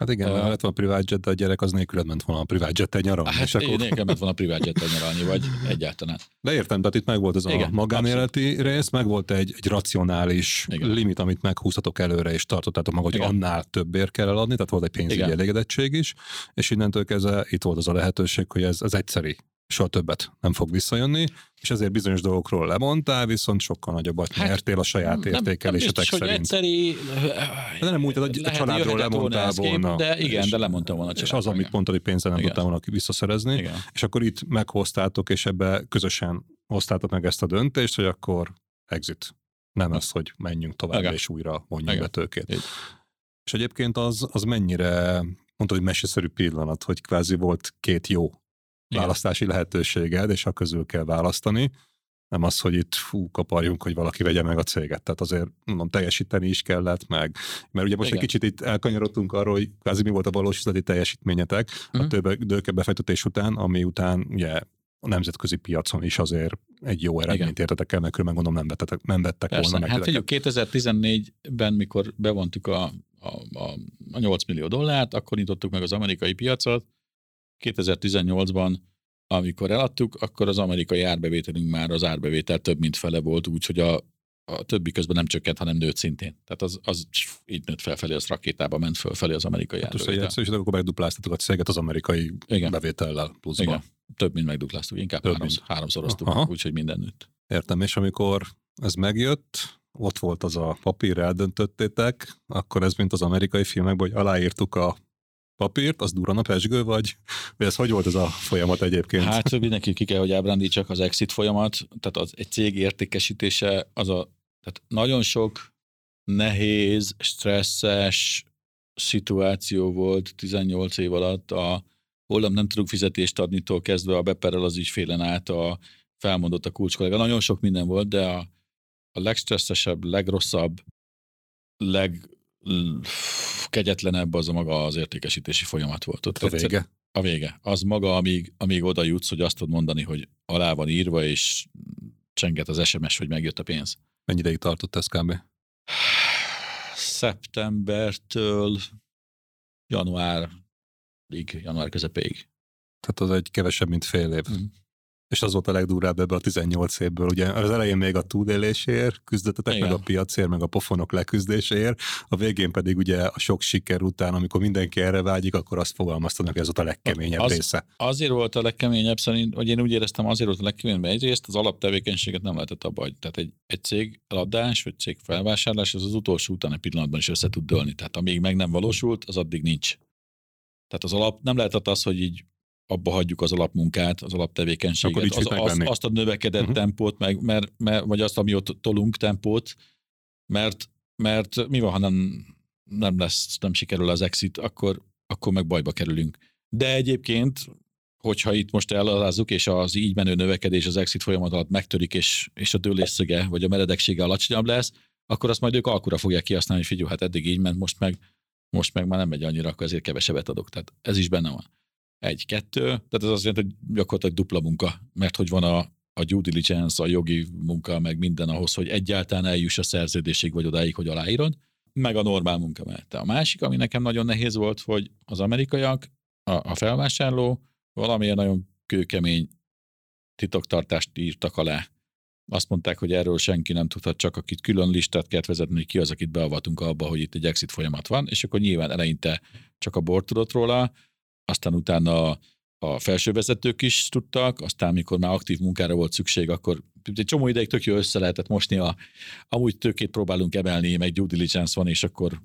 Hát igen, uh, lett volna privát jet, de a gyerek az nélküled ment volna a privát jet nyaralni. Hát és akkor... nélkül ment volna a privát jet nyaralni, vagy egyáltalán. De értem, tehát itt meg volt ez igen, a magánéleti abszolút. rész, meg volt egy, egy racionális igen. limit, amit meghúztatok előre, és tartottátok maga, hogy igen. annál többért kell eladni, tehát volt egy pénzügyi igen. elégedettség is, és innentől kezdve itt volt az a lehetőség, hogy ez, ez egyszeri soha többet nem fog visszajönni, és ezért bizonyos dolgokról lemondtál, viszont sokkal nagyobbat hát, nyertél a saját értékelésetek nem, nem szerint. Egyszeri, de nem úgy, hogy a családról lemondtál volna. De igen, és, de lemondtam volna. És az, amit mondtad, hogy pénzzel nem tudtál volna visszaszerezni, igen. és akkor itt meghoztátok, és ebbe közösen hoztátok meg ezt a döntést, hogy akkor exit. Nem az, hogy menjünk tovább, igen. és újra mondjuk be tőkét. És egyébként az, az mennyire, mondta, hogy meseszerű pillanat, hogy kvázi volt két jó választási lehetőséged, és a közül kell választani. Nem az, hogy itt fú, kaparjunk, hogy valaki vegye meg a céget. Tehát azért mondom, teljesíteni is kellett meg. Mert ugye most Igen. egy kicsit itt elkanyarodtunk arról, hogy kvázi mi volt a valós üzleti teljesítményetek uh-huh. a mhm. több befektetés után, ami után ugye a nemzetközi piacon is azért egy jó eredményt Igen. értetek el, mert különben gondolom nem vettek, nem vettek Persze. volna meg. Hát figyelj, 2014-ben, mikor bevontuk a, a, a, a 8 millió dollárt, akkor nyitottuk meg az amerikai piacot, 2018-ban, amikor eladtuk, akkor az amerikai árbevételünk már az árbevétel több mint fele volt, úgyhogy a, a többi közben nem csökkent, hanem nőtt szintén. Tehát az, az így nőtt felfelé, az rakétába ment fölfelé az amerikai hát árbevétel. Hát, és akkor megdupláztatok a céget az amerikai Igen. bevétellel pluszban. Igen. Több, mint megdupláztuk, inkább több háromsz, háromszoroztuk, úgyhogy minden nőtt. Értem, és amikor ez megjött, ott volt az a papír, eldöntöttétek, akkor ez mint az amerikai filmekben, hogy aláírtuk a papírt, az durran a pesgő, vagy, vagy ez hogy volt ez a folyamat egyébként? Hát mindenki ki kell, hogy ábrándítsak az exit folyamat, tehát az, egy cég értékesítése az a, tehát nagyon sok nehéz, stresszes szituáció volt 18 év alatt a hollam nem tudunk fizetést adni-tól kezdve a beperel az ügyfélen át, a felmondott a kulcskollega. Nagyon sok minden volt, de a, a legstresszesebb, legrosszabb, leg kegyetlenebb az a maga az értékesítési folyamat volt. Ott a vége? A vége. Az maga, amíg, amíg oda jutsz, hogy azt tudod mondani, hogy alá van írva, és csenget az SMS, hogy megjött a pénz. Mennyi ideig tartott ez kb? Szeptembertől januárig, január közepéig. Tehát az egy kevesebb, mint fél év. Mm és az volt a legdurább ebbe a 18 évből. Ugye az elején még a túlélésért küzdöttetek, Igen. meg a piacért, meg a pofonok leküzdéséért, a végén pedig ugye a sok siker után, amikor mindenki erre vágyik, akkor azt fogalmaztanak, ez volt a legkeményebb az, része. Azért volt a legkeményebb szerint, hogy én úgy éreztem, azért volt a legkeményebb, mert egyrészt az alaptevékenységet nem lehetett abba hagyni. Tehát egy, egy cég eladás, vagy cég felvásárlás, az az utolsó utáni pillanatban is össze tud dőlni. Tehát amíg meg nem valósult, az addig nincs. Tehát az alap nem lehetett az, hogy így abba hagyjuk az alapmunkát, az alaptevékenységet, az, az, azt a növekedett uh-huh. tempót, meg, mert, mert, vagy azt, ami ott tolunk tempót, mert, mert mi van, ha nem, nem lesz, nem sikerül az exit, akkor, akkor meg bajba kerülünk. De egyébként, hogyha itt most elalázzuk, és az így menő növekedés az exit folyamat alatt megtörik, és, és a dőlésszöge, vagy a meredeksége alacsonyabb lesz, akkor azt majd ők alkura fogják kihasználni, hogy figyelj, hát eddig így ment, most meg, most meg már nem megy annyira, akkor ezért kevesebbet adok. Tehát ez is benne van. Egy, kettő, tehát ez azt jelenti, hogy gyakorlatilag dupla munka, mert hogy van a, a due diligence, a jogi munka, meg minden ahhoz, hogy egyáltalán eljuss a szerződésig, vagy odáig, hogy aláírod, meg a normál munka mellette. A másik, ami nekem nagyon nehéz volt, hogy az amerikaiak, a, a felvásárló valamilyen nagyon kőkemény titoktartást írtak alá. Azt mondták, hogy erről senki nem tudhat, csak akit külön listát kell vezetni, hogy ki az, akit beavatunk abba, hogy itt egy exit folyamat van, és akkor nyilván eleinte csak a board tudott róla, aztán utána a felsővezetők is tudtak, aztán mikor már aktív munkára volt szükség, akkor egy csomó ideig tök jó össze lehetett mosni a, amúgy tőkét próbálunk emelni, meg due diligence van, és akkor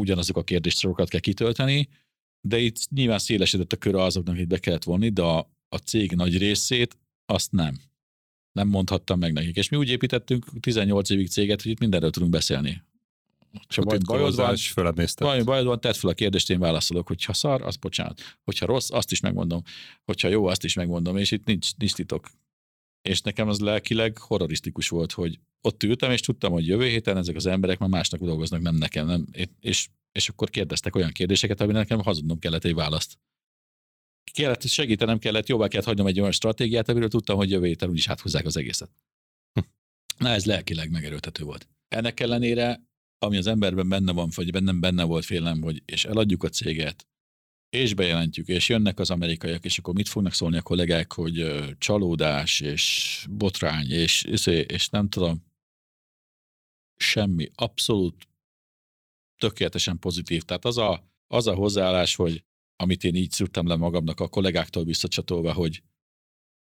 ugyanazok a kérdéssorokat kell kitölteni, de itt nyilván szélesedett a köre azoknak, akit be kellett vonni, de a, a cég nagy részét azt nem. Nem mondhattam meg nekik. És mi úgy építettünk 18 évig céget, hogy itt mindenről tudunk beszélni. Ha baj, bajod van, baj, bajod van, tedd fel a kérdést, én válaszolok. Hogyha szar, az bocsánat. Hogyha rossz, azt is megmondom. Hogyha jó, azt is megmondom. És itt nincs, nincs titok. És nekem az lelkileg horrorisztikus volt, hogy ott ültem, és tudtam, hogy jövő héten ezek az emberek már másnak dolgoznak, nem nekem. Nem. És, és akkor kérdeztek olyan kérdéseket, amire nekem hazudnom kellett egy választ. kellett segítenem, kellett, jobbá kellett hagynom egy olyan stratégiát, amiről tudtam, hogy jövő héten úgyis áthúzzák az egészet. Hm. Na, ez lelkileg megerőltető volt. Ennek ellenére, ami az emberben benne van, vagy bennem benne volt félem, hogy és eladjuk a céget, és bejelentjük, és jönnek az amerikaiak, és akkor mit fognak szólni a kollégák, hogy csalódás, és botrány, és, és, és nem tudom, semmi, abszolút tökéletesen pozitív. Tehát az a, az a hozzáállás, hogy amit én így szűrtem le magamnak a kollégáktól visszacsatolva, hogy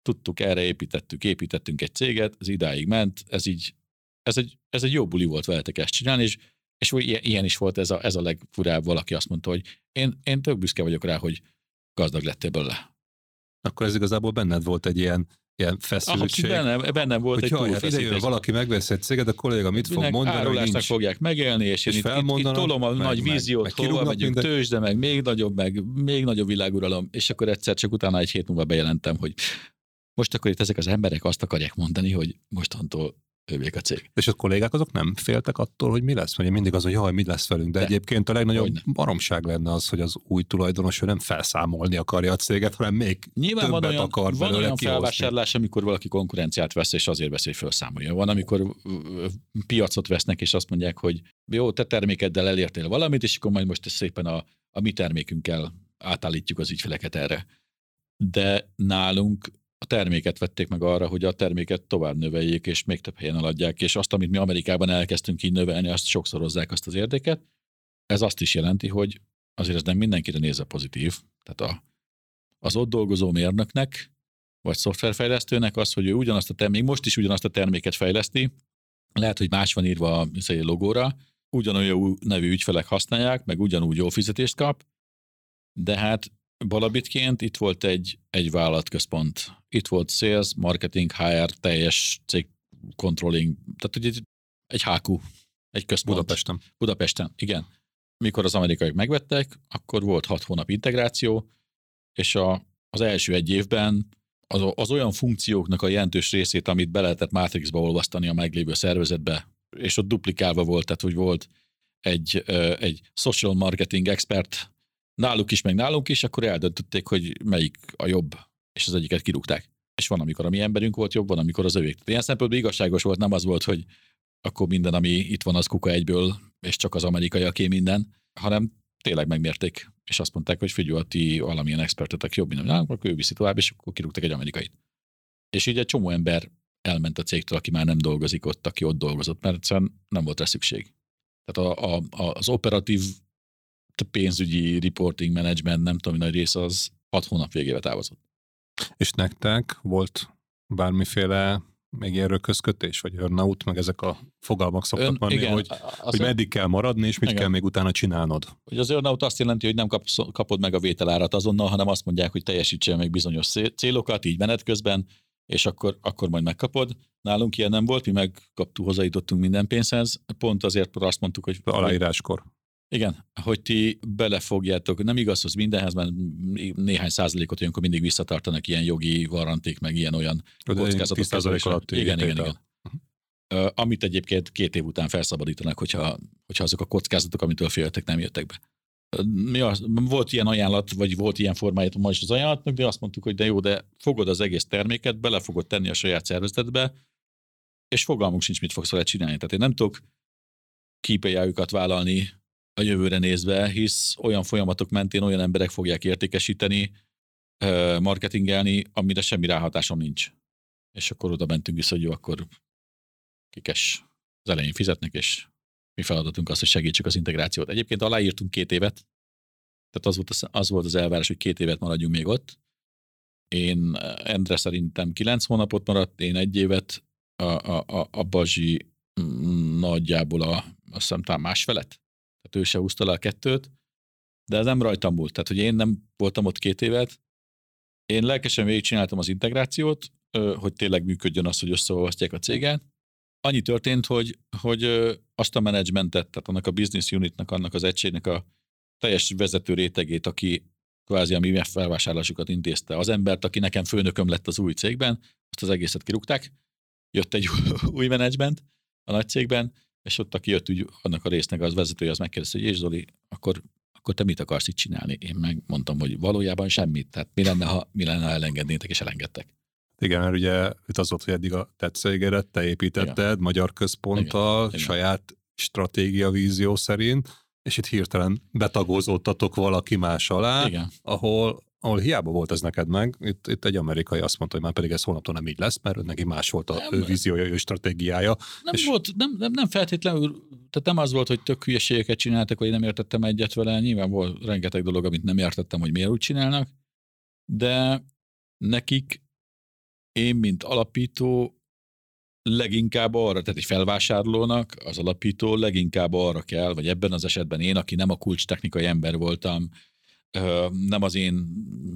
tudtuk, erre építettük, építettünk egy céget, ez idáig ment, ez így, ez egy, ez egy jó buli volt veletek ezt csinálni, és, és ilyen is volt ez a, ez a legfurább, valaki azt mondta, hogy én, én tök büszke vagyok rá, hogy gazdag lettél belőle. Akkor ez igazából benned volt egy ilyen ilyen feszültség. Benne, benne volt hogy egy hát ide valaki megvesz egy céget, a kolléga mit fog mondani, hogy nincs. fogják megélni, és, és én itt, itt, itt tolom a meg, nagy víziót, meg, hova megyünk, minden... tőzsde, meg még nagyobb, meg még nagyobb világuralom, és akkor egyszer csak utána egy hét múlva bejelentem, hogy most akkor itt ezek az emberek azt akarják mondani, hogy mostantól ővék a cég. És a kollégák azok nem féltek attól, hogy mi lesz? Mert mindig az, hogy jaj, mi lesz velünk. De, de egyébként a legnagyobb baromság lenne az, hogy az új tulajdonos ő nem felszámolni akarja a céget, hanem még Nyilván van olyan, akar van olyan felvásárlás, amikor valaki konkurenciát vesz, és azért vesz, hogy felszámolja. Van, amikor piacot vesznek, és azt mondják, hogy jó, te termékeddel elértél valamit, és akkor majd most szépen a, a mi termékünkkel átállítjuk az ügyfeleket erre. De nálunk a terméket vették meg arra, hogy a terméket tovább növeljék, és még több helyen eladják, és azt, amit mi Amerikában elkezdtünk így növelni, azt sokszorozzák azt az érdeket. Ez azt is jelenti, hogy azért ez nem mindenkire nézve pozitív. Tehát a, az ott dolgozó mérnöknek, vagy szoftverfejlesztőnek az, hogy ő ugyanazt a terméket, most is ugyanazt a terméket fejleszti, lehet, hogy más van írva a logóra, ugyanolyan nevű ügyfelek használják, meg ugyanúgy jó fizetést kap, de hát Balabitként itt volt egy, egy vállalatközpont. Itt volt sales, marketing, HR, teljes cég controlling, tehát egy, egy HQ, egy központ. Budapesten. Budapesten, igen. Mikor az amerikaiak megvettek, akkor volt hat hónap integráció, és a, az első egy évben az, az olyan funkcióknak a jelentős részét, amit be lehetett Matrixba olvasztani a meglévő szervezetbe, és ott duplikálva volt, tehát hogy volt egy, egy social marketing expert náluk is, meg nálunk is, akkor eldöntötték, hogy melyik a jobb, és az egyiket kirúgták. És van, amikor a mi emberünk volt jobb, van, amikor az övék. Tehát ilyen szempontból igazságos volt, nem az volt, hogy akkor minden, ami itt van, az kuka egyből, és csak az amerikaiaké minden, hanem tényleg megmérték, és azt mondták, hogy figyelj, a ti valamilyen expertetek jobb, mint nálunk, akkor ő viszi tovább, és akkor kirúgtak egy amerikait. És így egy csomó ember elment a cégtől, aki már nem dolgozik ott, aki ott dolgozott, mert egyszerűen nem volt rá szükség. Tehát a, a, az operatív pénzügyi reporting management, nem tudom, nagy része az hat hónap végével távozott. És nektek volt bármiféle még erről közkötés, vagy earnout, meg ezek a fogalmak szoktak Ön, menni, igen, hogy, hogy meddig kell maradni, és mit igen. kell még utána csinálnod. Hogy az earnout azt jelenti, hogy nem kapsz, kapod meg a vételárat azonnal, hanem azt mondják, hogy teljesítsél meg bizonyos célokat, így menet közben, és akkor, akkor majd megkapod. Nálunk ilyen nem volt, mi megkaptuk, hozzájutottunk minden pénzhez, pont azért azt mondtuk, hogy... Aláíráskor. Igen, hogy ti belefogjátok, nem igaz, hogy mindenhez, mert néhány százalékot olyankor mindig visszatartanak ilyen jogi varanték, meg ilyen olyan kockázatok. százalék alatt igen, igen, igen. Uh-huh. Amit egyébként két év után felszabadítanak, hogyha, hogyha azok a kockázatok, amitől féltek, nem jöttek be. Mi az, volt ilyen ajánlat, vagy volt ilyen formája ma is az ajánlatnak, de azt mondtuk, hogy de jó, de fogod az egész terméket, bele fogod tenni a saját szervezetbe, és fogalmunk sincs, mit fogsz vele csinálni. Tehát én nem tudok kípélyájukat vállalni a jövőre nézve, hisz olyan folyamatok mentén olyan emberek fogják értékesíteni, marketingelni, amire semmi ráhatásom nincs. És akkor oda mentünk vissza, hogy jó, akkor kikes az elején fizetnek, és mi feladatunk az, hogy segítsük az integrációt. Egyébként aláírtunk két évet, tehát az volt az, az, volt az elvárás, hogy két évet maradjunk még ott. Én Endre szerintem kilenc hónapot maradt, én egy évet, a, a, a, a Bazsi mm, nagyjából a, azt hiszem talán másfelet tehát ő se húzta le a kettőt, de ez nem rajtam múlt. Tehát, hogy én nem voltam ott két évet, én lelkesen végigcsináltam az integrációt, hogy tényleg működjön az, hogy összeolvasztják a céget. Annyi történt, hogy, hogy azt a menedzsmentet, tehát annak a business unitnak, annak az egységnek a teljes vezető rétegét, aki kvázi a mi felvásárlásukat intézte, az embert, aki nekem főnököm lett az új cégben, azt az egészet kirúgták, jött egy [laughs] új menedzsment a nagy cégben, és ott, aki jött úgy, annak a résznek az vezetője, az megkérdezte, hogy és Zoli, akkor, akkor te mit akarsz itt csinálni? Én megmondtam, hogy valójában semmit. Tehát mi lenne, ha, mi lenne, ha elengednétek, és elengedtek. Igen, mert ugye itt az volt, hogy eddig a te cégedet te építetted, Igen. magyar központtal, Igen. saját stratégia, vízió szerint, és itt hirtelen betagozódtatok valaki más alá, Igen. ahol ahol hiába volt ez neked meg, itt, itt egy amerikai azt mondta, hogy már pedig ez holnaptól nem így lesz, mert neki más volt a nem, ő víziója, ő stratégiája. Nem és... volt, nem, nem, nem feltétlenül, tehát nem az volt, hogy tök hülyeségeket csináltak, vagy nem értettem egyet vele, nyilván volt rengeteg dolog, amit nem értettem, hogy miért úgy csinálnak, de nekik én, mint alapító, leginkább arra, tehát egy felvásárlónak az alapító leginkább arra kell, vagy ebben az esetben én, aki nem a kulcs technikai ember voltam, nem az én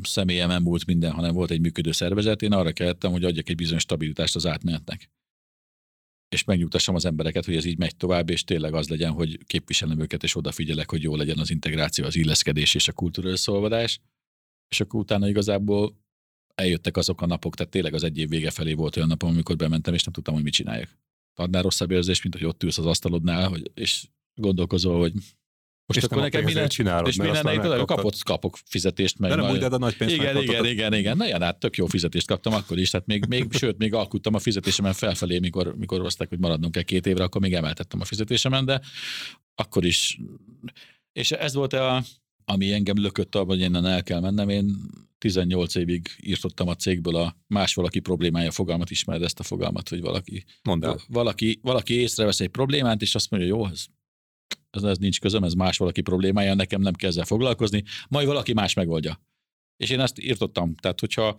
személyemen múlt minden, hanem volt egy működő szervezet, én arra kellettem, hogy adjak egy bizonyos stabilitást az átmenetnek. És megnyugtassam az embereket, hogy ez így megy tovább, és tényleg az legyen, hogy képviselem őket, és odafigyelek, hogy jó legyen az integráció, az illeszkedés és a kultúra szolvadás. És akkor utána igazából eljöttek azok a napok, tehát tényleg az egy év vége felé volt olyan napom, amikor bementem, és nem tudtam, hogy mit csináljak. Adnál rosszabb érzés, mint hogy ott ülsz az asztalodnál, hogy, és gondolkozol, hogy most és akkor nekem minden, csinálod, és minden tudod, kapott, kapok fizetést. Meg de nem úgy, de a nagy pénzt Igen, igen, igen, igen. Na, hát tök jó fizetést kaptam akkor is. Tehát még, még sőt, még alkuttam a fizetésemen felfelé, mikor, mikor hozták, hogy maradnunk kell két évre, akkor még emeltettem a fizetésemen, de akkor is. És ez volt a, ami engem lökött abban, hogy innen el kell mennem. Én 18 évig írtottam a cégből a más valaki problémája fogalmat, ismered ezt a fogalmat, hogy valaki, valaki, valaki észrevesz egy problémát, és azt mondja, jó, ez ez, ez nincs közöm, ez más valaki problémája, nekem nem kell ezzel foglalkozni, majd valaki más megoldja. És én ezt írtottam, tehát hogyha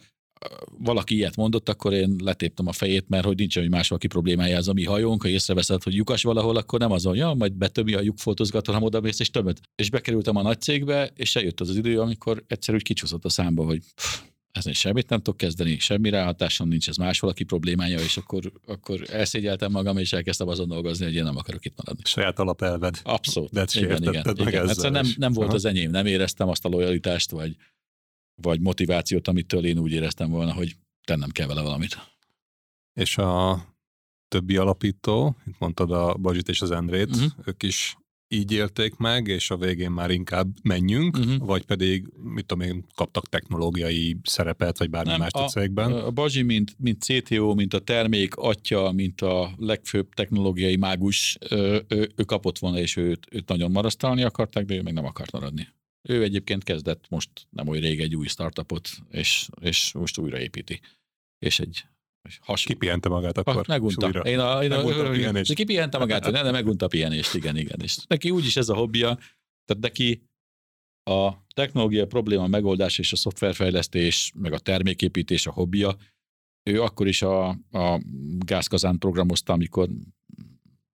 valaki ilyet mondott, akkor én letéptem a fejét, mert hogy nincs, hogy más valaki problémája ez a mi hajónk, ha észreveszed, hogy lyukas valahol, akkor nem azon, ja, majd betömi a lyukfotózgat, hanem oda mész és tömöd. És bekerültem a nagy cégbe, és eljött az, az idő, amikor egyszer úgy kicsúszott a számba, hogy pff, ezen semmit nem tudok kezdeni, semmi ráhatásom nincs, ez más valaki problémája, és akkor, akkor elszégyeltem magam, és elkezdtem azon dolgozni, hogy én nem akarok itt maradni. Saját alapelved. Abszolút. De igen, igen, meg igen. Ezzel nem, nem volt az enyém, nem éreztem azt a lojalitást, vagy, vagy motivációt, amitől én úgy éreztem volna, hogy tennem kell vele valamit. És a többi alapító, itt mondtad a Bazsit és az Endrét, uh-huh. ők is így élték meg, és a végén már inkább menjünk, uh-huh. vagy pedig, mit tudom én, kaptak technológiai szerepet, vagy bármi Nem, más a, cégben. A Bazsi, mint, mint CTO, mint a termék atya, mint a legfőbb technológiai mágus, ő, ő, ő kapott volna, és őt, őt nagyon marasztalni akarták, de ő meg nem akart maradni. Ő egyébként kezdett most nem olyan rég egy új startupot, és, és most újraépíti. És egy Has... Kipihente magát akkor. Ha, megunta. Én a, én a, a [laughs] pihenést. Kipihente magát, ne, megunta a pihenést, igen, igen. És neki úgyis ez a hobbija, tehát neki a technológia probléma megoldás és a szoftverfejlesztés, meg a terméképítés a hobbija. Ő akkor is a, a gázkazán programozta, amikor,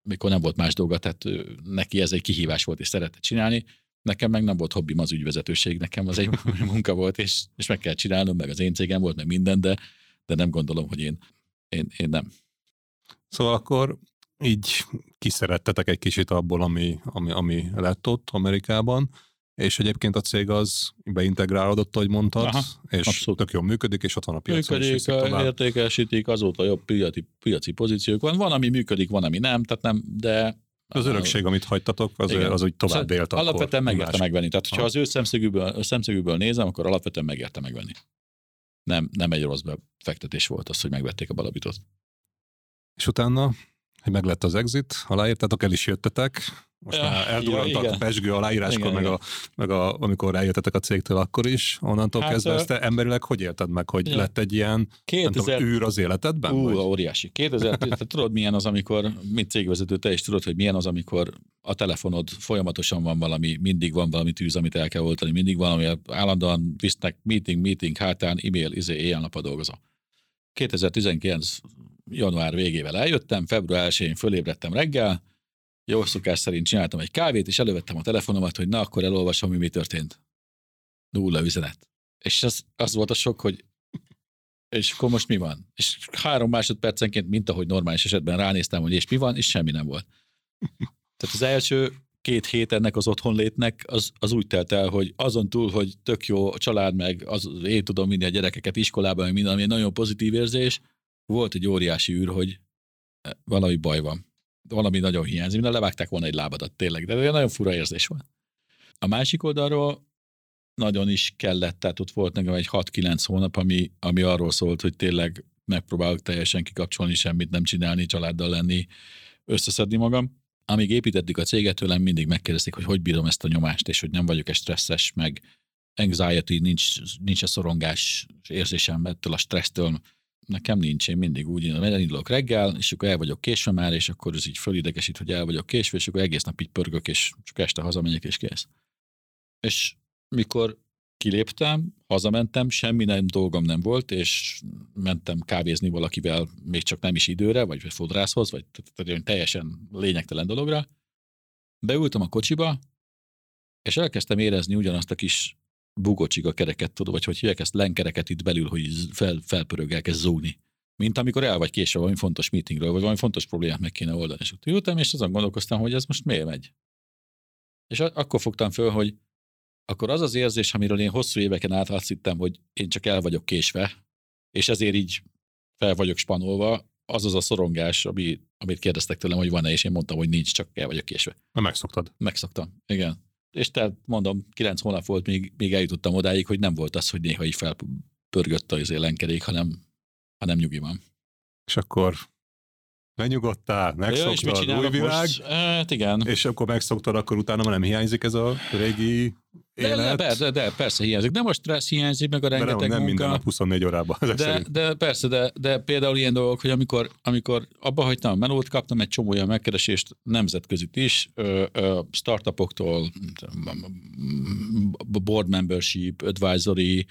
amikor nem volt más dolga, tehát neki ez egy kihívás volt, és szeretett csinálni. Nekem meg nem volt hobbim az ügyvezetőség, nekem az egy [laughs] munka volt, és, és meg kell csinálnom, meg az én cégem volt, meg minden, de de nem gondolom, hogy én, én, én nem. Szóval akkor így kiszerettetek egy kicsit abból, ami, ami, ami lett ott Amerikában, és egyébként a cég az beintegrálódott, ahogy mondtad, Aha, és abszolút. tök jól működik, és ott van a piacon. Működik, értékesítik, azóta jobb piaci, piaci pozíciók van. Van, ami működik, van, ami nem, tehát nem, de az örökség, amit hagytatok, az, az úgy tovább szóval élt Alapvetően megérte megvenni. Tehát, ha az ő szemszögükből, szemszögükből nézem, akkor alapvetően megérte megvenni nem, nem egy rossz befektetés volt az, hogy megvették a balabitot. És utána, hogy meg lett az exit, aláírtátok, el is jöttetek, most már eldurrantak ja, a pesgő aláíráskor, igen, meg, igen. A, meg a, amikor eljöttetek a cégtől akkor is, onnantól hát, kezdve ezt emberileg hogy élted meg, hogy ja. lett egy ilyen 2000... tudom, űr az életedben? Ú, vagy? óriási. 2000, [laughs] te tudod milyen az, amikor, mint cégvezető, te is tudod, hogy milyen az, amikor a telefonod folyamatosan van valami, mindig van valami tűz, amit el kell oltani, mindig valami, állandóan visznek meeting, meeting, hátán, e-mail, izé, éjjel-nap dolgozó. 2019 január végével eljöttem, február 1-én fölébredtem reggel, jó szokás szerint csináltam egy kávét, és elővettem a telefonomat, hogy na, akkor elolvasom, hogy mi történt. Nulla üzenet. És az, az volt a sok, hogy és akkor most mi van? És három másodpercenként, mint ahogy normális esetben ránéztem, hogy és mi van, és semmi nem volt. Tehát az első két hét ennek az otthonlétnek az, az úgy telt el, hogy azon túl, hogy tök jó a család, meg az, én tudom vinni a gyerekeket iskolában, meg minden, ami egy nagyon pozitív érzés, volt egy óriási űr, hogy valami baj van valami nagyon hiányzik, minden levágták volna egy lábadat, tényleg, de olyan nagyon fura érzés van. A másik oldalról nagyon is kellett, tehát ott volt nekem egy 6-9 hónap, ami, ami arról szólt, hogy tényleg megpróbálok teljesen kikapcsolni, semmit nem csinálni, családdal lenni, összeszedni magam. Amíg építettük a céget, tőlem mindig megkérdezték, hogy hogy bírom ezt a nyomást, és hogy nem vagyok-e stresszes, meg anxiety, nincs, nincs a szorongás érzésem ettől a stressztől. Nekem nincs, én mindig úgy indulok reggel, és akkor el vagyok késve már, és akkor ez így fölidegesít, hogy el vagyok késve, és akkor egész nap így pörgök, és csak este hazamegyek, és kész. És mikor kiléptem, hazamentem, semmi nem dolgom nem volt, és mentem kávézni valakivel még csak nem is időre, vagy fodrászhoz, vagy teljesen lényegtelen dologra. Beültem a kocsiba, és elkezdtem érezni ugyanazt a kis bugocsiga kereket, tudod, vagy hogy hívják ezt, lenkereket itt belül, hogy fel, felpörög, elkezd zúgni. Mint amikor el vagy késve valami fontos meetingről, vagy valami fontos problémát meg kéne oldani. És ültem, és azon gondolkoztam, hogy ez most miért megy. És akkor fogtam föl, hogy akkor az az érzés, amiről én hosszú éveken át azt hittem, hogy én csak el vagyok késve, és ezért így fel vagyok spanolva, az az a szorongás, ami, amit kérdeztek tőlem, hogy van-e, és én mondtam, hogy nincs, csak el vagyok késve. Na, megszoktad. Megszoktam, igen. És tehát mondom, kilenc hónap volt, még, még eljutottam odáig, hogy nem volt az, hogy néha így felpörgött az élenkerék, hanem, hanem nyugi van. És akkor Lenyugodtál, megszoktad, ja, új világ. Most? Hát igen. És akkor megszoktad, akkor utána már nem hiányzik ez a régi élet? De, de, de, de persze hiányzik. Nem a stressz hiányzik, meg a rengeteg de nem, nem munka. minden nap 24 órában. De, de, persze, de, de például ilyen dolgok, hogy amikor, amikor abba hagytam a melót, kaptam egy csomó olyan megkeresést nemzetközit is, ö, ö, startupoktól, board membership, advisory,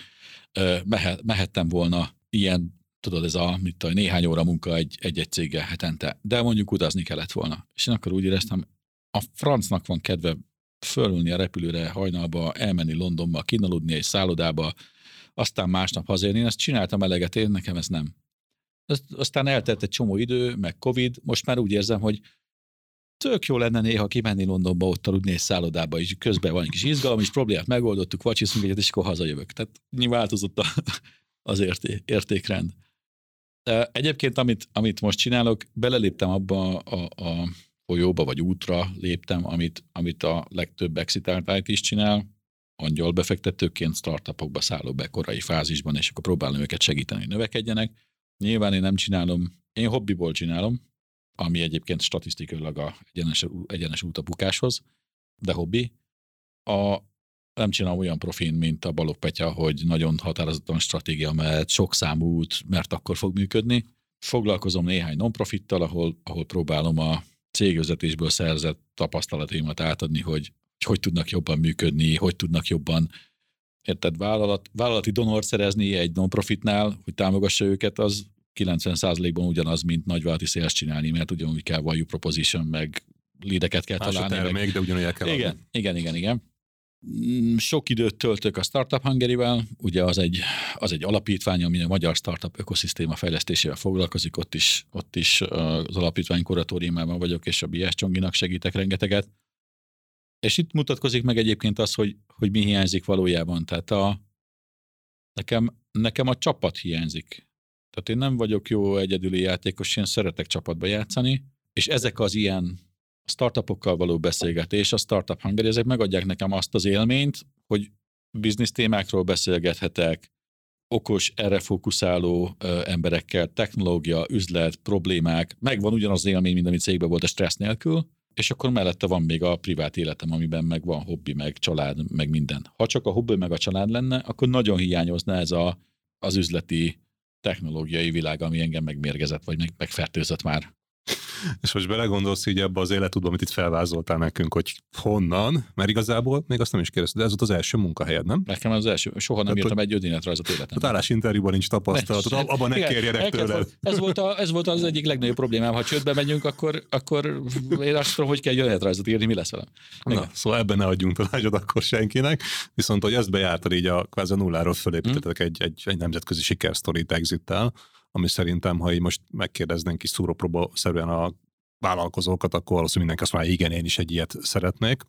ö, mehet, mehettem volna ilyen tudod, ez a, mit tudom, néhány óra munka egy, egy-egy céggel hetente, de mondjuk utazni kellett volna. És én akkor úgy éreztem, a francnak van kedve fölülni a repülőre hajnalba, elmenni Londonba, kinaludni egy szállodába, aztán másnap hazérni. Én ezt csináltam eleget, én nekem ez nem. Aztán eltelt egy csomó idő, meg Covid, most már úgy érzem, hogy tök jó lenne néha kimenni Londonba, ott aludni egy szállodába, és közben van egy kis izgalom, és problémát megoldottuk, vacsiszunk egyet, és akkor hazajövök. Tehát változott a, az érté, értékrend. Egyébként, amit, amit most csinálok, beleléptem abba a, a folyóba, vagy útra léptem, amit, amit a legtöbb exitált is csinál, angyal befektetőként startupokba szállok be korai fázisban, és akkor próbálom őket segíteni, hogy növekedjenek. Nyilván én nem csinálom, én hobbiból csinálom, ami egyébként statisztikailag a egyenes, egyenes út a bukáshoz, de hobbi. A, nem csinálom olyan profin, mint a Balog Petya, hogy nagyon határozottan stratégia mellett sok számú út, mert akkor fog működni. Foglalkozom néhány non-profittal, ahol, ahol próbálom a cégvezetésből szerzett tapasztalataimat átadni, hogy, hogy tudnak jobban működni, hogy tudnak jobban érted, vállalat, vállalati donor szerezni egy non-profitnál, hogy támogassa őket, az 90%-ban ugyanaz, mint nagyvállalati sales csinálni, mert ugyanúgy kell value proposition, meg lideket kell Más találni. Más meg, de ugyanúgy el kell igen, adni. igen, igen, igen. Mm, sok időt töltök a Startup hungary ugye az egy, az egy alapítvány, ami a magyar startup ökoszisztéma fejlesztésével foglalkozik, ott is, ott is az alapítvány kuratóriumában vagyok, és a BS Csonginak segítek rengeteget. És itt mutatkozik meg egyébként az, hogy, hogy mi hiányzik valójában. Tehát a, nekem, nekem a csapat hiányzik. Tehát én nem vagyok jó egyedüli játékos, én szeretek csapatba játszani, és ezek az ilyen startupokkal való beszélgetés, a Startup Hungary, ezek megadják nekem azt az élményt, hogy biznisz témákról beszélgethetek, okos, erre fókuszáló ö, emberekkel, technológia, üzlet, problémák, megvan ugyanaz az élmény, mint ami cégben volt a stressz nélkül, és akkor mellette van még a privát életem, amiben meg van hobbi, meg család, meg minden. Ha csak a hobbi meg a család lenne, akkor nagyon hiányozna ez a, az üzleti technológiai világ, ami engem megmérgezett, vagy meg, megfertőzött már. És most belegondolsz így ebbe az életudba, amit itt felvázoltál nekünk, hogy honnan, mert igazából még azt nem is kérdezted, de ez volt az első munkahelyed, nem? Nekem az első, soha nem írtam egy önéletrajzot életemben. Az állásinterjúban nincs tapasztalat, abban ne kérjenek tőled. Ez volt, a, ez volt az egyik legnagyobb problémám, ha csődbe megyünk, akkor, akkor én azt tudom, hogy kell egy önéletrajzot írni, mi lesz velem. Na, szóval ebben ne adjunk tanácsot akkor senkinek, viszont hogy ezt bejártad így a kvázi nulláról fölépítettek hmm. egy, egy, egy nemzetközi sikersztorit exittel, ami szerintem, ha így most megkérdeznénk is szúrópróba szerűen a vállalkozókat, akkor valószínűleg mindenki azt mondja, igen, én is egy ilyet szeretnék.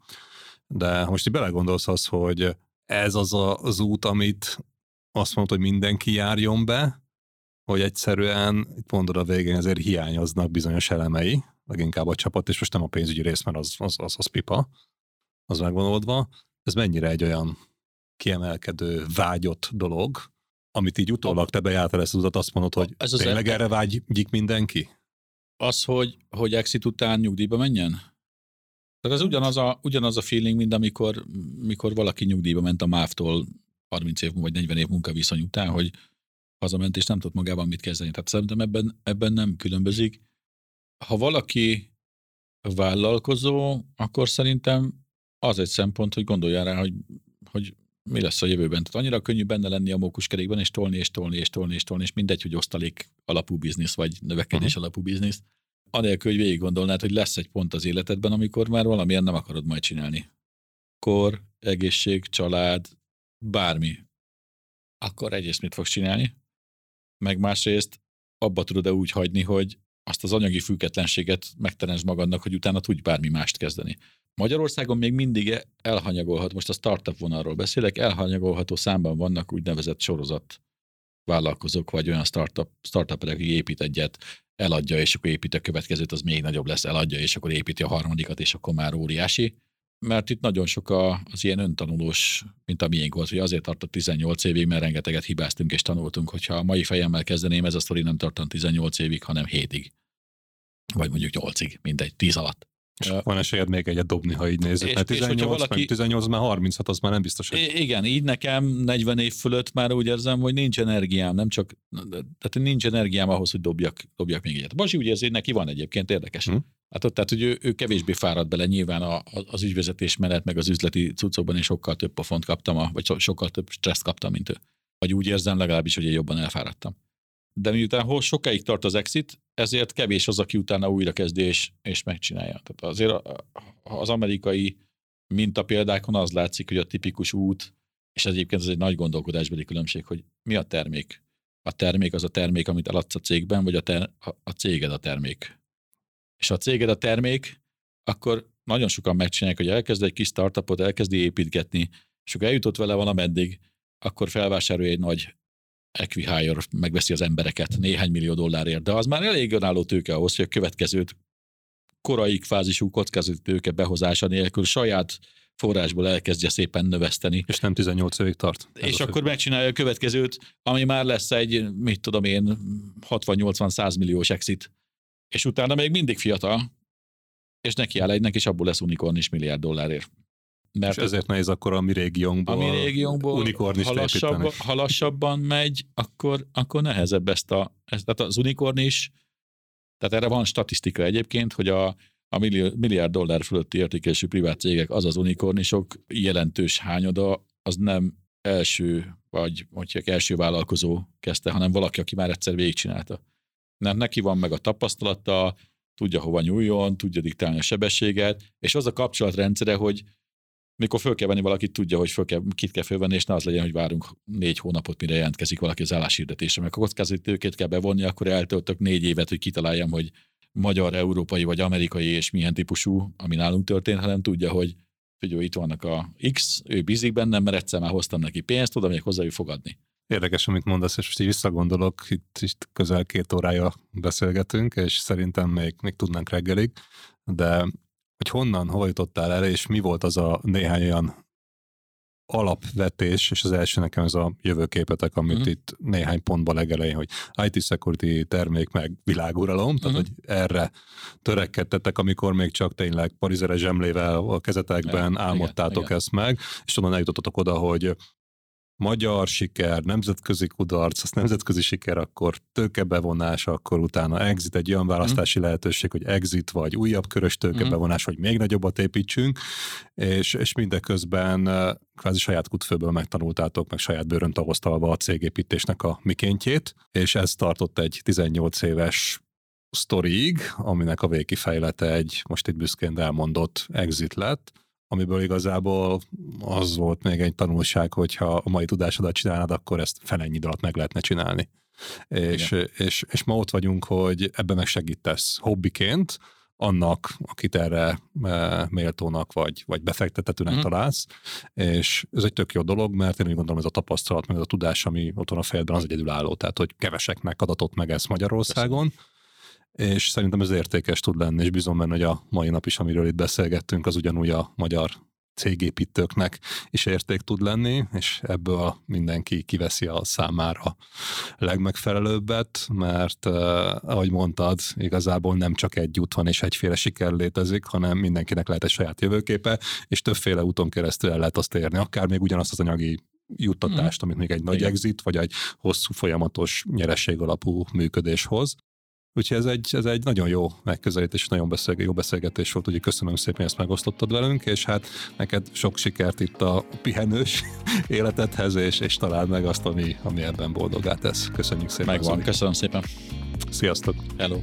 De most így belegondolsz az, hogy ez az az út, amit azt mondod, hogy mindenki járjon be, hogy egyszerűen, itt mondod a végén, azért hiányoznak bizonyos elemei, leginkább a csapat, és most nem a pénzügyi rész, mert az, az, az, az pipa, az megvan oldva, ez mennyire egy olyan kiemelkedő, vágyott dolog, amit így utólag te bejártál ezt az utat, azt mondod, hogy ez az tényleg erre vágyik mindenki? Az, hogy, hogy exit után nyugdíjba menjen? Tehát ez ugyanaz a, ugyanaz a feeling, mint amikor mikor valaki nyugdíjba ment a MÁV-tól 30 év vagy 40 év munkaviszony után, hogy hazament, és nem tudott magában mit kezdeni. Tehát szerintem ebben, ebben nem különbözik. Ha valaki vállalkozó, akkor szerintem az egy szempont, hogy gondolja rá, hogy, hogy mi lesz a jövőben. Tehát annyira könnyű benne lenni a mókuskerékben, és tolni, és tolni, és tolni, és tolni, és mindegy, hogy osztalék alapú biznisz, vagy növekedés uh-huh. alapú biznisz. Anélkül, hogy végig gondolnád, hogy lesz egy pont az életedben, amikor már valamilyen nem akarod majd csinálni. Kor, egészség, család, bármi. Akkor egyrészt mit fogsz csinálni, meg másrészt abba tudod-e úgy hagyni, hogy azt az anyagi függetlenséget megteremtsd magadnak, hogy utána tudj bármi mást kezdeni. Magyarországon még mindig elhanyagolhat, most a startup vonalról beszélek, elhanyagolható számban vannak úgynevezett sorozat vállalkozók, vagy olyan startup, startup aki épít egyet, eladja, és akkor épít a következőt, az még nagyobb lesz, eladja, és akkor építi a harmadikat, és akkor már óriási. Mert itt nagyon sok az ilyen öntanulós, mint a miénk volt, hogy azért tartott 18 évig, mert rengeteget hibáztunk és tanultunk, hogyha a mai fejemmel kezdeném, ez a sztori nem tartott 18 évig, hanem 7-ig. Vagy mondjuk 8-ig, mindegy, 10 alatt. És van esélyed még egyet dobni, ha így nézzük. És, mert 18, és valaki... meg 18, már 36, az már nem biztos, hogy... Igen, így nekem 40 év fölött már úgy érzem, hogy nincs energiám, nem csak, tehát nincs energiám ahhoz, hogy dobjak, dobjak még egyet. Basi úgy érzi, neki van egyébként érdekes. Hmm. Hát ott, tehát, hogy ő, ő kevésbé fárad bele nyilván a, az ügyvezetés menet, meg az üzleti cuccokban, és sokkal több pofont kaptam, a, vagy sokkal több stresszt kaptam, mint ő. Vagy úgy érzem legalábbis, hogy én jobban elfáradtam de miután sokáig tart az exit, ezért kevés az, aki utána újra kezdi és, és megcsinálja. Tehát azért az amerikai mintapéldákon az látszik, hogy a tipikus út, és ez egyébként ez egy nagy gondolkodásbeli különbség, hogy mi a termék. A termék az a termék, amit eladsz a cégben, vagy a, ter- a céged a termék. És ha a céged a termék, akkor nagyon sokan megcsinálják, hogy elkezd egy kis startupot, elkezdi építgetni, és akkor eljutott vele valameddig, akkor felvásárolja egy nagy Equihire megveszi az embereket néhány millió dollárért, de az már elég önálló tőke ahhoz, hogy a következőt korai fázisú kockázati tőke behozása nélkül saját forrásból elkezdje szépen növeszteni. És nem 18 évig tart. És akkor megcsinálja a következőt, ami már lesz egy, mit tudom én, 60-80-100 milliós exit. És utána még mindig fiatal, és neki áll egynek, és abból lesz unikorn is milliárd dollárért. Mert és ezért nehéz akkor a mi régiónkból, a mi régiónkból unikornist ha, lassabban, ha lassabban megy, akkor, akkor nehezebb ezt a, ezt, tehát az unikornis, tehát erre van statisztika egyébként, hogy a, a milliárd dollár fölötti értékesű privát cégek, az az unikornisok jelentős hányada, az nem első, vagy hogy első vállalkozó kezdte, hanem valaki, aki már egyszer végigcsinálta. Nem, neki van meg a tapasztalata, tudja hova nyúljon, tudja diktálni a sebességet, és az a kapcsolatrendszere, hogy mikor föl kell venni valakit, tudja, hogy föl kell, kit kell fölvenni, és ne az legyen, hogy várunk négy hónapot, mire jelentkezik valaki az álláshirdetésre. Mert a kockázati tőkét kell bevonni, akkor eltöltök négy évet, hogy kitaláljam, hogy magyar, európai vagy amerikai és milyen típusú, ami nálunk történt, hanem tudja, hogy figyelj, itt vannak a X, ő bízik bennem, mert egyszer már hoztam neki pénzt, oda még hozzá fogadni. Érdekes, amit mondasz, és most így visszagondolok, itt, itt közel két órája beszélgetünk, és szerintem még, még tudnánk reggelig, de hogy honnan, hol jutottál el, és mi volt az a néhány olyan alapvetés, és az első nekem ez a jövőképetek, amit uh-huh. itt néhány pontban legelején, hogy IT security termék meg világuralom, uh-huh. tehát mhm. hogy erre törekedtetek, amikor még csak tényleg parizere zsemlével a kezetekben ja, álmodtátok igen, ezt igen. meg, és onnan eljutottatok oda, hogy magyar siker, nemzetközi kudarc, az nemzetközi siker, akkor tőkebevonás, akkor utána exit, egy olyan választási mm. lehetőség, hogy exit vagy újabb körös tőkebevonás, mm. hogy még nagyobbat építsünk, és, és mindeközben kvázi saját kutfőből megtanultátok, meg saját bőrön tavasztalva a cégépítésnek a mikéntjét, és ez tartott egy 18 éves sztoriig, aminek a végkifejlete egy, most itt büszkén elmondott exit lett, amiből igazából az volt még egy tanulság, hogyha a mai tudásodat csinálnád, akkor ezt felennyi alatt meg lehetne csinálni. És, és, és ma ott vagyunk, hogy ebben meg segítesz hobbiként, annak, akit erre e, méltónak vagy, vagy befektetetőnek mm. találsz, és ez egy tök jó dolog, mert én úgy gondolom, ez a tapasztalat, meg ez a tudás, ami ott van a fejedben, az egyedülálló, tehát hogy keveseknek adatott meg ez Magyarországon, Köszönöm és szerintem ez értékes tud lenni, és bizony benne, hogy a mai nap is, amiről itt beszélgettünk, az ugyanúgy a magyar cégépítőknek is érték tud lenni, és ebből mindenki kiveszi a számára legmegfelelőbbet, mert eh, ahogy mondtad, igazából nem csak egy út van és egyféle siker létezik, hanem mindenkinek lehet egy saját jövőképe, és többféle úton keresztül el lehet azt érni, akár még ugyanazt az anyagi juttatást, mm. amit még egy nagy Igen. exit, vagy egy hosszú folyamatos nyereség alapú működés hoz. Úgyhogy ez egy, ez egy nagyon jó megközelítés, nagyon beszélge, jó beszélgetés volt, úgyhogy köszönöm szépen, hogy ezt megosztottad velünk, és hát neked sok sikert itt a pihenős [laughs] életedhez, és, és találd meg azt, ami, ami ebben boldogá tesz. Köszönjük szépen. Megvan, köszönöm szépen. Sziasztok. Hello.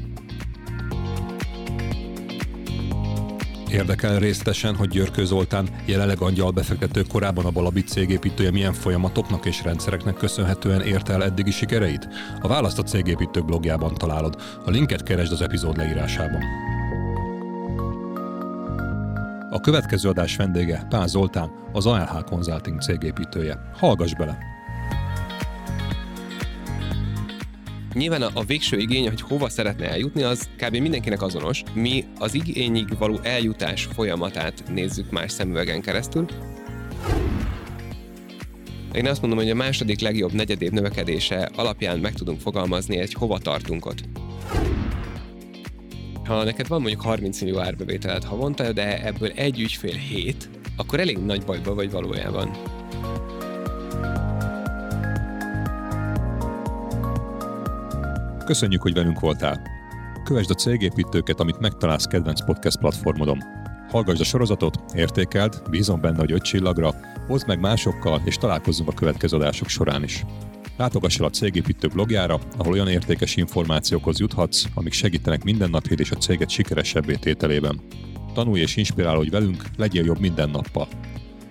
Érdekel részletesen, hogy Györkő Zoltán, jelenleg angyal befektető korábban a Balabit cégépítője milyen folyamatoknak és rendszereknek köszönhetően ért el eddigi sikereit? A választ a cégépítők blogjában találod. A linket keresd az epizód leírásában. A következő adás vendége Pál Zoltán, az ALH Consulting cégépítője. Hallgass bele! Nyilván a, a végső igény, hogy hova szeretne eljutni, az kb. mindenkinek azonos. Mi az igényig való eljutás folyamatát nézzük más szemüvegen keresztül. Én azt mondom, hogy a második legjobb negyedév növekedése alapján meg tudunk fogalmazni egy hova tartunkot. Ha neked van mondjuk 30 millió árbevételed havonta, de ebből egy ügyfél 7, akkor elég nagy bajba vagy valójában. Köszönjük, hogy velünk voltál. Kövesd a cégépítőket, amit megtalálsz kedvenc podcast platformodon. Hallgassd a sorozatot, értékeld, bízom benne, hogy öt csillagra, hozd meg másokkal, és találkozzunk a következő adások során is. Látogass el a Cégépítő blogjára, ahol olyan értékes információkhoz juthatsz, amik segítenek mindennapjét és a céget sikeresebbé tételében. Tanulj és inspirálódj velünk, legyél jobb minden nappal.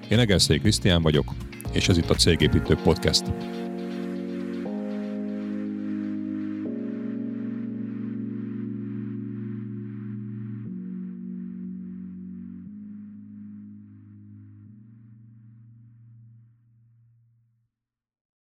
Én Egerszék Krisztián vagyok, és ez itt a Cégépítő Podcast.